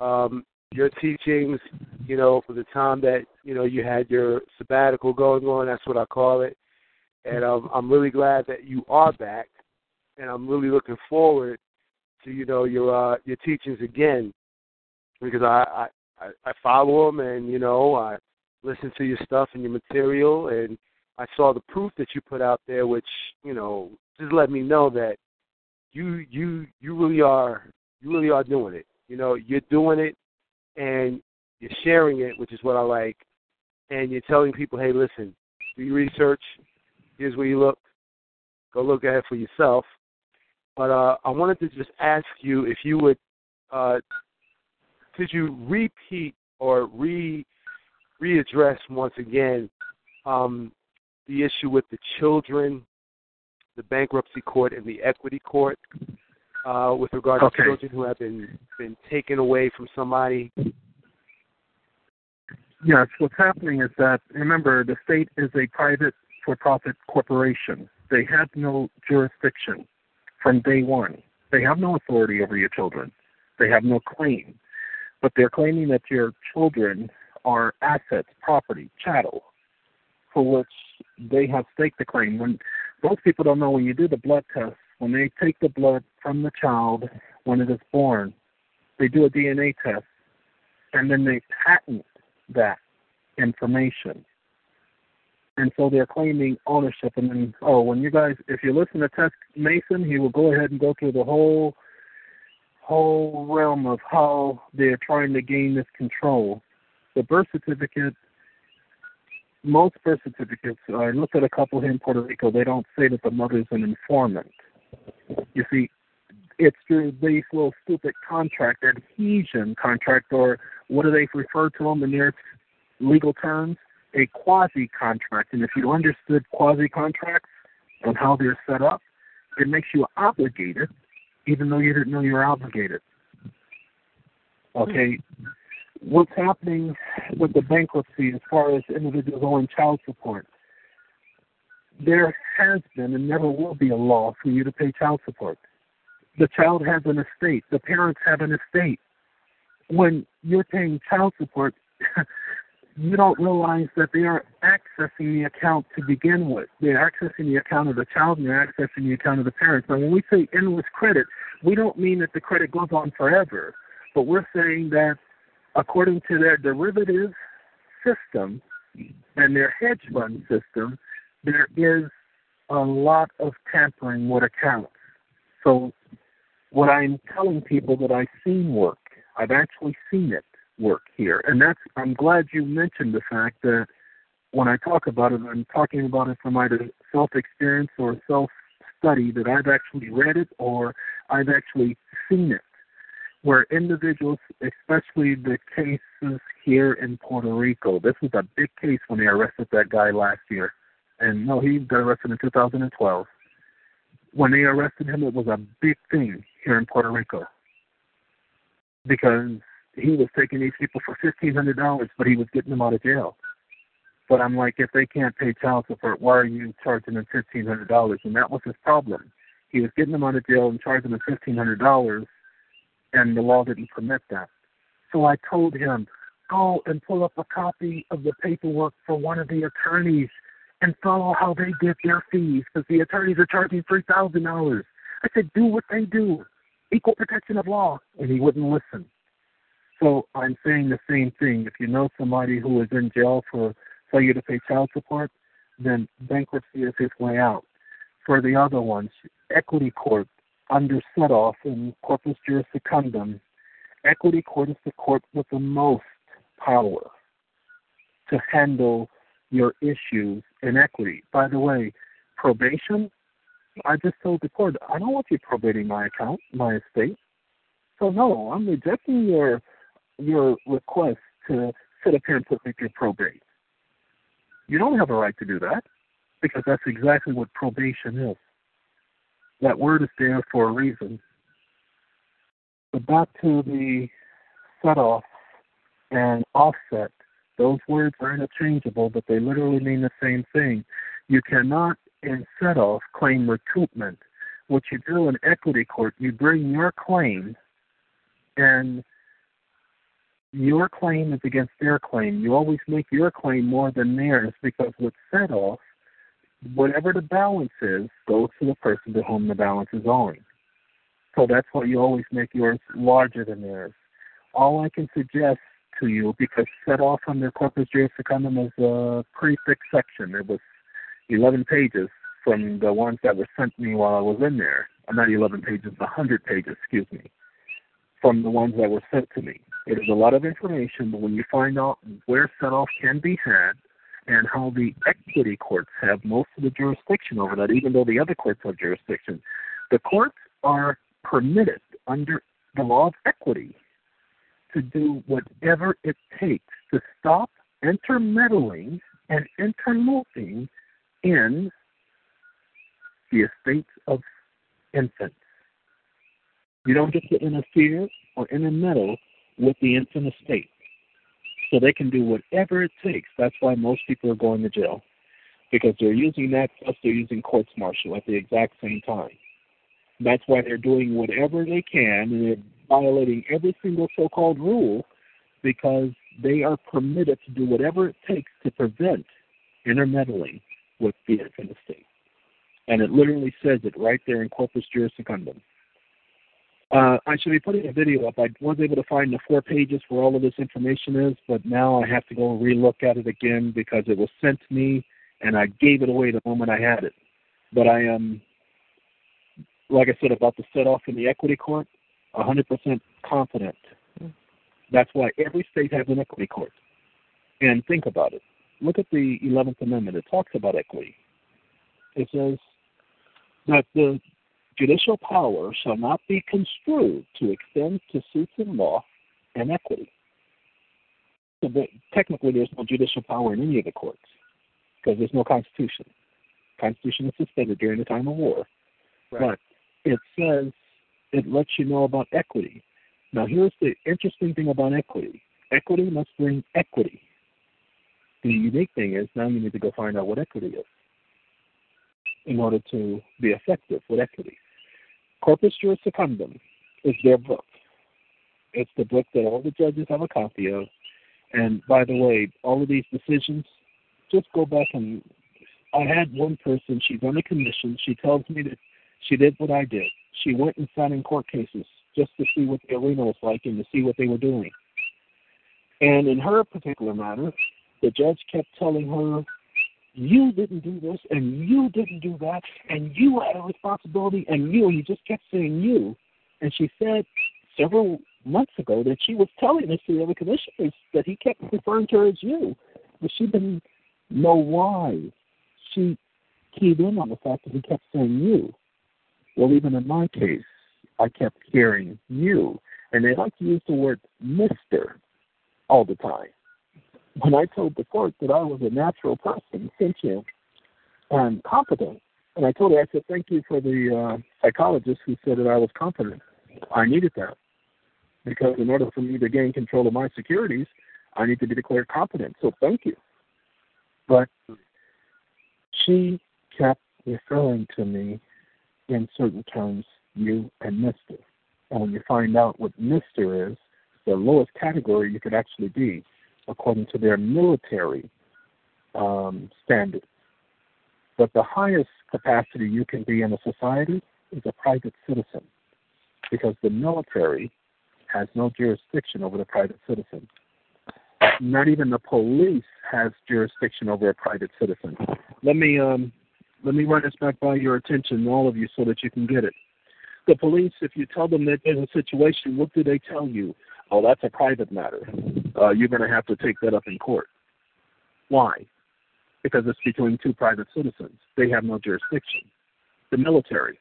Speaker 9: um, your teachings. You know, for the time that you know you had your sabbatical going on. That's what I call it. And um, I'm really glad that you are back. And I'm really looking forward to you know your uh, your teachings again because I, I I follow them and you know I listen to your stuff and your material and I saw the proof that you put out there which you know just let me know that you you you really are you really are doing it you know you're doing it and you're sharing it which is what I like and you're telling people hey listen do your research here's where you look go look at it for yourself but uh I wanted to just ask you if you would uh could you repeat or re readdress once again um, the issue with the children, the bankruptcy court, and the equity court uh, with regard
Speaker 5: Okay.
Speaker 9: to children who have been been taken away from somebody?
Speaker 5: Yes, what's happening is that remember the state is a private for-profit corporation. They have no jurisdiction from day one. They have no authority over your children. They have no claim. But they're claiming that your children are assets, property, chattel, for which they have staked the claim. When most people don't know when you do the blood test, when they take the blood from the child when it is born, they do a DNA test and then they patent that information. And so they're claiming ownership. And then, oh, when you guys, if you listen to Tess Mason, he will go ahead and go through the whole, whole realm of how they're trying to gain this control. The birth certificate, most birth certificates, I looked at a couple here in Puerto Rico, they don't say that the mother's an informant. You see, it's through these little stupid contract, adhesion contract, or what do they refer to them in their legal terms? A quasi contract. And if you understood quasi contracts and how they're set up, it makes you obligated, even though you didn't know you were obligated. Okay. What's happening with the bankruptcy as far as individuals owing child support? There has been and never will be a law for you to pay child support the child has an estate, the parents have an estate. When you're paying child support, you don't realize that they are accessing the account to begin with. They're accessing the account of the child and they're accessing the account of the parents. Now, when we say endless credit, we don't mean that the credit goes on forever, but we're saying that according to their derivative system and their hedge fund system, there is a lot of tampering with accounts. So what I'm telling people that I've seen work, I've actually seen it work here. And that's I'm glad you mentioned the fact that when I talk about it, I'm talking about it from either self experience or self study that I've actually read it or I've actually seen it. Where individuals, especially the cases here in Puerto Rico, this was a big case when they arrested that guy last year. And no, he got arrested in 2012. When they arrested him, it was a big thing here in Puerto Rico because he was taking these people for fifteen hundred dollars, but he was getting them out of jail. But I'm like, if they can't pay child support, why are you charging them fifteen hundred dollars? And that was his problem. He was getting them out of jail and charging them fifteen hundred dollars, and the law didn't permit that. So I told him, go and pull up a copy of the paperwork for one of the attorneys and follow how they get their fees because the attorneys are charging three thousand dollars. I said, do what they do, equal protection of law, and he wouldn't listen. So I'm saying the same thing. If you know somebody who is in jail for failure to pay child support, then bankruptcy is his way out. For the other ones, equity court under set off in corpus juris secundum, equity court is the court with the most power to handle your issues in equity. By the way, probation, I just told the court, I don't want you probating my account, my estate. So no, I'm rejecting your your request to sit up here and put me through probate. You don't have a right to do that because that's exactly what probation is. That word is there for a reason. But back to the set off and offset. Those words are interchangeable, but they literally mean the same thing. You cannot, in set off, claim recoupment. What you do in equity court, you bring your claim, and your claim is against their claim. You always make your claim more than theirs because with set off, whatever the balance is goes to the person to whom the balance is owing. So that's why you always make yours larger than theirs. All I can suggest to you, because set off under corpus juris secundum is a thick section. It was 11 pages from the ones that were sent me while I was in there. Uh, not 11 pages, 100 pages, excuse me, from the ones that were sent to me. It is a lot of information, but when you find out where set off can be had and how the equity courts have most of the jurisdiction over that, even though the other courts have jurisdiction, the courts are permitted under the law of equity to do whatever it takes to stop intermeddling and interloping in the estates of infants. You don't get to interfere or intermeddle with the infant state. So they can do whatever it takes. That's why most people are going to jail. Because they're using that plus they're using courts martial at the exact same time. That's why they're doing whatever they can and they're violating every single so called rule because they are permitted to do whatever it takes to prevent intermeddling with the infant state. And it literally says it right there in Corpus Juris Secundum. Uh, I should be putting a video up. I was able to find the four pages where all of this information is, but now I have to go relook at it again because it was sent to me and I gave it away the moment I had it. But I am, like I said, about to set off in the equity court, 100% confident. That's why every state has an equity court. And think about it. Look at the 11th Amendment. It talks about equity. It says that the Judicial power shall not be construed to extend to suits in law and equity. So technically, there's no judicial power in any of the courts because there's no constitution. Constitution is suspended during the time of war. Right. But it says it lets you know about equity. Now, here's the interesting thing about equity. Equity must bring equity. The unique thing is now you need to go find out what equity is in order to be effective with equity. Corpus Juris Secundum is their book. It's the book that all the judges have a copy of. And by the way, all of these decisions, just go back and I had one person, she's on a commission, she tells me that she did what I did. She went and sat in court cases just to see what the arena was like and to see what they were doing. And in her particular matter, the judge kept telling her you didn't do this and you didn't do that and you had a responsibility and you and he just kept saying you. And she said several months ago that she was telling this to the other commissioners that he kept referring to her as you. But she didn't know why. She keyed in on the fact that he kept saying you. Well, even in my case, I kept hearing you. And they like to use the word Mr. all the time. When I told the court that I was a natural person, sentient, and competent, and I told her, I said, thank you for the uh, psychologist who said that I was competent. I needed that. Because in order for me to gain control of my securities, I need to be declared competent. So thank you. But she kept referring to me in certain terms, you and Mr. And when you find out what Mr. is, the lowest category you could actually be, according to their military um, standards. But the highest capacity you can be in a society is a private citizen, because the military has no jurisdiction over the private citizen. Not even the police has jurisdiction over a private citizen. Let me um, let me run this back by your attention, all of you, so that you can get it. The police, if you tell them that there's a situation, what do they tell you? Oh, that's a private matter. Uh, you're going to have to take that up in court. Why? Because it's between two private citizens. They have no jurisdiction. The military.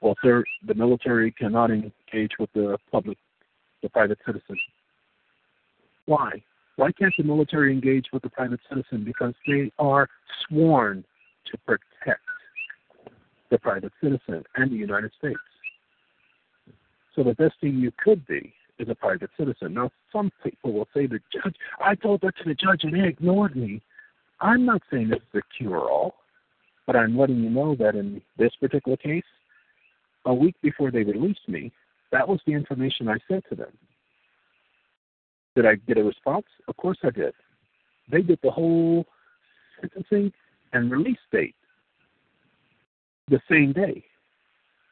Speaker 5: Well, sir, the military cannot engage with the public, the private citizen. Why? Why can't the military engage with the private citizen? Because they are sworn to protect the private citizen and the United States. So the best thing you could be is a private citizen. Now, some people will say, the judge, I told that to the judge and they ignored me. I'm not saying this is a cure all, but I'm letting you know that in this particular case, a week before they released me, that was the information I sent to them. Did I get a response? Of course I did. They did the whole sentencing and release date the same day.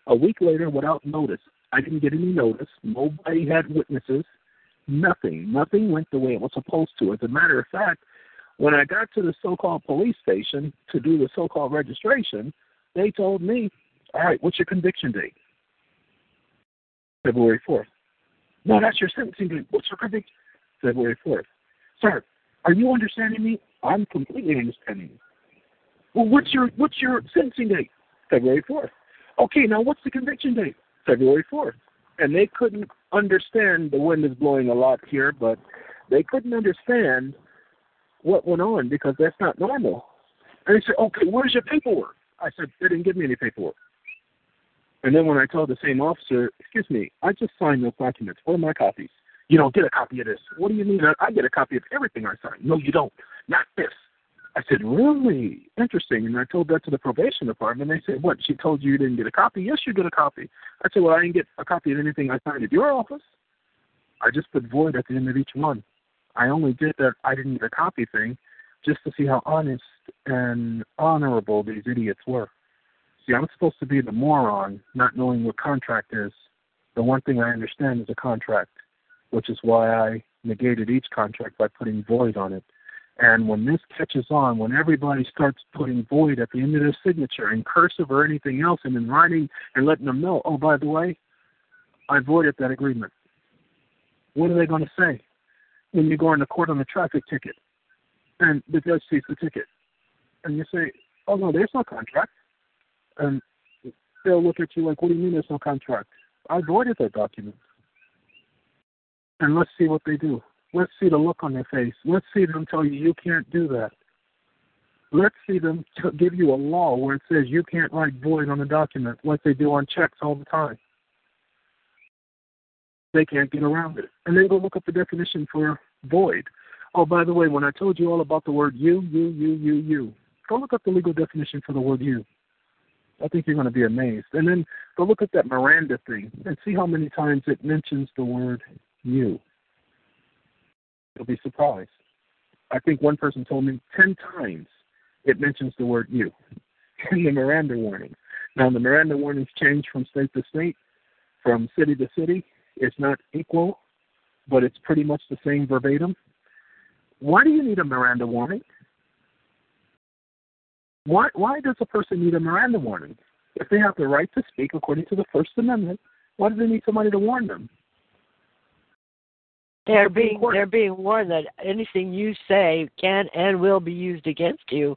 Speaker 5: A week later, without notice, I didn't get any notice. Nobody had witnesses. Nothing. Nothing went the way it was supposed to. As a matter of fact, when I got to the so called police station to do the so called registration, they told me, All right, what's your conviction date? February 4th. No, that's your sentencing date. What's your conviction? February 4th. Sir, are you understanding me? I'm completely understanding you. Well, what's your what's your sentencing date? February 4th. Okay, now what's the conviction date? February 4th. And they couldn't understand, the wind is blowing a lot here, but they couldn't understand what went on because that's not normal. And they said, okay, where's your paperwork? I said, they didn't give me any paperwork. And then when I told the same officer, excuse me, I just signed those documents. Where are my copies? You don't get a copy of this. What do you mean? I get a copy of everything I signed. No, you don't. Not this. I said, really? Interesting. And I told that to the probation department. They said, what? She told you you didn't get a copy? Yes, you get a copy. I said, well, I didn't get a copy of anything I signed at your office. I just put void at the end of each one. I only did that I didn't get a copy thing just to see how honest and honorable these idiots were. See, I'm supposed to be the moron, not knowing what contract is. The one thing I understand is a contract, which is why I negated each contract by putting void on it and when this catches on, when everybody starts putting void at the end of their signature in cursive or anything else and in writing and letting them know, oh, by the way, I voided that agreement. What are they going to say when you go into court on a traffic ticket and the judge sees the ticket? And you say, oh, no, there's no contract. And they'll look at you like, what do you mean there's no contract? I voided that document. And let's see what they do. Let's see the look on their face. Let's see them tell you you can't do that. Let's see them t- give you a law where it says you can't write void on a document like they do on checks all the time. They can't get around it. And then go look up the definition for void. Oh, by the way, when I told you all about the word you, you, you, you, you, go look up the legal definition for the word you. I think you're going to be amazed. And then go look at that Miranda thing and see how many times it mentions the word you. You'll be surprised. I think one person told me 10 times it mentions the word you in the Miranda warning. Now, the Miranda warnings change from state to state, from city to city. It's not equal, but it's pretty much the same verbatim. Why do you need a Miranda warning? Why why does a person need a Miranda warning? If they have the right to speak according to the First Amendment, why do they need somebody to warn them?
Speaker 3: They're being they're being warned that anything you say can and will be used against you.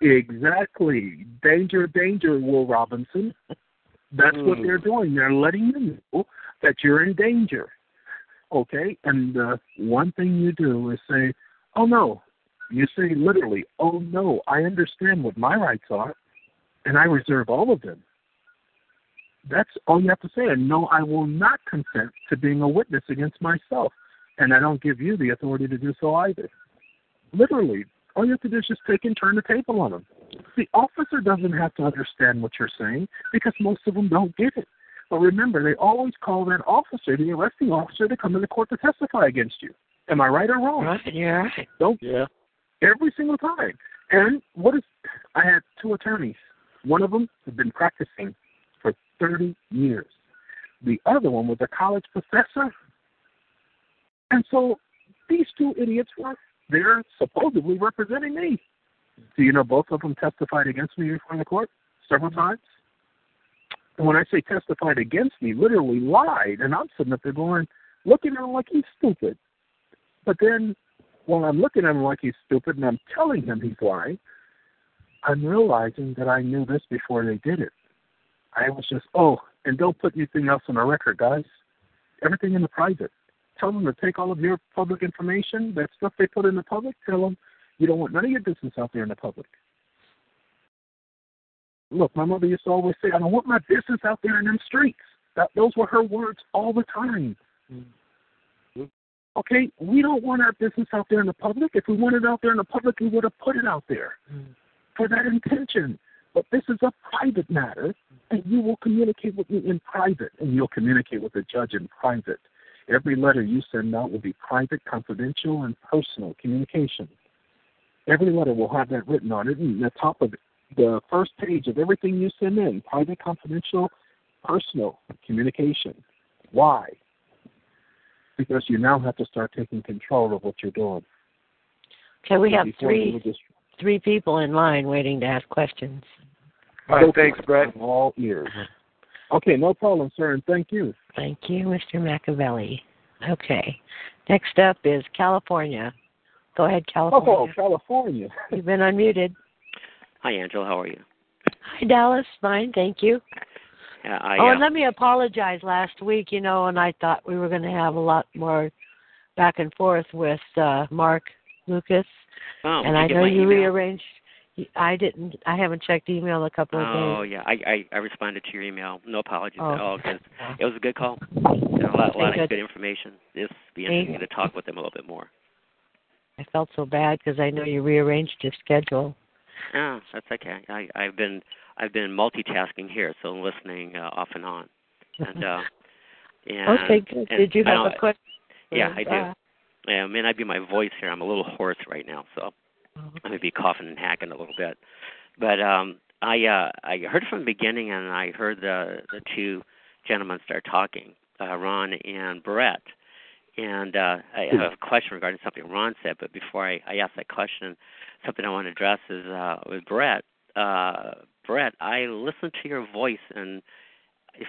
Speaker 5: Exactly. Danger, danger, Will Robinson. That's mm. what they're doing. They're letting you know that you're in danger. Okay? And uh, one thing you do is say, oh no. You say literally, oh no, I understand what my rights are, and I reserve all of them. That's all you have to say. And no, I will not consent to being a witness against myself. And I don't give you the authority to do so either. Literally, all you have to do is just take and turn the table on them. The officer doesn't have to understand what you're saying because most of them don't get it. But remember, they always call that officer, the arresting officer, to come into court to testify against you. Am I right or wrong?
Speaker 3: Right, you're right.
Speaker 5: Don't. Yeah. Every single time. And what is? I had two attorneys. One of them had been practicing for 30 years. The other one was a college professor. And so these two idiots were they're supposedly representing me. Do you know both of them testified against me before the court several times? And when I say testified against me, literally lied, and I'm sitting up there going, looking at him like he's stupid. But then, while I'm looking at him like he's stupid and I'm telling him he's lying, I'm realizing that I knew this before they did it. I was just, oh, and don't put anything else on the record, guys. Everything in the private tell them to take all of your public information, that stuff they put in the public, tell them you don't want none of your business out there in the public. Look, my mother used to always say, I don't want my business out there in them streets. That, those were her words all the time. Mm-hmm. Okay, we don't want our business out there in the public. If we wanted it out there in the public, we would have put it out there mm-hmm. for that intention. But this is a private matter, and you will communicate with me in private, and you'll communicate with the judge in private. Every letter you send out will be private, confidential, and personal communication. Every letter will have that written on it, and the top of it, the first page of everything you send in, private, confidential, personal communication. Why? Because you now have to start taking control of what you're doing.
Speaker 3: Okay, we have three just... three people in line waiting to ask questions.
Speaker 9: All right, thanks, Brett.
Speaker 5: All ears. Okay, no problem, sir, and thank you.
Speaker 3: Thank you, Mr. Machiavelli. Okay. Next up is California. Go ahead, California.
Speaker 5: Oh, California.
Speaker 3: You've been unmuted.
Speaker 10: Hi, Angela. How are you?
Speaker 3: Hi, Dallas. Fine, thank you.
Speaker 10: Yeah, I,
Speaker 3: oh,
Speaker 10: uh,
Speaker 3: and let me apologize. Last week, you know, and I thought we were going to have a lot more back and forth with uh Mark Lucas.
Speaker 10: Oh,
Speaker 3: and I know you
Speaker 10: email?
Speaker 3: rearranged I didn't. I haven't checked email a couple of days.
Speaker 10: Oh yeah, I, I I responded to your email. No apologies
Speaker 3: oh.
Speaker 10: at all because it was a good call. Know, a lot, a lot of good information. This be interesting to talk with them a little bit more.
Speaker 3: I felt so bad because I know you rearranged your schedule.
Speaker 10: Oh, that's okay. I I've been I've been multitasking here, so I'm listening uh, off and on. And uh and
Speaker 3: Okay, good.
Speaker 10: And
Speaker 3: Did you have a question?
Speaker 10: Yeah, I do.
Speaker 3: Uh,
Speaker 10: Yeah, may not be my voice here. I'm a little hoarse right now, so I may be coughing and hacking a little bit. But um I uh I heard from the beginning and I heard the the two gentlemen start talking, uh Ron and Brett. And uh I have a question regarding something Ron said, but before I, I ask that question, something I want to address is uh with Brett. Uh Brett, I listened to your voice and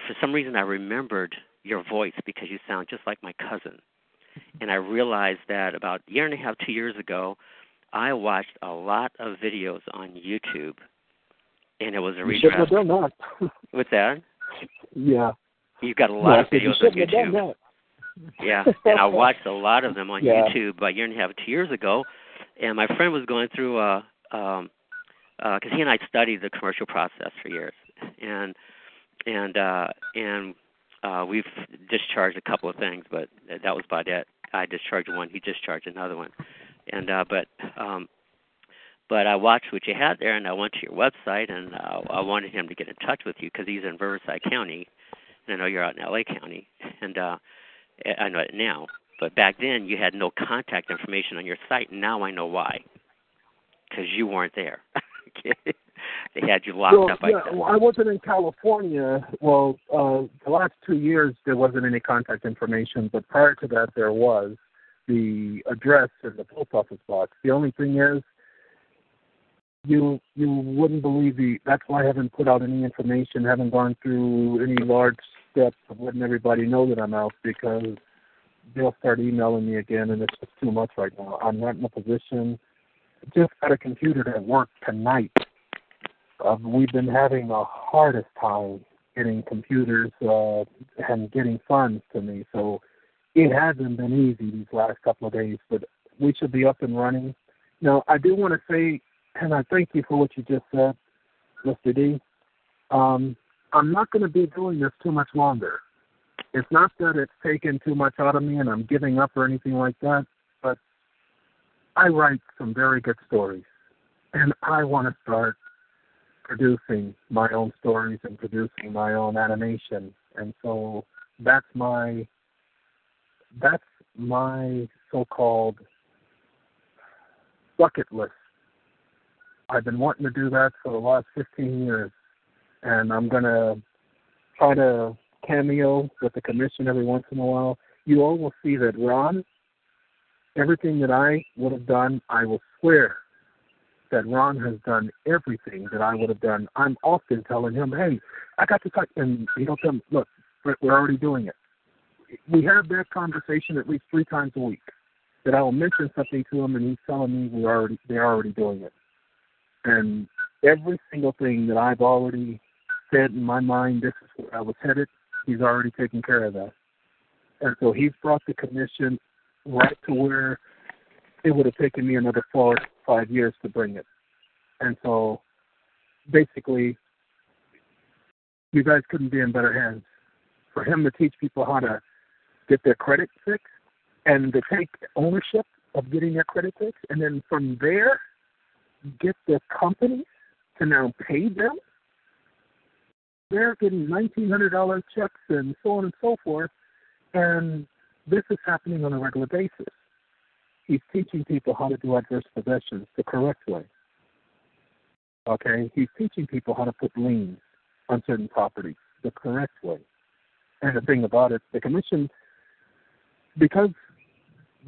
Speaker 10: for some reason I remembered your voice because you sound just like my cousin. And I realized that about a year and a half, two years ago, I watched a lot of videos on YouTube, and it was a
Speaker 5: You
Speaker 10: redress.
Speaker 5: have done that.
Speaker 10: What's that?
Speaker 5: yeah.
Speaker 10: You've got a lot
Speaker 5: yeah,
Speaker 10: of
Speaker 5: said you
Speaker 10: videos on YouTube. Yeah, and I watched a lot of them on
Speaker 5: Yeah.
Speaker 10: YouTube about a year and a half, two years ago. And my friend was going through uh um because he and I studied the commercial process for years, and and uh and uh we've discharged a couple of things, but that was about it. I discharged one, he discharged another one, and uh but um but I watched what you had there, and I went to your website, and uh, I wanted him to get in touch with you because he's in Riverside County, and I know you're out in LA County, and uh, I know it now. But back then, you had no contact information on your site, and now I know why. Because you weren't there. they had you locked
Speaker 5: well,
Speaker 10: up. I
Speaker 5: yeah, well, I wasn't in California. Well, uh, the last two years there wasn't any contact information, but prior to that there was the address in the post office box. The only thing is, you you wouldn't believe the. That's why I haven't put out any information. Haven't gone through any large steps of letting everybody know that I'm out because they'll start emailing me again, and it's just too much right now. I'm not in a position. Just got a computer that work tonight. Uh, we've been having the hardest time getting computers uh, and getting funds to me, so it hasn't been easy these last couple of days. But we should be up and running. Now, I do want to say, and I thank you for what you just said, Mr. D. Um, I'm not going to be doing this too much longer. It's not that it's taken too much out of me and I'm giving up or anything like that, but I write some very good stories. And I want to start producing my own stories and producing my own animation. And so that's my that's my so-called bucket list. I've been wanting to do that for the last 15 years, and I'm gonna try to cameo with the commission every once in a while. You all will see that Ron, everything that I would have done, I will swear that Ron has done everything that I would have done. I'm often telling him, "Hey, I got to talk," and he'll tell me, "Look, we're already doing it." We have that conversation at least three times a week. That I will mention something to him, and he's telling me we're already they're already doing it. And every single thing that I've already said in my mind, this is where I was headed. He's already taken care of that. And so he's brought the commission right to where it would have taken me another four, or five years to bring it. And so basically, you guys couldn't be in better hands. For him to teach people how to get their credit fixed and to take ownership of getting their credit fixed, and then from there, get the companies to now pay them. They're getting $1,900 checks and so on and so forth, and this is happening on a regular basis. He's teaching people how to do adverse possessions the correct way. Okay, he's teaching people how to put liens on certain properties the correct way. And the thing about it, the commission, because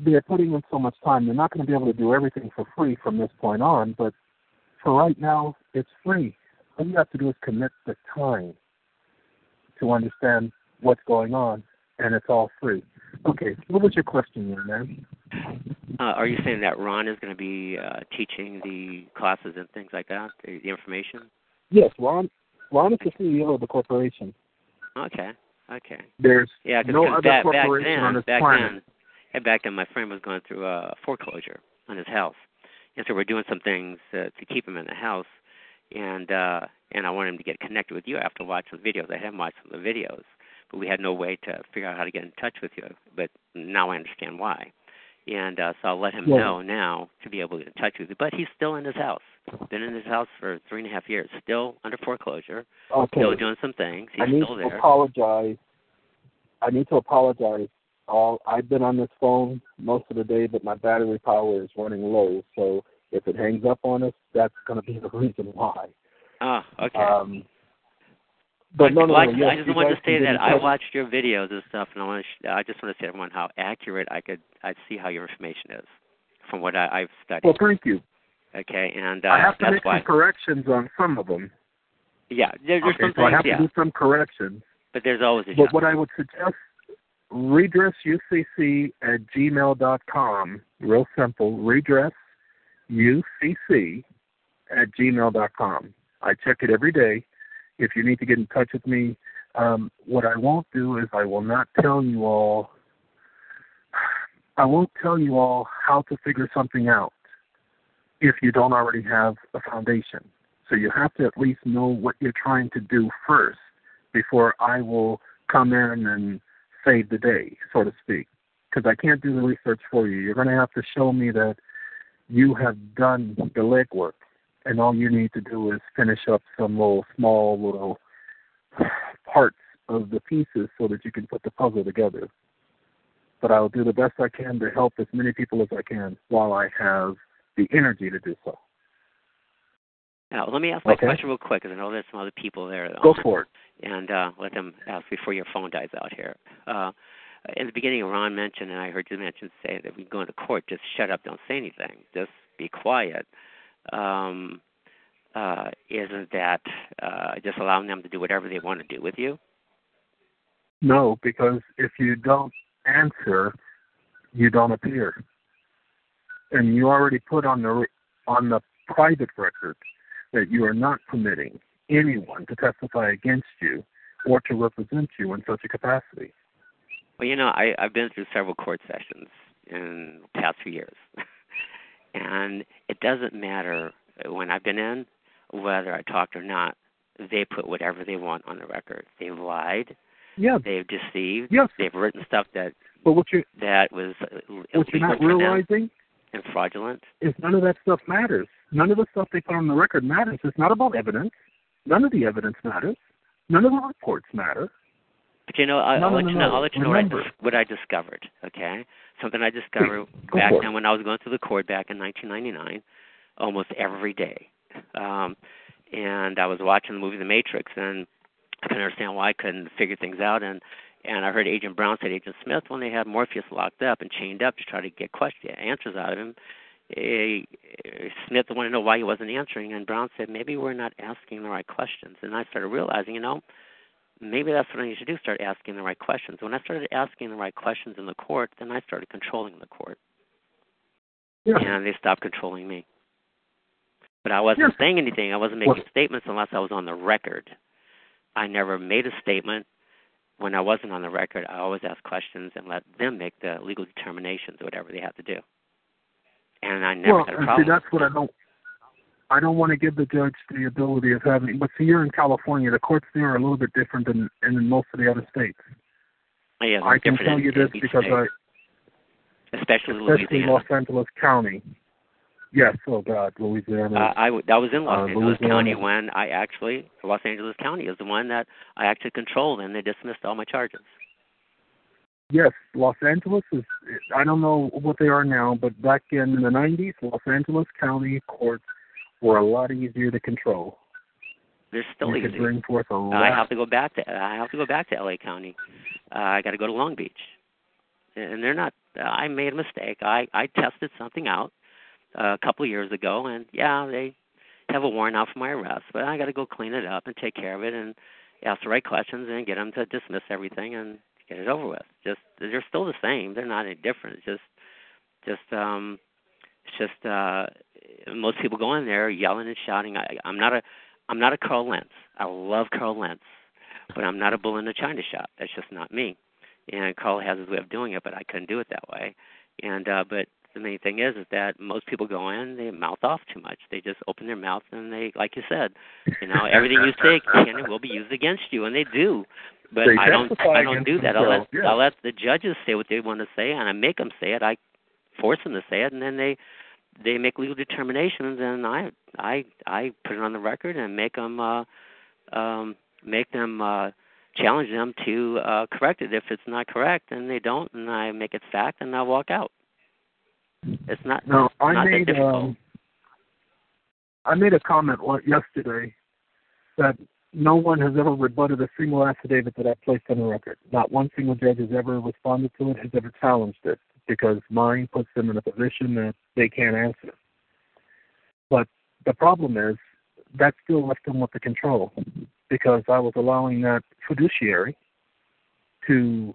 Speaker 5: they're putting in so much time, they're not going to be able to do everything for free from this point on. But for right now, it's free. All you have to do is commit the time to understand what's going on, and it's all free. Okay, what was your question, young man?
Speaker 10: Uh, are you saying that Ron is going to be uh, teaching the classes and things like that, the, the information?
Speaker 5: Yes, Ron. Ron is the CEO of the corporation.
Speaker 10: Okay. Okay.
Speaker 5: There's
Speaker 10: yeah, cause,
Speaker 5: no
Speaker 10: cause
Speaker 5: other
Speaker 10: back, back then,
Speaker 5: on this
Speaker 10: back
Speaker 5: planet.
Speaker 10: then, back then, my friend was going through a foreclosure on his house, and so we're doing some things uh, to keep him in the house, and uh, and I wanted him to get connected with you after watching the videos. I had him watch some of the videos, but we had no way to figure out how to get in touch with you. But now I understand why, and uh, so I'll let him
Speaker 5: Yeah.
Speaker 10: know now to be able to get in touch with you. But he's still in his house. Been in his house for three and a half years. Still under foreclosure.
Speaker 5: Okay.
Speaker 10: Still doing some things. He's
Speaker 5: I need
Speaker 10: still
Speaker 5: to apologize. I need to apologize. All I've been on this phone most of the day, but my battery power is running low. So if it hangs up on us, that's going to be the reason why.
Speaker 10: Ah, okay.
Speaker 5: Um, but no, no, no.
Speaker 10: I,
Speaker 5: yes,
Speaker 10: I just want to say that I watched your videos and stuff, and I want to. Sh- I just want to say to everyone how accurate I could. I see how your information is from what I, I've studied.
Speaker 5: Well, thank you.
Speaker 10: Okay, and uh,
Speaker 5: I have to make
Speaker 10: why.
Speaker 5: some corrections on some of them.
Speaker 10: Yeah, there, there's
Speaker 5: okay,
Speaker 10: some
Speaker 5: so I have
Speaker 10: Yeah,
Speaker 5: to do some corrections.
Speaker 10: but there's always a
Speaker 5: But
Speaker 10: job.
Speaker 5: what I would suggest, redressucc at gmail dot com. Real simple. Redress UCC at gmail dot com. I check it every day. If you need to get in touch with me, um, what I won't do is I will not tell you all. I won't tell you all how to figure something out if you don't already have a foundation. So you have to at least know what you're trying to do first before I will come in and save the day, so to speak. Because I can't do the research for you. You're going to have to show me that you have done the legwork, and all you need to do is finish up some little small little parts of the pieces so that you can put the puzzle together. But I'll do the best I can to help as many people as I can while I have the energy to do so.
Speaker 10: Now, let me ask my
Speaker 5: Okay.
Speaker 10: question real quick, because I know there's some other people there.
Speaker 5: Go
Speaker 10: on,
Speaker 5: for it.
Speaker 10: And uh, let them ask before your phone dies out here. Uh, in the beginning, Ron mentioned, and I heard you mention, say that we go into court, just shut up, don't say anything, just be quiet. Um, uh, isn't that uh, just allowing them to do whatever they want to do with you?
Speaker 5: No, because if you don't answer, you don't appear, and you already put on the on the private record that you are not permitting anyone to testify against you or to represent you in such a capacity.
Speaker 10: Well, you know, I, I've been through several court sessions in the past few years, and it doesn't matter when I've been in whether I talked or not. They put whatever they want on the record. They've lied.
Speaker 5: Yeah.
Speaker 10: They've deceived.
Speaker 5: Yes.
Speaker 10: They've written stuff that
Speaker 5: But what you
Speaker 10: that was uh,
Speaker 5: what you're not realizing
Speaker 10: and fraudulent.
Speaker 5: is none of that stuff matters. None of the stuff they put on the record matters. It's not about evidence. None of the evidence matters. None of the reports matter.
Speaker 10: But you know, I, I'll,
Speaker 5: no,
Speaker 10: let you know. I'll let you know what I, what I discovered. Okay, something I discovered
Speaker 5: Go
Speaker 10: back then when I was going through the court back in 1999, almost every day. Um, and I was watching the movie The Matrix, and I couldn't understand why I couldn't figure things out. And and I heard Agent Brown say to Agent Smith when they had Morpheus locked up and chained up to try to get question answers out of him. eh, Smith wanted to know why he wasn't answering, and Brown said maybe we're not asking the right questions. And I started realizing, you know, maybe that's what I need to do: start asking the right questions. When I started asking the right questions in the court, then I started controlling the court,
Speaker 5: Yeah.
Speaker 10: and they stopped controlling me. But I wasn't
Speaker 5: Yes.
Speaker 10: saying anything. I wasn't making
Speaker 5: Well-
Speaker 10: statements unless I was on the record. I never made a statement when I wasn't on the record. I always asked questions and let them make the legal determinations, whatever they have to do. And I never
Speaker 5: well,
Speaker 10: had a problem.
Speaker 5: see, that's what I don't. I don't want to give the judge the ability of having. But see, you're in California. The courts there are a little bit different than in most of the other states.
Speaker 10: Oh, yeah,
Speaker 5: I can tell you this because
Speaker 10: state,
Speaker 5: I,
Speaker 10: especially
Speaker 5: especially Los Angeles County. Yes, oh God, Louisiana.
Speaker 10: Uh, I, w- I was in Los
Speaker 5: Uh,
Speaker 10: Angeles
Speaker 5: Louisiana.
Speaker 10: County when I actually Los Angeles County is the one that I actually controlled, and they dismissed all my charges.
Speaker 5: Yes, Los Angeles is. I don't know what they are now, but back in the '90s, Los Angeles County courts were a lot easier to control.
Speaker 10: They're still
Speaker 5: you
Speaker 10: easy.
Speaker 5: bring forth a lot.
Speaker 10: I have to go back to I have to go back to LA County. Uh, I got to go to Long Beach, and they're not. I made a mistake. I I tested something out a couple years ago, and yeah, they have a warrant out for my arrest, but I got to go clean it up and take care of it and ask the right questions and get them to dismiss everything and get it over with. Just they're still the same. They're not any different. It's just just um it's just uh most people go in there yelling and shouting. I I'm not a I'm not a Karl Lentz. I love Karl Lentz, but I'm not a bull in a china shop. That's just not me. And Karl has his way of doing it, but I couldn't do it that way. And uh but the main thing is is that most people go in, they mouth off too much. They just open their mouth and they like you said, you know, everything you say can and will be used against you and they do. But
Speaker 5: They
Speaker 10: I don't I don't do that. I'll let
Speaker 5: yeah.
Speaker 10: I'll let the judges say what they want to say and I make them say it. I force them to say it and then they they make legal determinations and I I I put it on the record and make them uh um make them uh challenge them to uh correct it if it's not correct and they don't and I make it fact and I walk out. It's not
Speaker 5: No, I
Speaker 10: not
Speaker 5: made um, I made a comment yesterday that no one has ever rebutted a single affidavit that I placed on the record. Not one single judge has ever responded to it, has ever challenged it, because mine puts them in a position that they can't answer. But the problem is that still left them with the control, because I was allowing that fiduciary to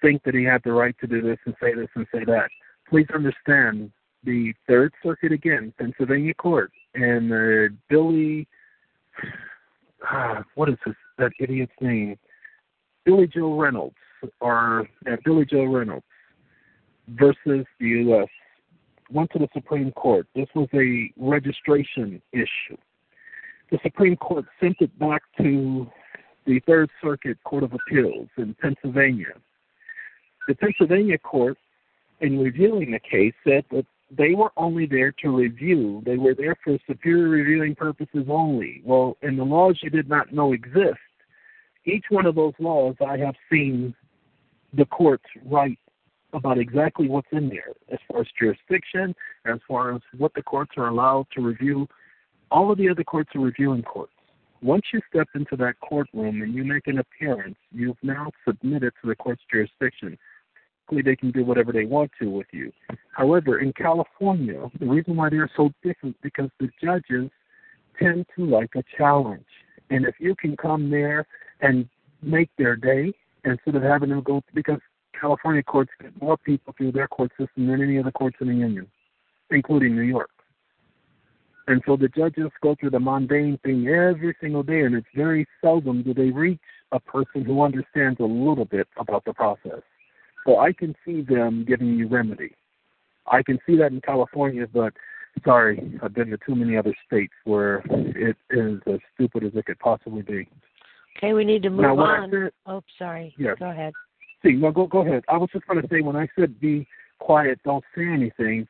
Speaker 5: think that he had the right to do this and say this and say that please understand the Third Circuit again, Pennsylvania Court, and uh, Billy, ah, what is this, that idiot's name? Billy Joe Reynolds, or uh, Billy Joe Reynolds versus the U.S. went to the Supreme Court. This was a registration issue. The Supreme Court sent it back to the Third Circuit Court of Appeals in Pennsylvania. The Pennsylvania court in reviewing the case said that they were only there to review. They were there for superior reviewing purposes only. Well, in the laws you did not know exist, each one of those laws I have seen the courts write about exactly what's in there as far as jurisdiction, as far as what the courts are allowed to review. All of the other courts are reviewing courts. Once you step into that courtroom and you make an appearance, you've now submitted to the court's jurisdiction they can do whatever they want to with you. However, in California, the reason why they're so different because the judges tend to like a challenge. And if you can come there and make their day instead of having them go because California courts get more people through their court system than any other courts in the union, including New York. And so the judges go through the mundane thing every single day, and it's very seldom do they reach a person who understands a little bit about the process. So I can see them giving you remedy. I can see that in California, but sorry, I've been to too many other states where it is as stupid as it could possibly be.
Speaker 3: Okay, we need to move
Speaker 5: Now,
Speaker 3: on.
Speaker 5: said-
Speaker 3: oh, sorry.
Speaker 5: Yes.
Speaker 3: Go ahead.
Speaker 5: See, no, go go ahead. I was just going to say when I said be quiet, don't say anything.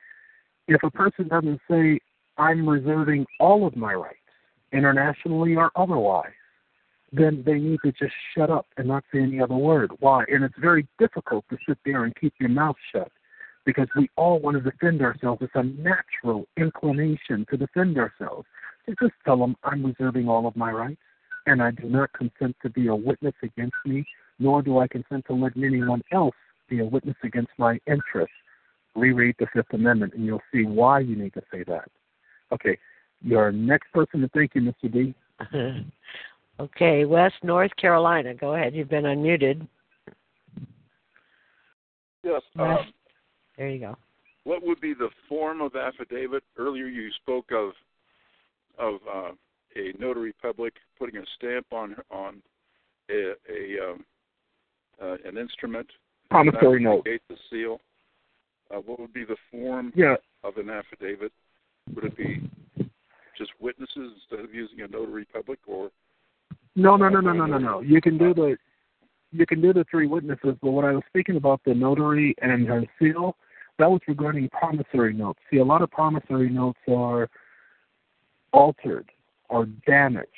Speaker 5: If a person doesn't say I'm reserving all of my rights, internationally or otherwise, then they need to just shut up and not say any other word. Why? And it's very difficult to sit there and keep your mouth shut because we all want to defend ourselves. It's a natural inclination to defend ourselves. So just tell them I'm reserving all of my rights and I do not consent to be a witness against me, nor do I consent to let anyone else be a witness against my interests. Reread the Fifth Amendment and you'll see why you need to say that. Okay, your next person to thank you, Mr. D.
Speaker 3: okay, West North Carolina. Go ahead. You've been unmuted.
Speaker 8: Yes.
Speaker 3: West.
Speaker 8: Um,
Speaker 3: There you go.
Speaker 8: what would be the form of affidavit? Earlier, you spoke of of uh, a notary public putting a stamp on on a, a um, uh, an instrument.
Speaker 5: Promissory
Speaker 8: that would
Speaker 5: note.
Speaker 8: the seal. Uh, what would be the form
Speaker 5: Yeah.
Speaker 8: of an affidavit? Would it be just witnesses instead of using a notary public, or
Speaker 5: No, no, no, no, no, no, no. You can do the you can do the three witnesses, but what I was speaking about the notary and her seal, that was regarding promissory notes. See, a lot of promissory notes are altered or damaged.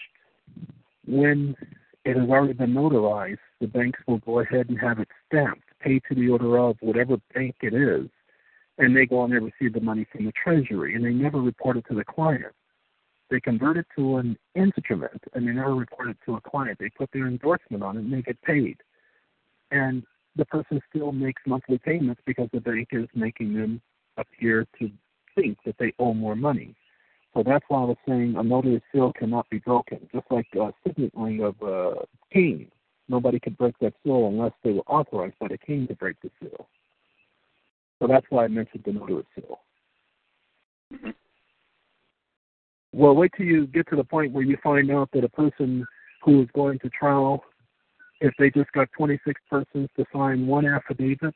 Speaker 5: When it has already been notarized, the banks will go ahead and have it stamped, paid to the order of whatever bank it is, and they go on and they receive the money from the treasury, and they never report it to the client. They convert it to an instrument, and they never report it to a client. They put their endorsement on it, and they get paid. And the person still makes monthly payments because the bank is making them appear to think that they owe more money. So that's why I was saying a notary seal cannot be broken, just like a signet ring of a king. Nobody could break that seal unless they were authorized by the king to break the seal. So that's why I mentioned the notary seal. Mm-hmm. Well, wait till you get to the point where you find out that a person who is going to trial, if they just got 26 persons to sign one affidavit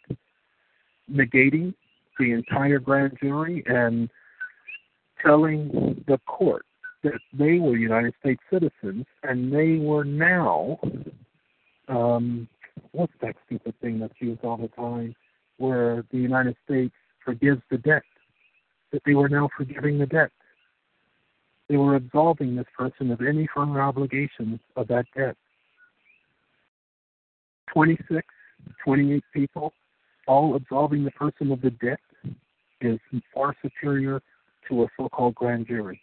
Speaker 5: negating the entire grand jury and telling the court that they were United States citizens and they were now, um, what's that stupid thing that's used all the time, where the United States forgives the debt, that they were now forgiving the debt. They were absolving this person of any further obligations of that debt. 26, 28 people, all absolving the person of the debt is far superior to a so-called grand jury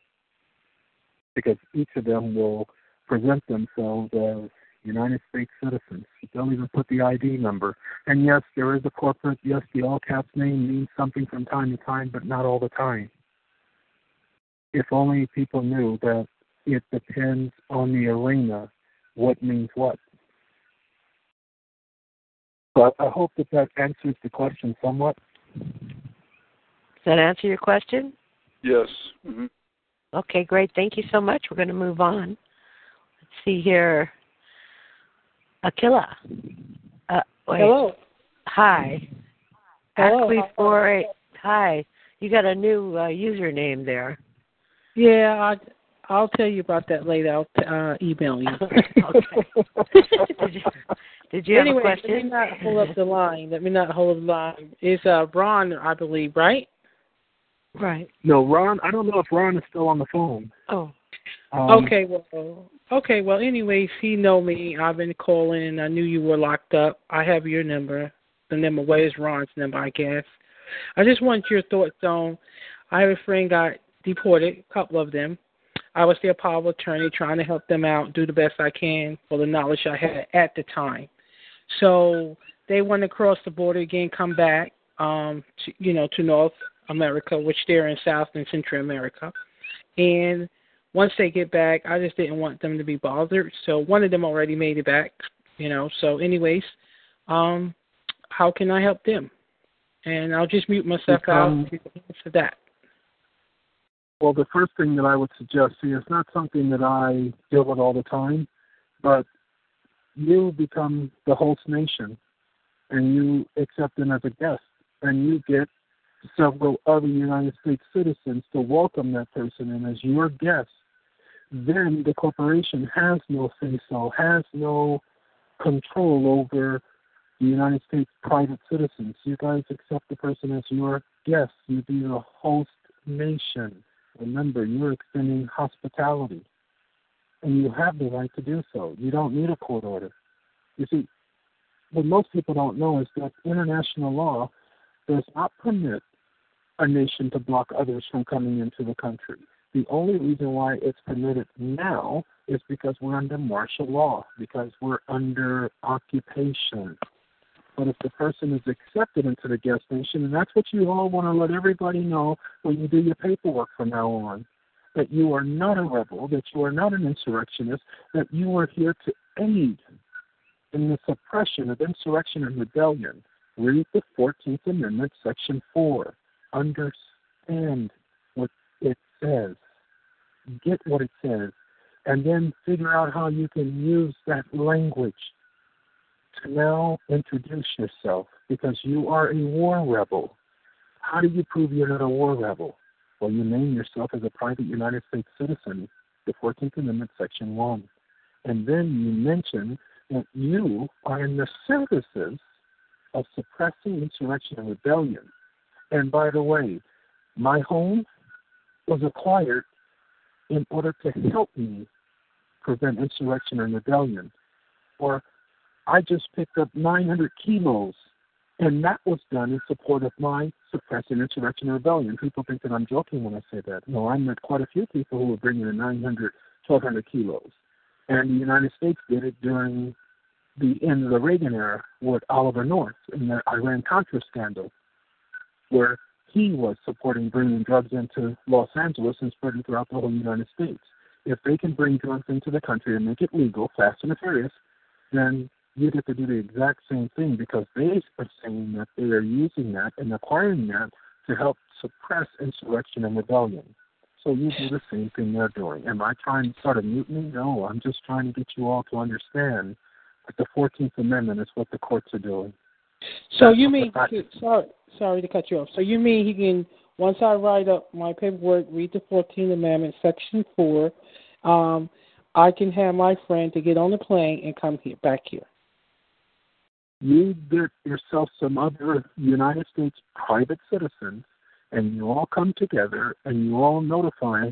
Speaker 5: because each of them will present themselves as United States citizens. They'll even put the ID number. And yes, there is a corporate, yes, the all caps name means something from time to time, but not all the time. If only people knew that it depends on the arena what means what. So I I hope that that answers the question somewhat.
Speaker 3: Does that answer your question?
Speaker 8: yes? hmm
Speaker 3: Okay, great. Thank you so much. We're going to move on. Let's see here. Aquila. Uh.
Speaker 11: Hello.
Speaker 3: Hi.
Speaker 11: Hello.
Speaker 3: Ackley four eight. Hi. You got a new uh, username there.
Speaker 11: Yeah, I, I'll tell you about that later. I'll t- uh, email you.
Speaker 3: did you, did you
Speaker 11: anyway,
Speaker 3: have a question?
Speaker 11: let me not hold up the line. Let me not hold up the line. It's uh, Ron, I believe, right?
Speaker 3: Right.
Speaker 5: No, Ron, I don't know if Ron is still on the phone.
Speaker 3: Oh.
Speaker 5: Um,
Speaker 11: okay, well, okay, well, anyways, he know me. I've been calling, and I knew you were locked up. I have your number. The number, what is Ron's number, I guess. I just want your thoughts on. I have a friend got deported, a couple of them. I was their power attorney, trying to help them out, do the best I can for the knowledge I had at the time. So they want to cross the border again, come back, um, to, you know, to North America, which they're in South and Central America. And once they get back, I just didn't want them to be bothered. So one of them already made it back, you know. So, anyways, um, how can I help them? And I'll just mute myself out answer that.
Speaker 5: Well, the first thing that I would suggest, see, it's not something that I deal with all the time, but you become the host nation and you accept them as a guest and you get several other United States citizens to welcome that person in as your guest, then the corporation has no say so, has no control over the United States private citizens. You guys accept the person as your guest. You be the host nation. Remember, you're extending hospitality. And you have the right to do so. You don't need a court order. You see, what most people don't know is that international law does not permit a nation to block others from coming into the country. The only reason why it's permitted now is because we're under martial law, because we're under occupation. But if the person is accepted into the guest nation, and that's what you all want to let everybody know when you do your paperwork from now on, that you are not a rebel, that you are not an insurrectionist, that you are here to aid in the suppression of insurrection and rebellion. Read the 14th Amendment, Section 4. Understand what it says. Get what it says. And then figure out how you can use that language now introduce yourself because you are a war rebel. How do you prove you're not a war rebel? Well, you name yourself as a private United States citizen, the 14th Amendment, Section 1. And then you mention that you are in the services of suppressing insurrection and rebellion. And by the way, my home was acquired in order to help me prevent insurrection and rebellion. Or I just picked up 900 kilos, and that was done in support of my suppressing insurrection and rebellion. People think that I'm joking when I say that. No, I met quite a few people who were bringing in 900, 1,200 kilos. And the United States did it during the end of the Reagan era with Oliver North in the Iran Contra scandal, where he was supporting bringing drugs into Los Angeles and spreading throughout the whole United States. If they can bring drugs into the country and make it legal, fast and furious, then you get to do the exact same thing because they are saying that they are using that and acquiring that to help suppress insurrection and rebellion. So you do the same thing they're doing. Am I trying to start a mutiny? No, I'm just trying to get you all to understand that the 14th Amendment is what the courts are doing.
Speaker 11: So you mean sorry sorry to cut you off. So you mean he can once I write up my paperwork, read the Fourteenth Amendment, Section Four, um, I can have my friend to get on the plane and come here back here.
Speaker 5: You get yourself some other United States private citizens, and you all come together and you all notify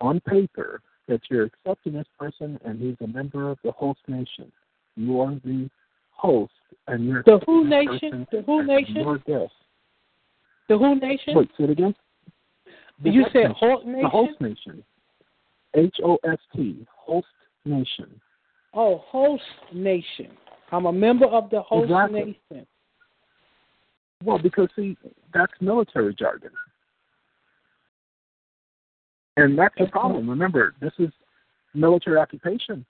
Speaker 5: on paper that you're accepting this person and he's a member of the host nation. You are the host, and you're
Speaker 11: The who nation? The who nation?
Speaker 5: Your guest.
Speaker 11: The Who Nation?
Speaker 5: Wait, say it again. The
Speaker 11: you said. Host Nation?
Speaker 5: The host nation. H O S T. Host nation.
Speaker 11: Oh, host nation. I'm a member of the host
Speaker 5: Exactly.
Speaker 11: nation.
Speaker 5: Well, because see, that's military jargon. And that's the problem. Remember, this is military occupation.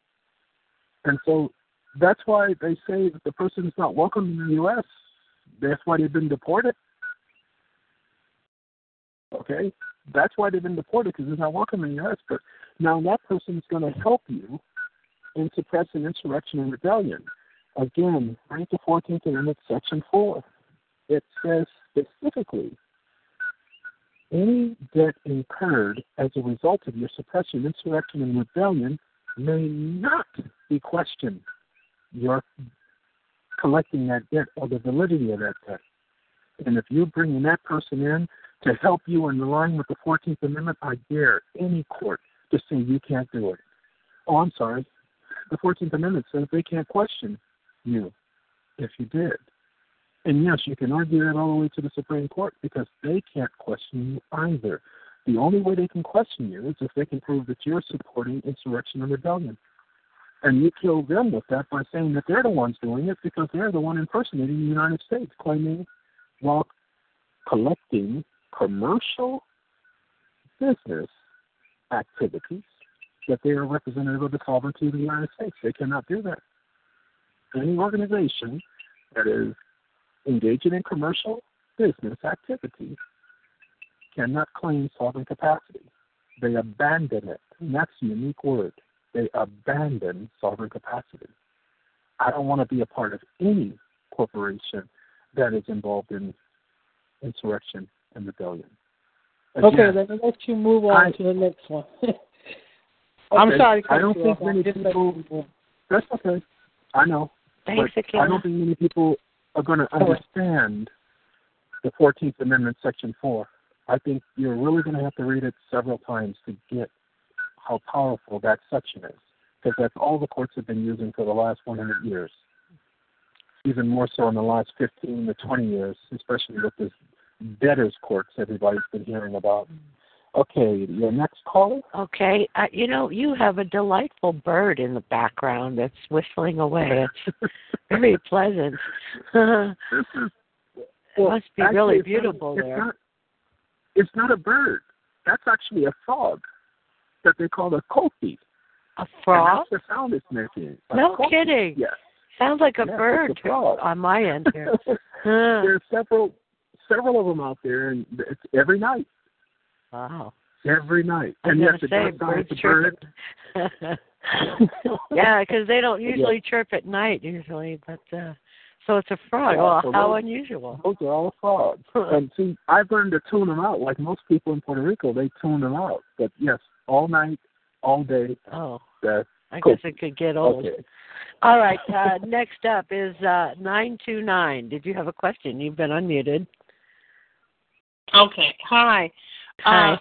Speaker 5: And so that's why they say that the person is not welcome in the U.S. That's why they've been deported. Okay? That's why they've been deported because they're not welcome in the U.S. But now that person is going to help you in suppressing insurrection and rebellion. Again, read the 14th Amendment, Section 4. It says specifically any debt incurred as a result of your suppression, insurrection, and rebellion may not be questioned. You're collecting that debt or the validity of that debt. And if you're bringing that person in to help you in line with the 14th Amendment, I dare any court to say you can't do it. Oh, I'm sorry. The 14th Amendment says they can't question you if you did. And yes, you can argue that all the way to the Supreme Court because they can't question you either. The only way they can question you is if they can prove that you're supporting insurrection and rebellion. And you kill them with that by saying that they're the ones doing it because they're the one impersonating the United States, claiming while collecting commercial business activities that they are representative of the sovereignty of the United States. They cannot do that. Any organization that is engaging in commercial business activity cannot claim sovereign capacity. They abandon it. And that's a unique word. They abandon sovereign capacity. I don't want to be a part of any corporation that is involved in insurrection and rebellion.
Speaker 11: Okay,
Speaker 5: Again,
Speaker 11: let me let you move on
Speaker 5: I-
Speaker 11: to the next one. I'm
Speaker 5: Okay,
Speaker 11: sorry.
Speaker 5: I don't think many people-
Speaker 11: letting you know.
Speaker 5: That's okay. I know.
Speaker 3: Thanks,
Speaker 5: but
Speaker 3: Akila.
Speaker 5: I don't think many people are going to understand the 14th Amendment, Section 4. I think you're really going to have to read it several times to get how powerful that section is, because that's all the courts have been using for the last 100 years. Even more so in the last 15 to 20 years, especially with this debtors' courts everybody's been hearing about. Okay, your next caller.
Speaker 3: Okay, uh, you know you have a delightful bird in the background that's whistling away. It's very pleasant.
Speaker 5: This is it
Speaker 3: must be
Speaker 5: actually,
Speaker 3: really
Speaker 5: it's not-
Speaker 3: beautiful
Speaker 5: it's
Speaker 3: there.
Speaker 5: Not, it's not a bird. That's actually a frog that they call a coquí.
Speaker 3: A
Speaker 5: And
Speaker 3: frog?
Speaker 5: that's the sound it's making. A
Speaker 3: No kidding.
Speaker 5: Yes.
Speaker 3: Sounds like a
Speaker 5: Yes,
Speaker 3: bird
Speaker 5: a
Speaker 3: on my end here.
Speaker 5: There's several several of them out there, and it's every night.
Speaker 3: Wow.
Speaker 5: Every night.
Speaker 3: I was
Speaker 5: and yes,
Speaker 3: gonna
Speaker 5: it
Speaker 3: say
Speaker 5: does sound like
Speaker 3: birds
Speaker 5: a bird.
Speaker 3: yeah, because they don't usually chirp at night usually, but uh so it's a frog.
Speaker 5: Yeah,
Speaker 3: well,
Speaker 5: so
Speaker 3: how
Speaker 5: those-
Speaker 3: unusual.
Speaker 5: Those are all frogs. and see, I've learned to tune them out. Like most people in Puerto Rico, they tune them out. But yes, all night, all day.
Speaker 3: Oh,
Speaker 5: That's
Speaker 3: I
Speaker 5: cool.
Speaker 3: guess it could get old.
Speaker 5: Okay.
Speaker 3: All right. Uh, next up is uh, 929. Did you have a question? You've been unmuted.
Speaker 12: Okay. Hi.
Speaker 3: Hi.
Speaker 12: Uh,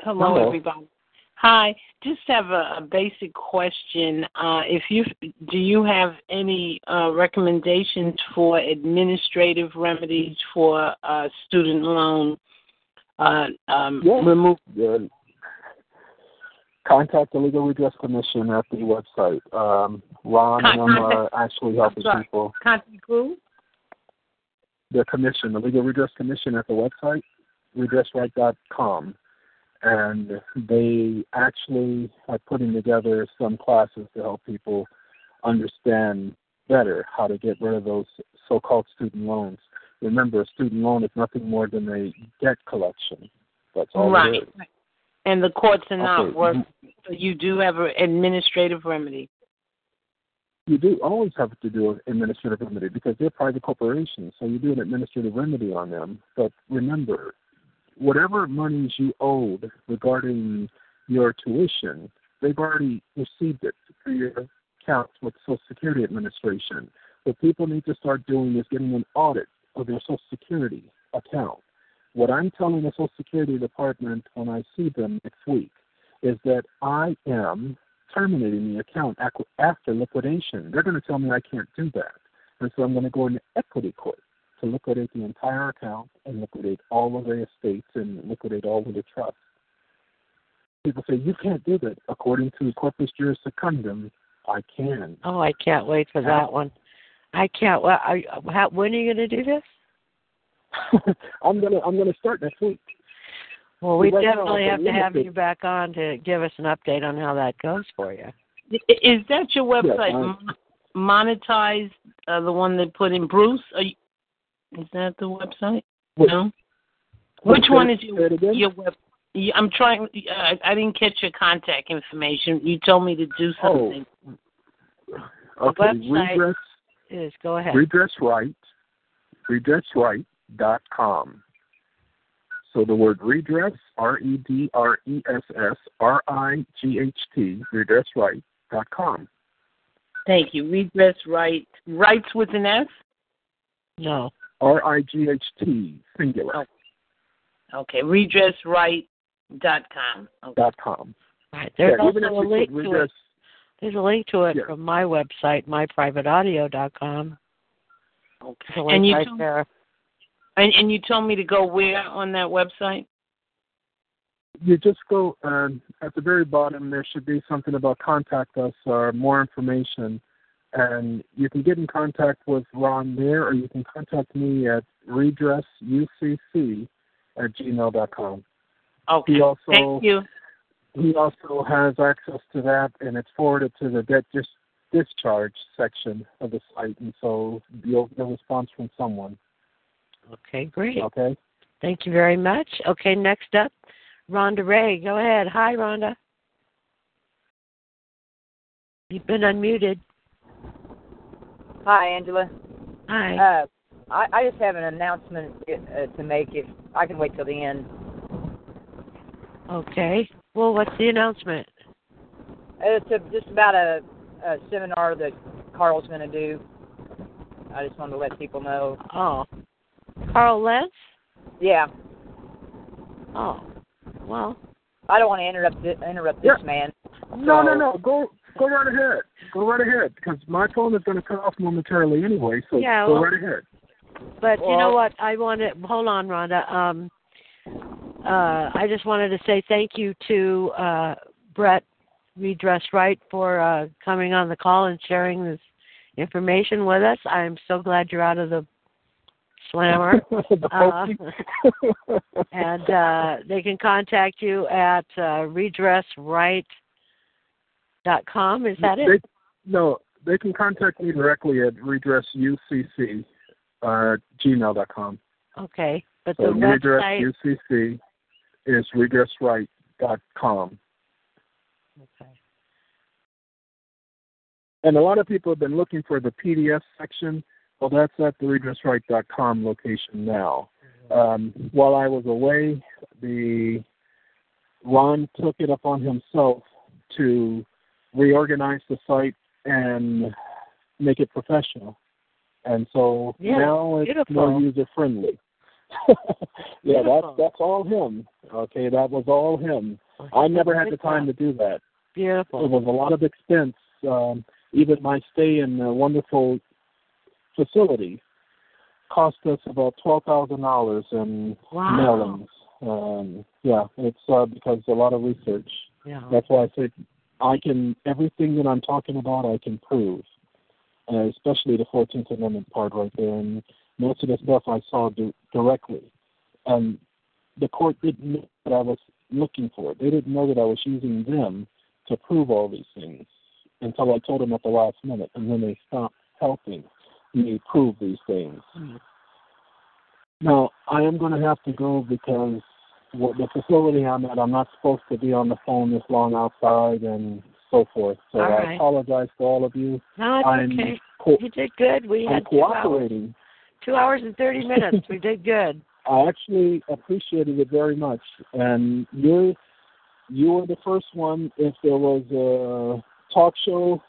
Speaker 12: hello,
Speaker 3: Hello.
Speaker 12: everybody. Hi. Just have a, a basic question. Uh, if you do you have any uh, recommendations for administrative remedies for uh, student loan uh, um,
Speaker 5: Yeah.
Speaker 12: remove?
Speaker 5: Yeah. Contact the Legal Redress Commission at the website. Um, Ron and them are actually helping people.
Speaker 12: Contact who?
Speaker 5: The commission, the Legal Redress Commission at the website, redressright.com. And they actually are putting together some classes to help people understand better how to get rid of those so called student loans. Remember, a student loan is nothing more than a debt collection. That's all
Speaker 12: right.
Speaker 5: it is.
Speaker 12: And the courts are not
Speaker 5: Okay.
Speaker 12: work. You do have an administrative remedy.
Speaker 5: You do always have to do an administrative remedy because they're private corporations, so you do an administrative remedy on them. But remember, whatever monies you owed regarding your tuition, they've already received it through your accounts with Social Security Administration. What people need to start doing is getting an audit of their Social Security account. What I'm telling the Social Security Department when I see them next week is that I am terminating the account after liquidation. They're going to tell me I can't do that. And so I'm going to go into equity court to liquidate the entire account and liquidate all of the estates and liquidate all of the trusts. People say, you can't do that. According to corpus juris secundum, I can.
Speaker 3: Oh, I can't wait for that one. I can't. Well, are, how, when are you going to do this?
Speaker 5: I'm gonna I'm gonna start next week.
Speaker 3: Well, we
Speaker 5: Right
Speaker 3: definitely
Speaker 5: I'm
Speaker 3: have to have you back on to give us an update on how that goes for you.
Speaker 12: Is that your website?
Speaker 5: I-
Speaker 12: Mon- monetize uh, the one that put in Bruce? Are you, is that the website?
Speaker 5: What-
Speaker 12: no.
Speaker 5: what-
Speaker 12: Which one is your
Speaker 5: it again?
Speaker 12: your web? I'm trying. I, I didn't catch your contact information. You told me to do
Speaker 5: Oh.
Speaker 12: something.
Speaker 5: Okay,
Speaker 3: website-
Speaker 5: redress
Speaker 3: Is go ahead.
Speaker 5: redress right redressright.com. So the word redress, R E D R E S S R I G H T, redressright.com.
Speaker 12: Thank you. Redress right. Rights with an S.
Speaker 3: No.
Speaker 5: R I G H T, singular,
Speaker 12: Okay. Redressright dot com. Okay.
Speaker 5: dot com.
Speaker 3: Right. There's
Speaker 5: Yeah,
Speaker 3: also a link
Speaker 5: put
Speaker 3: to it. There's a link to it
Speaker 5: Yeah.
Speaker 3: from my website, myprivateaudio.com. There's a link
Speaker 12: And you
Speaker 3: right
Speaker 12: told-
Speaker 3: there.
Speaker 12: And and you told me to go where on that website?
Speaker 5: you just go um, at the very bottom. There should be something about contact us or more information, and you can get in contact with Ron there, or you can contact me at redressucc at gmail.com.
Speaker 12: Okay.
Speaker 5: He also
Speaker 12: Thank you.
Speaker 5: he also has access to that, and it's forwarded to the debt dis- discharge section of the site, and so you'll get a response from someone.
Speaker 3: Okay, great.
Speaker 5: Okay.
Speaker 3: Thank you very much. Okay, next up, Rhonda Ray. Go ahead. Hi, Rhonda. You've been unmuted.
Speaker 13: Hi, Angela.
Speaker 3: Hi.
Speaker 13: Uh, I, I just have an announcement uh, to make. If I can wait till the end.
Speaker 3: Okay. Well, what's the announcement?
Speaker 13: It's a, just about a, a seminar that Karl's going to do. I just wanted to let people know.
Speaker 3: Oh, Karl Lentz.
Speaker 13: Yeah.
Speaker 3: Oh, well.
Speaker 13: I don't want to interrupt thi- interrupt this man.
Speaker 5: No, no, no. Go go right ahead. Go right ahead, because my phone is going to cut off momentarily anyway. So
Speaker 3: Yeah,
Speaker 5: go
Speaker 3: well-
Speaker 5: right ahead.
Speaker 3: But you know what? I want to hold on, Rhonda. Um, uh, I just wanted to say thank you to uh, Brett Redress Right for uh, coming on the call and sharing this information with us. I'm so glad you're out of the slammer.
Speaker 5: The
Speaker 3: Uh, and uh, they can contact you at uh, redressright.com. Is that
Speaker 5: They,
Speaker 3: it?
Speaker 5: no, they can contact me directly at redressucc uh, gmail.com.
Speaker 3: Okay, but
Speaker 5: So
Speaker 3: the
Speaker 5: redress
Speaker 3: website.
Speaker 5: UCC is redressright.com.
Speaker 3: Okay.
Speaker 5: And a lot of people have been looking for the PDF section. Well, that's at the redressright.com location now. Um, while I was away, the Ron took it upon himself to reorganize the site and make it professional. And so
Speaker 3: Yeah,
Speaker 5: now it's
Speaker 3: beautiful.
Speaker 5: more user friendly. yeah, that's that's all him. Okay, that was all him. I never had the time to do that.
Speaker 3: Beautiful.
Speaker 5: It was a lot of expense. Um, even my stay in the wonderful facility cost us about twelve thousand dollars in
Speaker 3: Wow.
Speaker 5: mailings. Um, yeah, it's uh, because a lot of research.
Speaker 3: Yeah.
Speaker 5: That's why I said I can everything that I'm talking about I can prove, uh, especially the Fourteenth Amendment part right there. And most of the stuff I saw di- directly, and the court didn't know that I was looking for. it. They didn't know that I was using them to prove all these things until I told them at the last minute, and then they stopped helping me prove these things. Now, I am going to have to go because the facility I'm at, I'm not supposed to be on the phone this long outside and so forth. So I apologize to all of you.
Speaker 3: No, it's
Speaker 5: I'm
Speaker 3: okay.
Speaker 5: co-
Speaker 3: You did good. We
Speaker 5: I'm
Speaker 3: had two hours,
Speaker 5: cooperating.
Speaker 3: two hours and thirty minutes. we did good.
Speaker 5: I actually appreciated it very much. And you're you were the first one. If there was a talk show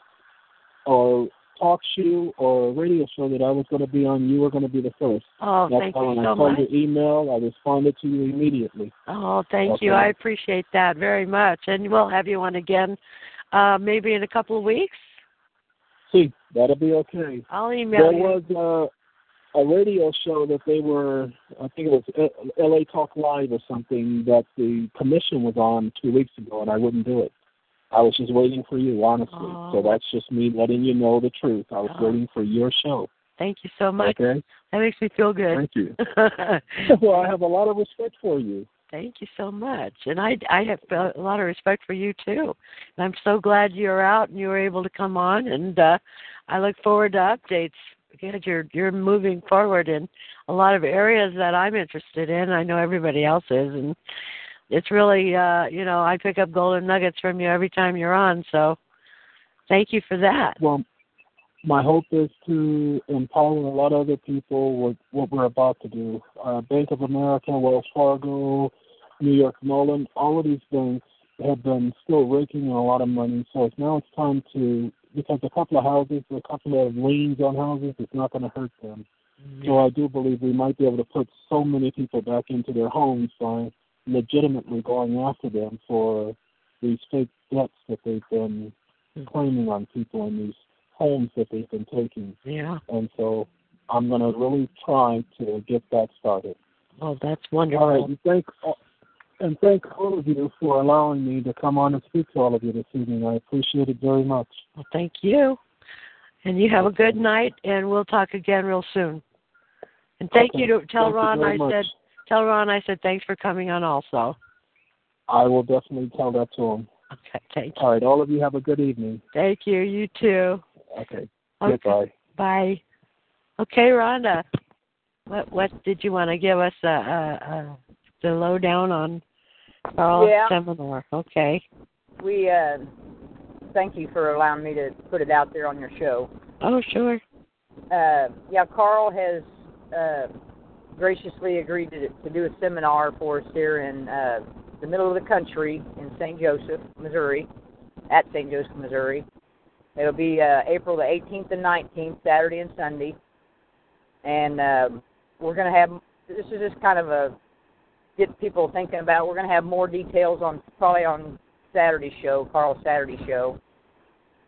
Speaker 5: or talk show or a radio show that I was going to be on, you were going to be the first.
Speaker 3: Oh,
Speaker 5: That's
Speaker 3: thank you so
Speaker 5: I saw
Speaker 3: much.
Speaker 5: your email, I responded to you immediately.
Speaker 3: Oh, thank you. I appreciate that very much. And we'll have you on again, uh, maybe in a couple of weeks.
Speaker 5: See, that'll be okay.
Speaker 3: I'll email
Speaker 5: there
Speaker 3: you.
Speaker 5: was uh, a radio show that they were, I think it was L- LA Talk Live or something that the commission was on two weeks ago, and I wouldn't do it. I was just waiting for you, honestly.
Speaker 3: Oh.
Speaker 5: So that's just me letting you know the truth. I was
Speaker 3: Oh.
Speaker 5: waiting for your show.
Speaker 3: Thank you so much.
Speaker 5: Okay.
Speaker 3: That makes me feel good.
Speaker 5: Thank you. well, I have a lot of respect for you.
Speaker 3: Thank you so much, and I I have a lot of respect for you too. And I'm so glad you're out and you were able to come on, and uh, I look forward to updates because you're you're moving forward in a lot of areas that I'm interested in. I know everybody else is, and it's really uh, you know I pick up golden nuggets from you every time you're on. So thank you for that.
Speaker 5: Well, my hope is to empower a lot of other people with what we're about to do. Uh, Bank of America, Wells Fargo, New York Mellon, all of these banks have been still raking in a lot of money. So it's now it's time to because a couple of houses, a couple of liens on houses, it's not going to hurt them. So I do believe we might be able to put so many people back into their homes by legitimately going after them for these fake debts that they've been hmm. claiming on people in these homes that they've been taking.
Speaker 3: Yeah.
Speaker 5: And so I'm going to really try to get that started.
Speaker 3: Oh, that's wonderful.
Speaker 5: All right, and thank and thank all of you for allowing me to come on and speak to all of you this evening. I appreciate it very much.
Speaker 3: Well, thank you. And you have a good night, and we'll talk again real soon. And thank
Speaker 5: Okay.
Speaker 3: you to tell
Speaker 5: Thank
Speaker 3: Ron I
Speaker 5: much.
Speaker 3: said tell Ron I said thanks for coming on also.
Speaker 4: I will definitely tell that to him.
Speaker 3: Okay, thank you.
Speaker 4: All right, all of you have a good evening.
Speaker 3: Thank you. You too.
Speaker 4: Okay.
Speaker 3: Okay.
Speaker 4: Goodbye.
Speaker 3: Bye. Okay, Rhonda. What what did you want to give us a, a, a the lowdown on Karl's
Speaker 13: Yeah.
Speaker 3: seminar? Okay.
Speaker 13: We uh, thank you for allowing me to put it out there on your show.
Speaker 3: Oh, sure.
Speaker 13: Uh, yeah, Karl has uh, graciously agreed to, to do a seminar for us here in uh, the middle of the country in St. Joseph, Missouri, at St. Joseph, Missouri. It'll be uh, April the 18th and 19th, Saturday and Sunday, and um, we're going to have. This is just kind of a get people thinking about. We're going to have more details on probably on Saturday's show, Karl's Saturday show,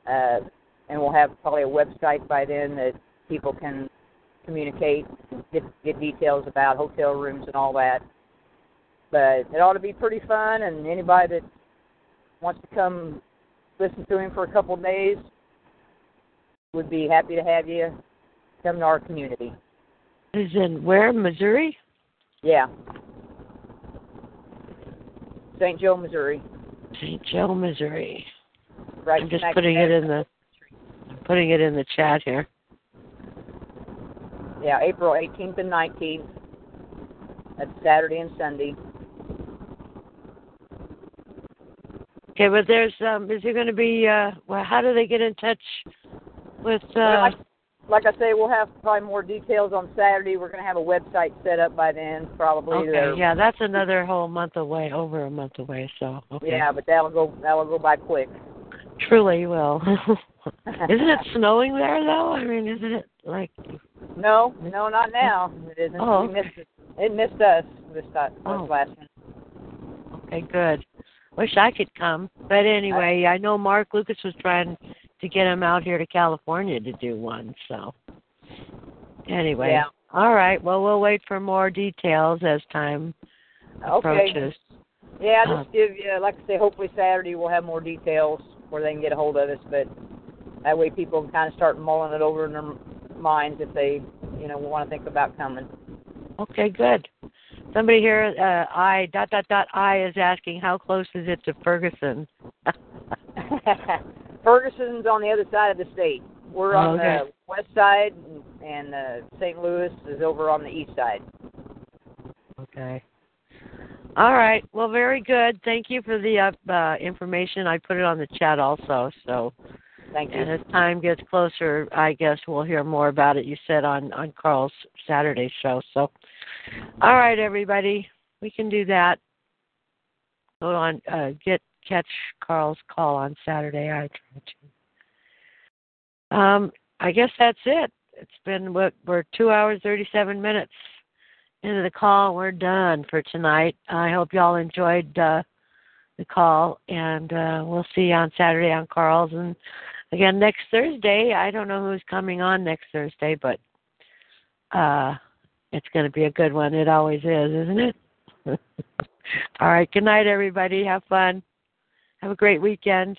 Speaker 13: uh, and we'll have probably a website by then that people can communicate, get get details about hotel rooms and all that. But it ought to be pretty fun, and anybody that wants to come listen to him for a couple of days would be happy to have you come to our community.
Speaker 3: Is in where Missouri?
Speaker 13: Yeah. St. Joe, Missouri.
Speaker 3: St. Joe, Missouri.
Speaker 13: Right.
Speaker 3: I'm just putting it in the I'm putting it in the chat here.
Speaker 13: Yeah, April 18th and 19th. That's Saturday and Sunday.
Speaker 3: Okay, but there's um is there going to be uh well how do they get in touch with uh
Speaker 13: Well, like, like I say, we'll have probably more details on Saturday. We're going to have a website set up by then, probably.
Speaker 3: Okay,
Speaker 13: They're-
Speaker 3: yeah, that's another whole month away, over a month away, so okay.
Speaker 13: Yeah, but that'll go that'll go by quick.
Speaker 3: Truly will. Isn't it snowing there though? I mean, isn't it like
Speaker 13: No, no, not now. It isn't.
Speaker 3: Oh,
Speaker 13: we missed it. It missed us this, this
Speaker 3: Oh.
Speaker 13: last one.
Speaker 3: okay, good. Wish I could come. But anyway, I know Mark Lucas was trying to get him out here to California to do one, so anyway.
Speaker 13: Yeah.
Speaker 3: All right. Well, we'll wait for more details as time
Speaker 13: Okay.
Speaker 3: approaches.
Speaker 13: Yeah,
Speaker 3: Uh,
Speaker 13: just give you like I say. Hopefully Saturday we'll have more details where they can get a hold of us. But that way people can kind of start mulling it over in their minds if they, you know, want to think about coming.
Speaker 3: Okay, good. Somebody here, uh, I dot dot dot I is asking how close is it to Ferguson?
Speaker 13: Ferguson's on the other side of the state. We're on
Speaker 3: Okay.
Speaker 13: the west side, and uh, St. Louis is over on the east side.
Speaker 3: Okay. All right. Well, very good. Thank you for the uh, uh, information. I put it on the chat also. So,
Speaker 13: Thank you.
Speaker 3: and as time gets closer, I guess we'll hear more about it. You said on on Karl's Saturday show. So, all right, everybody, we can do that. Go on, uh, get catch Karl's call on Saturday. I try to. Um, I guess that's it. It's been what we're two hours thirty seven minutes into the call. We're done for tonight. I hope y'all enjoyed uh, the call, and uh, we'll see you on Saturday on Karl's. And again, next Thursday, I don't know who's coming on next Thursday, but uh, it's going to be a good one. It always is, isn't it? All right. Good night, everybody. Have fun. Have a great weekend.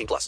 Speaker 1: 18 plus.